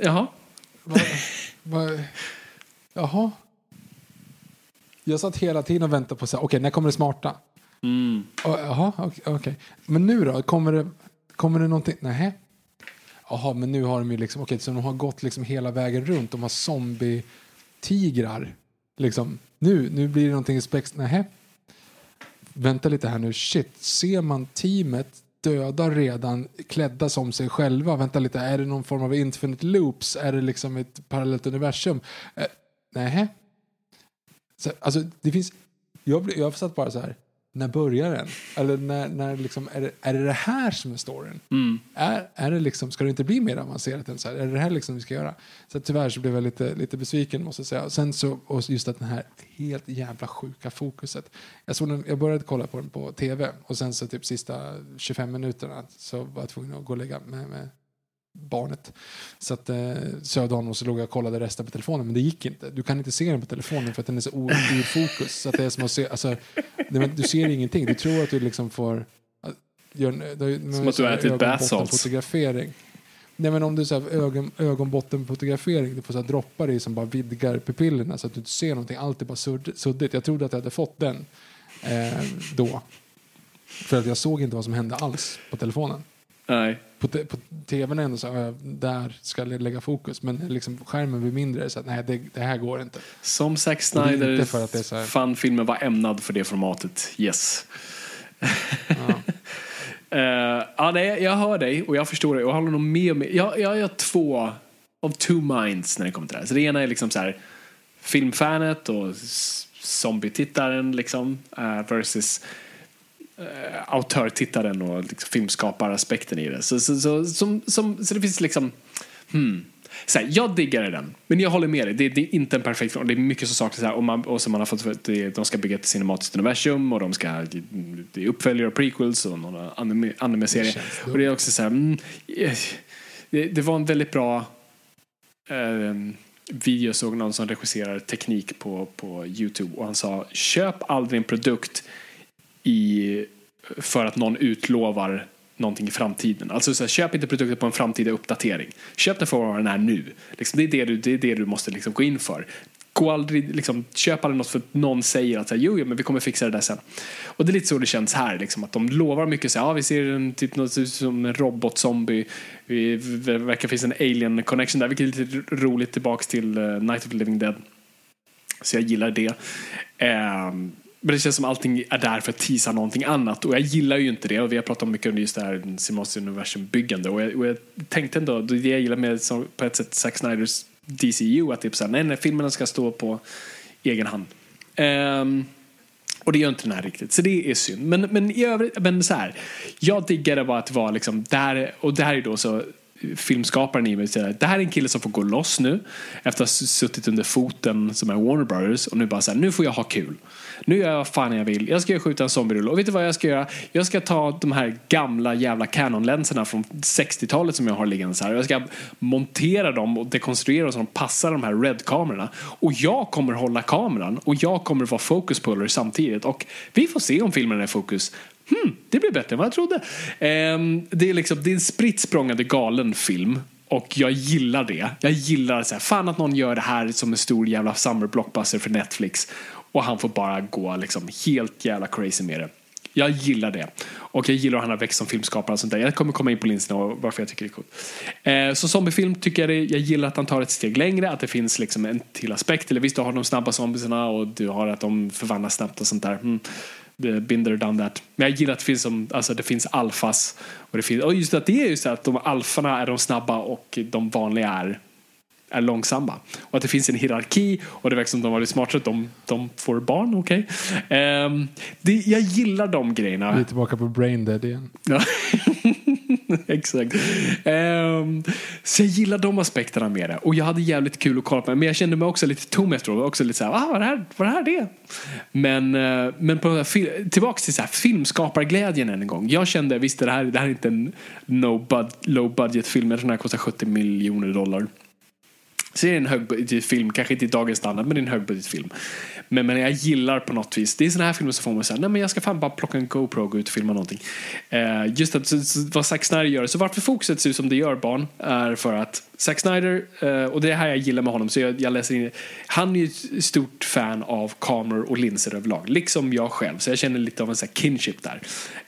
Jaha. Va, va, jaha. Jag satt hela tiden och väntade på så här, okej, när kommer det smarta? Mm. Och, Jaha, okej. okej. Men nu då? Kommer det, kommer det någonting? Nej. Jaha, men nu har de ju liksom, okej, så de har gått liksom hela vägen runt. De har zombie-tigrar. Liksom, nu, nu blir det någonting spex... Nej. Vänta lite här nu, shit. Ser man teamet döda redan klädda som sig själva? Vänta lite, är det någon form av infinite loops? Är det liksom ett parallellt universum? Eh, nej. Så, alltså, det finns... Jag, jag satt bara så här, när börjar den? Eller när, när liksom, är, det, är det det här som är storyn? Är, är det liksom, ska det inte bli mer avancerat än så här? Är det det här liksom vi ska göra? Så tyvärr så blev jag lite, lite besviken måste jag säga. Sen så, och just att den här helt jävla sjuka fokuset. Jag, såg den, jag började kolla på den på tv och sen så typ sista 25 minuterna så var jag tvungen att gå och lägga med, med barnet. Så att eh, så dagen och så låg jag och kollade resten på telefonen men det gick inte. Du kan inte se den på telefonen för att den är så ur fokus. Så att det är som att se, alltså, nej, men du ser ingenting. Du tror att du liksom får... att- Gör, du, Som att du har ätit fotografering. Nej men om du så här, ögon, ögonbottenfotografering, du får så här, droppar i som bara vidgar pupillerna så att du inte ser någonting. Allt är bara sudd, suddigt. Jag trodde att jag hade fått den eh, då. För att jag såg inte vad som hände alls på telefonen. Nej. På, te, på tvn ändå så här, där ska jag lägga fokus. Men liksom, skärmen blir mindre så att nej det, det här går inte. Som Zack Snyder för att det är så här- fann filmen var ämnad för det formatet. Yes. Ja. (laughs) Eh, ja, nej, jag hör dig och jag förstår dig jag håller nog med mig. Jag, jag, jag har två of two minds när det kommer till det här. Så det ena är liksom så här filmfanet och zombie-tittaren liksom uh, versus uh, autörtittaren och liksom, filmskaparaspekten i det. Så, så, så, som, som, så det finns liksom hmm. Så här, jag diggar den, men jag håller med dig. Det, det är inte en perfekt film. Det är mycket som saknas här. Och, man, och som man har fått, för att det- de ska bygga ett cinematiskt universum och de ska, det är uppföljare och prequels och några anime, anime-serier. Och det är också så här, mm, eh, det, det var en väldigt bra eh, video såg någon som regisserar teknik på, på Youtube och han sa köp aldrig en produkt i, för att någon utlovar någonting i framtiden. Alltså så här, köp inte produkter på en framtida uppdatering. Köp den för vad den är nu. Liksom, det, är det, du, det är det du måste liksom gå in för. Gå aldrig, liksom, köp aldrig något för att någon säger att så här, jo, jo, men vi kommer fixa det där sen. Och det är lite så det känns här. Liksom, att de lovar mycket. Så här, ja, vi ser en, typ något som en robotzombie. Vi det verkar finnas en alien connection där. Vilket är lite roligt tillbaks till uh, Night of the Living Dead. Så jag gillar det. Ehm, men det känns som allting är där för att teasa någonting annat. Och jag gillar ju inte det. Och vi har pratat mycket om just det här Simons universum-byggande. Och jag, och jag tänkte ändå, det jag gillar med som, på ett sätt Zack Snyders DCU, att det är så här, nej, nej, filmerna ska stå på egen hand. Um, och det gör inte den här riktigt, så det är synd. Men, men i övrigt, men så här. Jag diggade bara att det var liksom, där, och det här är då så filmskaparen i mig säger det här är en kille som får gå loss nu efter att ha suttit under foten som är Warner Brothers och nu bara så här, nu får jag ha kul. Nu gör jag vad fan jag vill. Jag ska skjuta en zombierulle och vet du vad jag ska göra? Jag ska ta de här gamla jävla Canon-länserna från 60-talet som jag har liggande så här. Jag ska montera dem och dekonstruera dem så de passar de här Red-kamerorna. Och jag kommer hålla kameran och jag kommer vara fokuspuller samtidigt. Och vi får se om filmen är fokus. Hmm, det blev bättre än vad jag trodde. Ehm, det, är liksom, det är en spritt språngande galen film. Och jag gillar det. Jag gillar så här, fan att någon gör det här som en stor jävla summer blockbuster för Netflix. Och han får bara gå liksom helt jävla crazy med det. Jag gillar det. Och jag gillar att han har växt som filmskapare och sånt där. Jag kommer komma in på linserna och varför jag tycker det är coolt. Eh, så zombiefilm tycker jag det, jag gillar att han tar ett steg längre. Att det finns liksom en till aspekt. Eller visst, du har de snabba zombierna och du har att de förvandlas snabbt och sånt där. Mm. The Binder done that. Men jag gillar att det finns, som, alltså det finns alfas. Och, det finns, och just att det är just att de alfarna är de snabba och de vanliga är, är långsamma. Och att det finns en hierarki och det verkar som de var lite smartare. De, de får barn, okej. Ehm, det- jag gillar de grejerna. Vi är tillbaka på Brain Dead igen. (laughs) (laughs) Exakt. Um, så jag gillar de aspekterna med det. Och jag hade jävligt kul att kolla på det. Men jag kände mig också lite tom efteråt. Också lite såhär, ah, vad är det här, vad är det här det? Men, uh, men på, tillbaka till så här, filmskaparglädjen än en gång. Jag kände, visst det här, det här är inte en no bud, low budget film. Jag tror den här kostar 70 miljoner dollar. Så det är en högbudgetfilm, kanske inte i dagens standard, men det är en högbudgetfilm. Men, men jag gillar på något vis, det är sådana här filmer som får mig säga, nej men jag ska fan bara plocka en GoPro och gå ut och filma någonting. Eh, just att, så, så, vad Zack Snyder gör, så varför fokuset ser ut som det gör barn, är för att Zack Snyder, eh, och det är här jag gillar med honom, så jag, jag läser in han är ju ett stort fan av kameror och linser överlag, liksom jag själv, så jag känner lite av en sån här kinship där.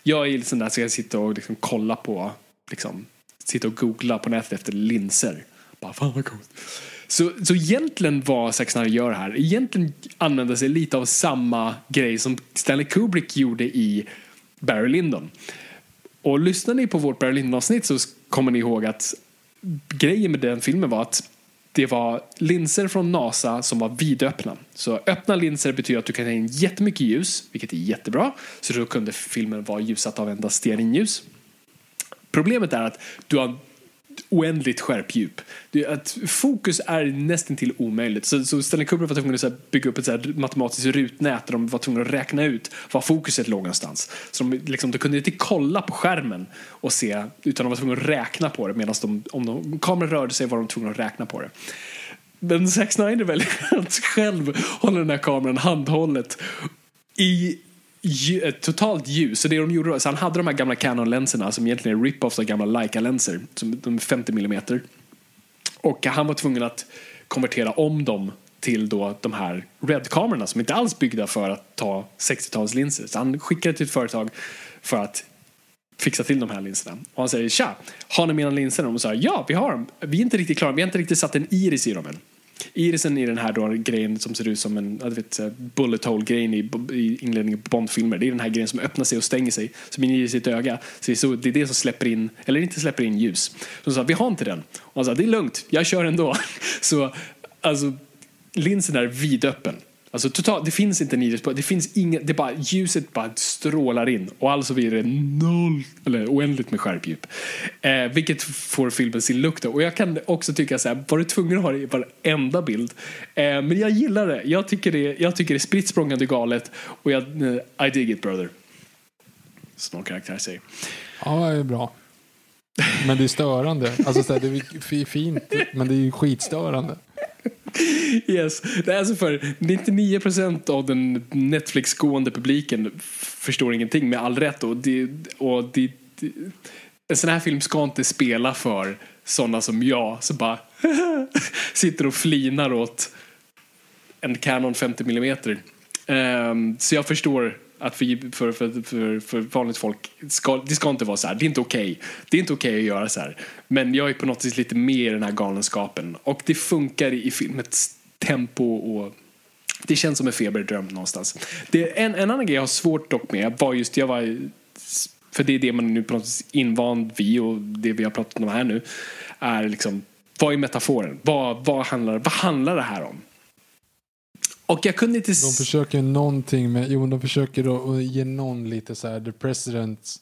Jag är sån där, så jag sitter och liksom kolla på, liksom, sitta och googla på nätet efter linser. Bara, fan vad coolt. Så, så egentligen vad Zack Snyder gör här, egentligen använder sig lite av samma grej som Stanley Kubrick gjorde i Barry Lyndon. Och lyssnar ni på vårt Barry Lyndon-avsnitt så kommer ni ihåg att grejen med den filmen var att det var linser från NASA som var vidöppna. Så öppna linser betyder att du kan ta in jättemycket ljus, vilket är jättebra. Så då kunde filmen vara ljussatt av endast stearinljus. Problemet är att du har oändligt skärpdjup. Det, att fokus är nästan till omöjligt. Så, så Stanley Kubrick var tvungen att så här, bygga upp ett så här, matematiskt rutnät där de var tvungna att räkna ut var fokuset låg någonstans. Så de, liksom, de kunde inte kolla på skärmen och se, utan de var tvungna att räkna på det medan de, om de, kameran rörde sig var de tvungna att räkna på det. Men Zack Snyder väljer (laughs) att själv hålla den här kameran handhållet i ett eh, totalt ljus. Så det de gjorde, så han hade de här gamla Canon-länserna som egentligen är rip-offs av gamla Leica-länser. Som de är 50 mm. Och han var tvungen att konvertera om dem till då de här Red-kamerorna som inte alls byggda för att ta 60-talslinser. Så han skickade till ett företag för att fixa till de här linserna. Och han säger tja, har ni mina linser? Och de säger ja, vi har dem. Vi är inte riktigt klara, vi har inte riktigt satt en iris i dem än. Irisen i den här då grejen som ser ut som en jag vet, bullet hole-grejen i, i inledningen på Bondfilmer. Det är den här grejen som öppnar sig och stänger sig som inger sitt öga. Så det, är så, det är det som släpper in, eller inte släpper in ljus. Så de sa, vi har inte den. Och han sa, det är lugnt, jag kör ändå. (laughs) Så alltså, linsen är vidöppen. Alltså totalt, det finns inte en iris det finns inget, det bara, ljuset bara strålar in och alltså blir det noll, eller oändligt med skärpdjup. Eh, vilket får filmen sin look. Och jag kan också tycka så här, var du tvungen att ha det i varenda bild? Eh, men jag gillar det, jag tycker det, jag tycker det är spritt språngande galet och jag, eh, I dig it brother. Som någon karaktär säger. Ja, det är bra. Men det är störande. Alltså, så här, det är fint, men det är ju skitstörande. Yes. Det är alltså för 99% av den Netflix-gående publiken förstår ingenting med all rätt. Och, det, och det, det, en sån här film ska inte spela för sådana som jag som bara (laughs) sitter och flinar åt en Canon 50 mm. Um, så jag förstår att för, för, för, för, för vanligt folk, ska, det ska inte vara så här. Det är inte okej. Okay. Det är inte okej okay att göra så här. Men jag är på något vis lite mer i den här galenskapen. Och det funkar i filmets tempo och det känns som en feberdröm någonstans. Det, en, en annan grej jag har svårt dock med var just, jag var för det är det man är nu på något vis invand vid och det vi har pratat om här nu är liksom, vad är metaforen? Vad, vad, handlar, vad handlar det här om? Och jag kunde inte... De försöker någonting med, jo de försöker då ge någon lite så här, the president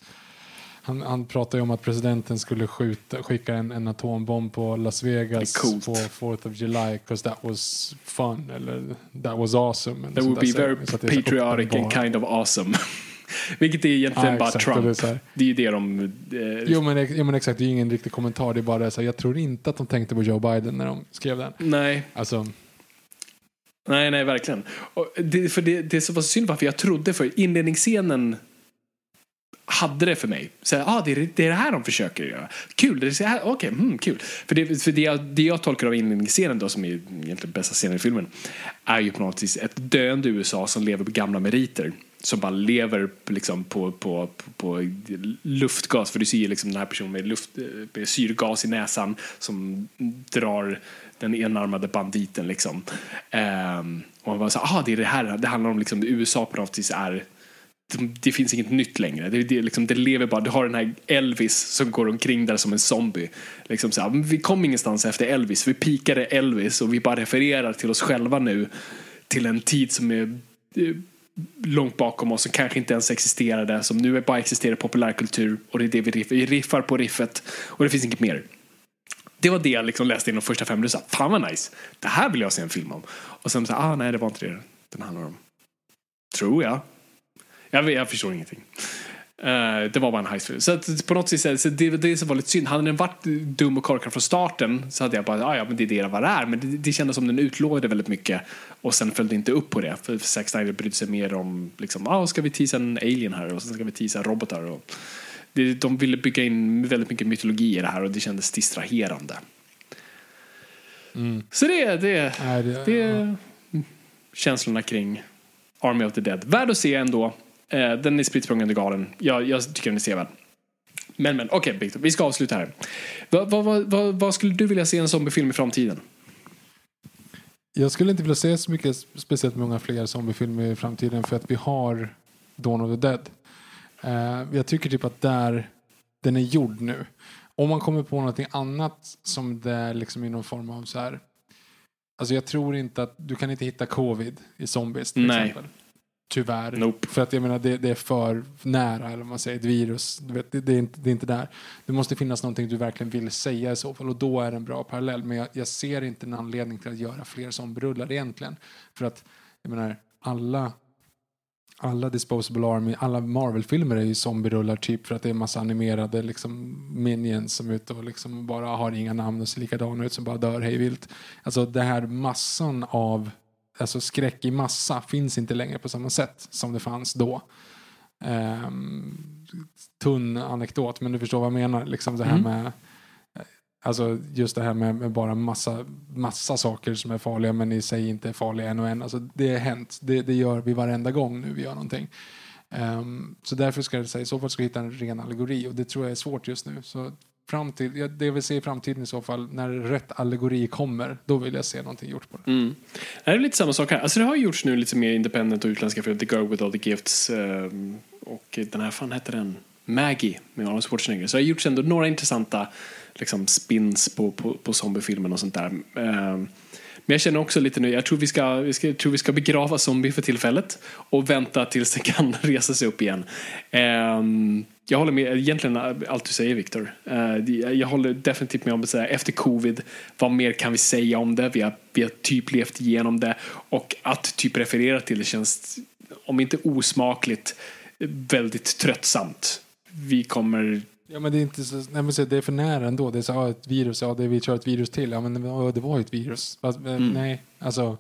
han, han pratade ju om att presidenten skulle skjuta, skicka en, en atombomb på Las Vegas på 4th of July because that was fun eller that was awesome. That would be very patriotic and kind of awesome. (laughs) Vilket är egentligen ah, bara exakt, Trump. Det är, det är ju det de... Eh, jo, men, jo men exakt, det är ingen riktig kommentar. Det är bara det, så här, jag tror inte att de tänkte på Joe Biden när de skrev den. Nej. Alltså, Nej, nej, verkligen. Och det, för det, det som var så synd var för jag trodde för inledningsscenen hade det för mig. Så, ah, det, är, det är det här de försöker göra. Kul, det är så här, okej, okay, hmm, kul. För, det, för det, jag, det jag tolkar av inledningsscenen då, som är egentligen bästa scenen i filmen, är ju på något vis ett döende USA som lever på gamla meriter. Som bara lever liksom på, på, på, på luftgas, för du ser ju liksom den här personen med, luft, eh, med syrgas i näsan som drar den enarmade banditen liksom. Um, och man bara så ah, det är det här, det handlar om liksom USA på något vis är det finns inget nytt längre. Det, det, liksom, det lever bara. Du har den här Elvis som går omkring där som en zombie. Liksom så här, vi kom ingenstans efter Elvis. Vi pikade Elvis och vi bara refererar till oss själva nu till en tid som är eh, långt bakom oss som kanske inte ens existerade. Som nu bara existerar populärkultur och det är det vi riffar. Vi riffar på riffet och det finns inget mer. Det var det jag liksom läste in de första fem minuterna. Fan vad nice. Det här vill jag se en film om. Och sen så ah nej det var inte det den handlar om. Tror jag. Jag, jag förstår ingenting. Uh, det var bara en heistfilm. Så att, på något sätt, så det, det som var lite synd. Hade den varit dum och korkad från starten så hade jag bara, ah, ja men det är det vad det är. Men det, det kändes som den utlovade väldigt mycket och sen följde inte upp på det. För Zack Snyder brydde sig mer om, liksom, ah, ska vi teasa en alien här och sen ska vi teasa robotar. Och, det, de ville bygga in väldigt mycket mytologi i det här och det kändes distraherande. Mm. Så det, det, Nej, det, det är ja. känslorna kring Army of the Dead. Värd att se ändå. Eh, den är spritt galen. Jag, jag tycker den är sevärd. Men, men, okej okay, vi ska avsluta här. Vad, vad, vad, vad skulle du vilja se en zombiefilm i framtiden? Jag skulle inte vilja se så mycket, speciellt många fler zombiefilmer i framtiden för att vi har Dawn of the Dead. Uh, jag tycker typ att där den är gjord nu. Om man kommer på någonting annat som det är liksom i någon form av så här. Alltså jag tror inte att du kan inte hitta covid i zombies till Nej. exempel. Tyvärr. Nope. För att jag menar det, det, är för nära, eller man säger, ett virus. Du vet, det, det, är inte, det är inte där. Det måste finnas någonting du verkligen vill säga i så fall och då är det en bra parallell. Men jag, jag ser inte en anledning till att göra fler zombierullar egentligen. För att, jag menar, alla alla Disposable Army, alla Marvel-filmer är ju zombierullar typ för att det är massa animerade liksom, minions som är ute och liksom bara har inga namn och ser likadana ut som bara dör hej vilt. Alltså det här massan av alltså skräck i massa finns inte längre på samma sätt som det fanns då. Ehm, tunn anekdot, men du förstår vad jag menar. Liksom det här Mm. med Alltså just det här med, med bara massa, massa saker som är farliga men i sig inte är farliga en och en. Alltså det är hänt. Det, det gör vi varenda gång nu vi gör någonting. Um, så därför ska jag säga, i så fall ska vi hitta en ren allegori och det tror jag är svårt just nu. Så fram till, ja, det jag vill se i framtiden i så fall, när rätt allegori kommer, då vill jag se någonting gjort på det. Mm. Det är lite samma sak här. Alltså det har gjorts nu lite mer independent och utländska filmer. The Girl with All the Gifts ehm, och den här, fan hette den? Maggie med Arnold Schwarzenegger. Så det har gjorts ändå några intressanta liksom, spins på, på, på zombiefilmen och sånt där. Eh, men jag känner också lite nu, jag tror vi, ska, vi ska, tror vi ska begrava zombie för tillfället och vänta tills den kan (laughs) resa sig upp igen. Eh, jag håller med egentligen allt du säger Viktor. Eh, jag håller definitivt med om att säga efter covid, vad mer kan vi säga om det? Vi har, vi har typ levt igenom det och att typ referera till det känns, om inte osmakligt, väldigt tröttsamt. Vi kommer Ja men det är inte så, nej, men så, det är för nära ändå. Det är så, ja, ett virus, ja det, vi kör ett virus till. Ja men ja, det var ju ett virus. Fast, eh, Nej, alltså.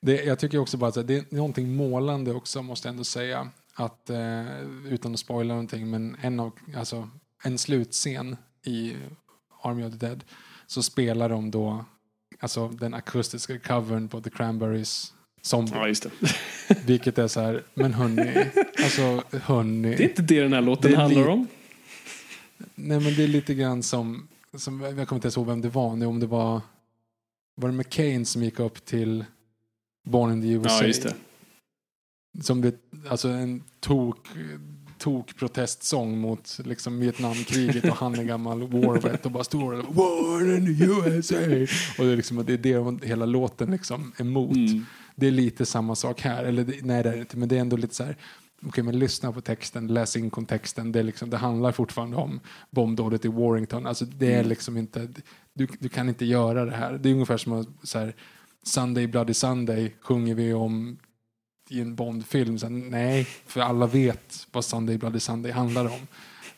Det, jag tycker också bara att det är någonting målande också måste jag ändå säga. Att, eh, utan att spoila någonting, men en, av, alltså, en slutscen i Army of the Dead så spelar de då alltså, den akustiska covern på The Cranberries Zombie. Ja, just det. Vilket är så här, men hörni, alltså hörni. Det är inte det den här låten handlar om. Nej men det är lite grann som, som jag kommer inte ens ihåg vem det var nu, om det var var det McCain som gick upp till Born in the USA? Ja, just det. Som det, alltså en tok, tok protestsång mot liksom Vietnamkriget och han är gammal warvet och bara står där War in the USA och det är liksom det är det hela låten liksom emot. Mm. Det är lite samma sak här, eller nej det är det inte, men det är ändå lite så här Okej, men lyssna på texten, läs in kontexten. Det, är liksom, det handlar fortfarande om bombdådet i Warrington. Alltså, det är liksom inte, du, du kan inte göra det här. Det är ungefär som att så här, Sunday Bloody Sunday sjunger vi om i en Bondfilm. Så nej, för alla vet vad Sunday Bloody Sunday handlar om.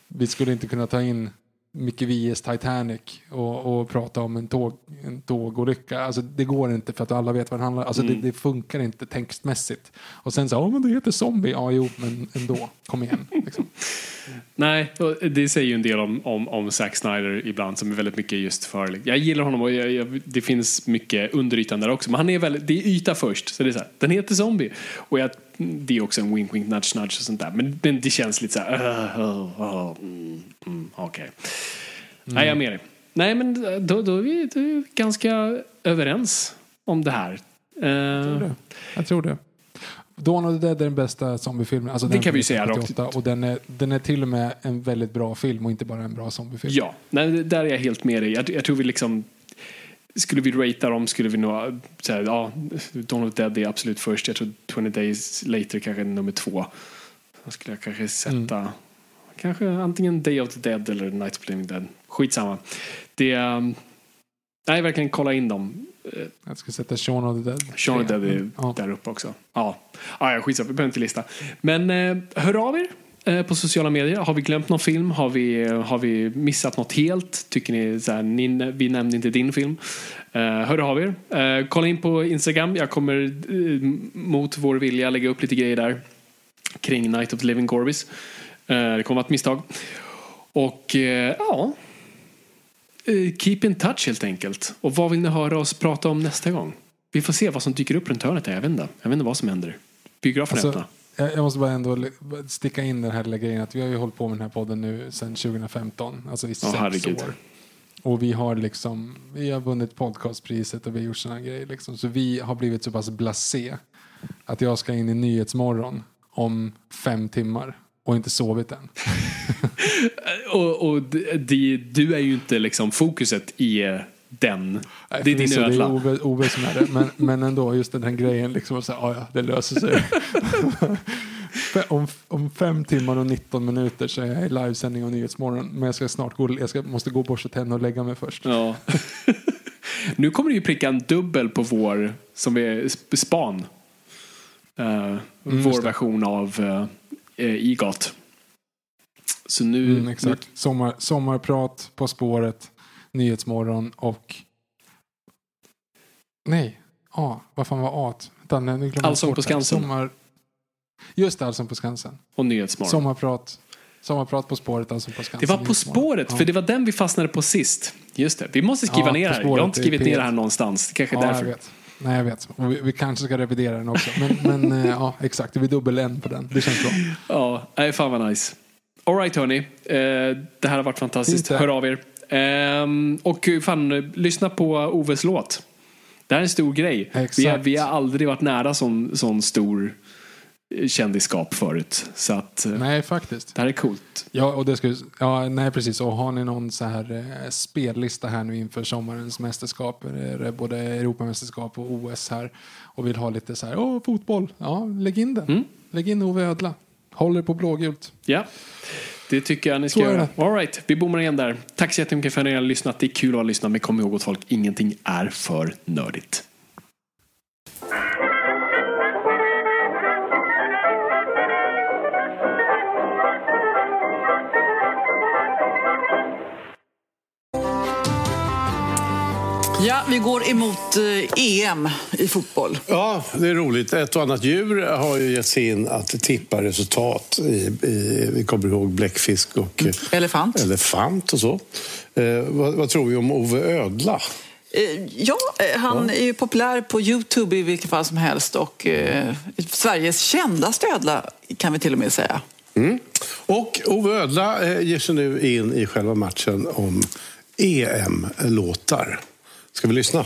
Vi skulle inte kunna ta in Micke Wiehes Titanic och, och prata om en, tåg, en tågolycka. Alltså, det går inte för att alla vet vad det handlar om. Alltså, det, det funkar inte textmässigt. Och sen så, ja men det heter zombie. Ja jo, men ändå. Kom igen. Liksom. (laughs) Nej, det säger ju en del om, om, om Zack Snyder ibland som är väldigt mycket just för... Jag gillar honom och jag, jag, det finns mycket under ytan där också. Men han är väldigt, det är yta först. Så det är så här, den heter Zombie. Och jag, det är också en wink wink nudge nudge och sånt där. Men, men det känns lite så här... Uh, uh, uh, mm, mm, Okej. Nej, jag är med dig. Nej, men då, då, är vi, då är vi ganska överens om det här. Jag tror Uh, det. Jag tror det. Dawn of the Dead är den bästa zombiefilmen. Alltså Det den kan vi säga rakt 1978, Och den är, den är till och med en väldigt bra film och inte bara en bra zombiefilm. Ja, nej, där är jag helt med dig. Jag, jag tror vi liksom skulle vi ratea dem skulle vi nog säga ja, Dawn of the Dead är absolut först. Jag tror 20 Days Later kanske är nummer två. Då skulle jag kanske sätta kanske antingen Day of the Dead eller Night of the Living Dead. Skitsamma. Det um, Nej, verkligen kolla in dem. Eh, Jag ska sätta Shaun of the Dead. Shaun of the Dead är Ja. där uppe också. Ja, ja skitsamma, vi behöver inte lista. Men eh, hör av er eh, på sociala medier. Har vi glömt någon film? Har vi, har vi missat något helt? Tycker ni så här, ni, vi nämnde inte din film? Eh, hör av er. Eh, kolla in på Instagram. Jag kommer eh, mot vår vilja lägga upp lite grejer där kring Night of the Living Corvis. Eh, det kommer vara ett misstag. Och eh, ja, eh, keep in touch helt enkelt. Och vad vill ni höra oss prata om nästa gång? Vi får se vad som dyker upp runt hörnet. Jag vet inte. Jag vet inte vad som händer. Biografen Alltså, öppna. jag, måste bara ändå sticka in den här lilla grejen att vi har ju hållit på med den här podden nu sedan 2015. Alltså i sex herregud. år. Och vi har liksom, vi har vunnit podcastpriset och vi har gjort sådana grejer liksom. Så vi har blivit så pass blasé att jag ska in i Nyhetsmorgon om fem timmar och inte sovit än. (laughs) Och, och d- d- du är ju inte liksom fokuset i den. Nej, det är din förvisso, det är ödla. Ove, Ove som är det. Men, men ändå, just den här grejen, liksom, så här, "Ah, ja, det löser sig. (laughs) Om, om fem timmar och 19 minuter så är jag i livesändning av Nyhetsmorgon. Men jag ska snart gå, jag ska, måste gå och borsta tänderna och lägga mig först. Ja. (laughs) nu kommer du ju pricka en dubbel på vår, som är sp- span. Vår Mm, det. version av uh, IGAT. Så nu... Mm, exakt. Sommar, sommarprat, På spåret, Nyhetsmorgon och... Nej, A. Vad fan var A? Nu Allsång på det. Skansen. Sommar... Just det, Allsång på Skansen. Och Nyhetsmorgon. Sommarprat. Sommarprat på spåret, Allsång på Skansen. Det var På spåret, Ja. för det var den vi fastnade på sist. Just det, vi måste skriva Ja, ner På här. Jag har inte skrivit ner P1. det här någonstans. Det kanske Ja, därför. Nej, jag vet. Och vi, vi kanske ska revidera den också. Men, men eh, ja, exakt. Det blir dubbel N på den. Det känns bra. Ja, nej, fan vad nice. Alright hörni, eh, det här har varit fantastiskt. Fint det. Hör av er. Ehm, och fan, eh, lyssna på Oves låt. Det här är en stor grej. Vi har, vi har aldrig varit nära sån, sån stor kändisskap förut. Så att eh, Nej, faktiskt. det här är coolt. Ja, och det skulle, ja, nej, precis. Och har ni någon så här eh, spellista här nu inför sommarens mästerskap, både Europamästerskap och OS här och vill ha lite så här, åh, fotboll, ja, lägg in den. Mm. Lägg in Ove Ödla. Håller på blågult. Ja, det tycker jag ni ska göra. All right, vi bommar igen där. Tack så jättemycket för att ni har lyssnat. Det är kul att ha lyssnat, men kom ihåg att folk, ingenting är för nördigt. Ja, vi går emot eh, EM i fotboll. Ja, det är roligt. Ett och annat djur har ju gett sig in att tippa resultat. I, i, vi kommer ihåg bläckfisk och eh, Elefant. elefant och så. Eh, vad, vad tror vi om Ove Ödla? Eh, Ja, eh, han är ju populär på Youtube i vilket fall som helst och eh, Sveriges kändaste ödla kan vi till och med säga. Mm. Och Ove Ödla ger sig nu in i själva matchen om EM-låtar. Ska vi lyssna?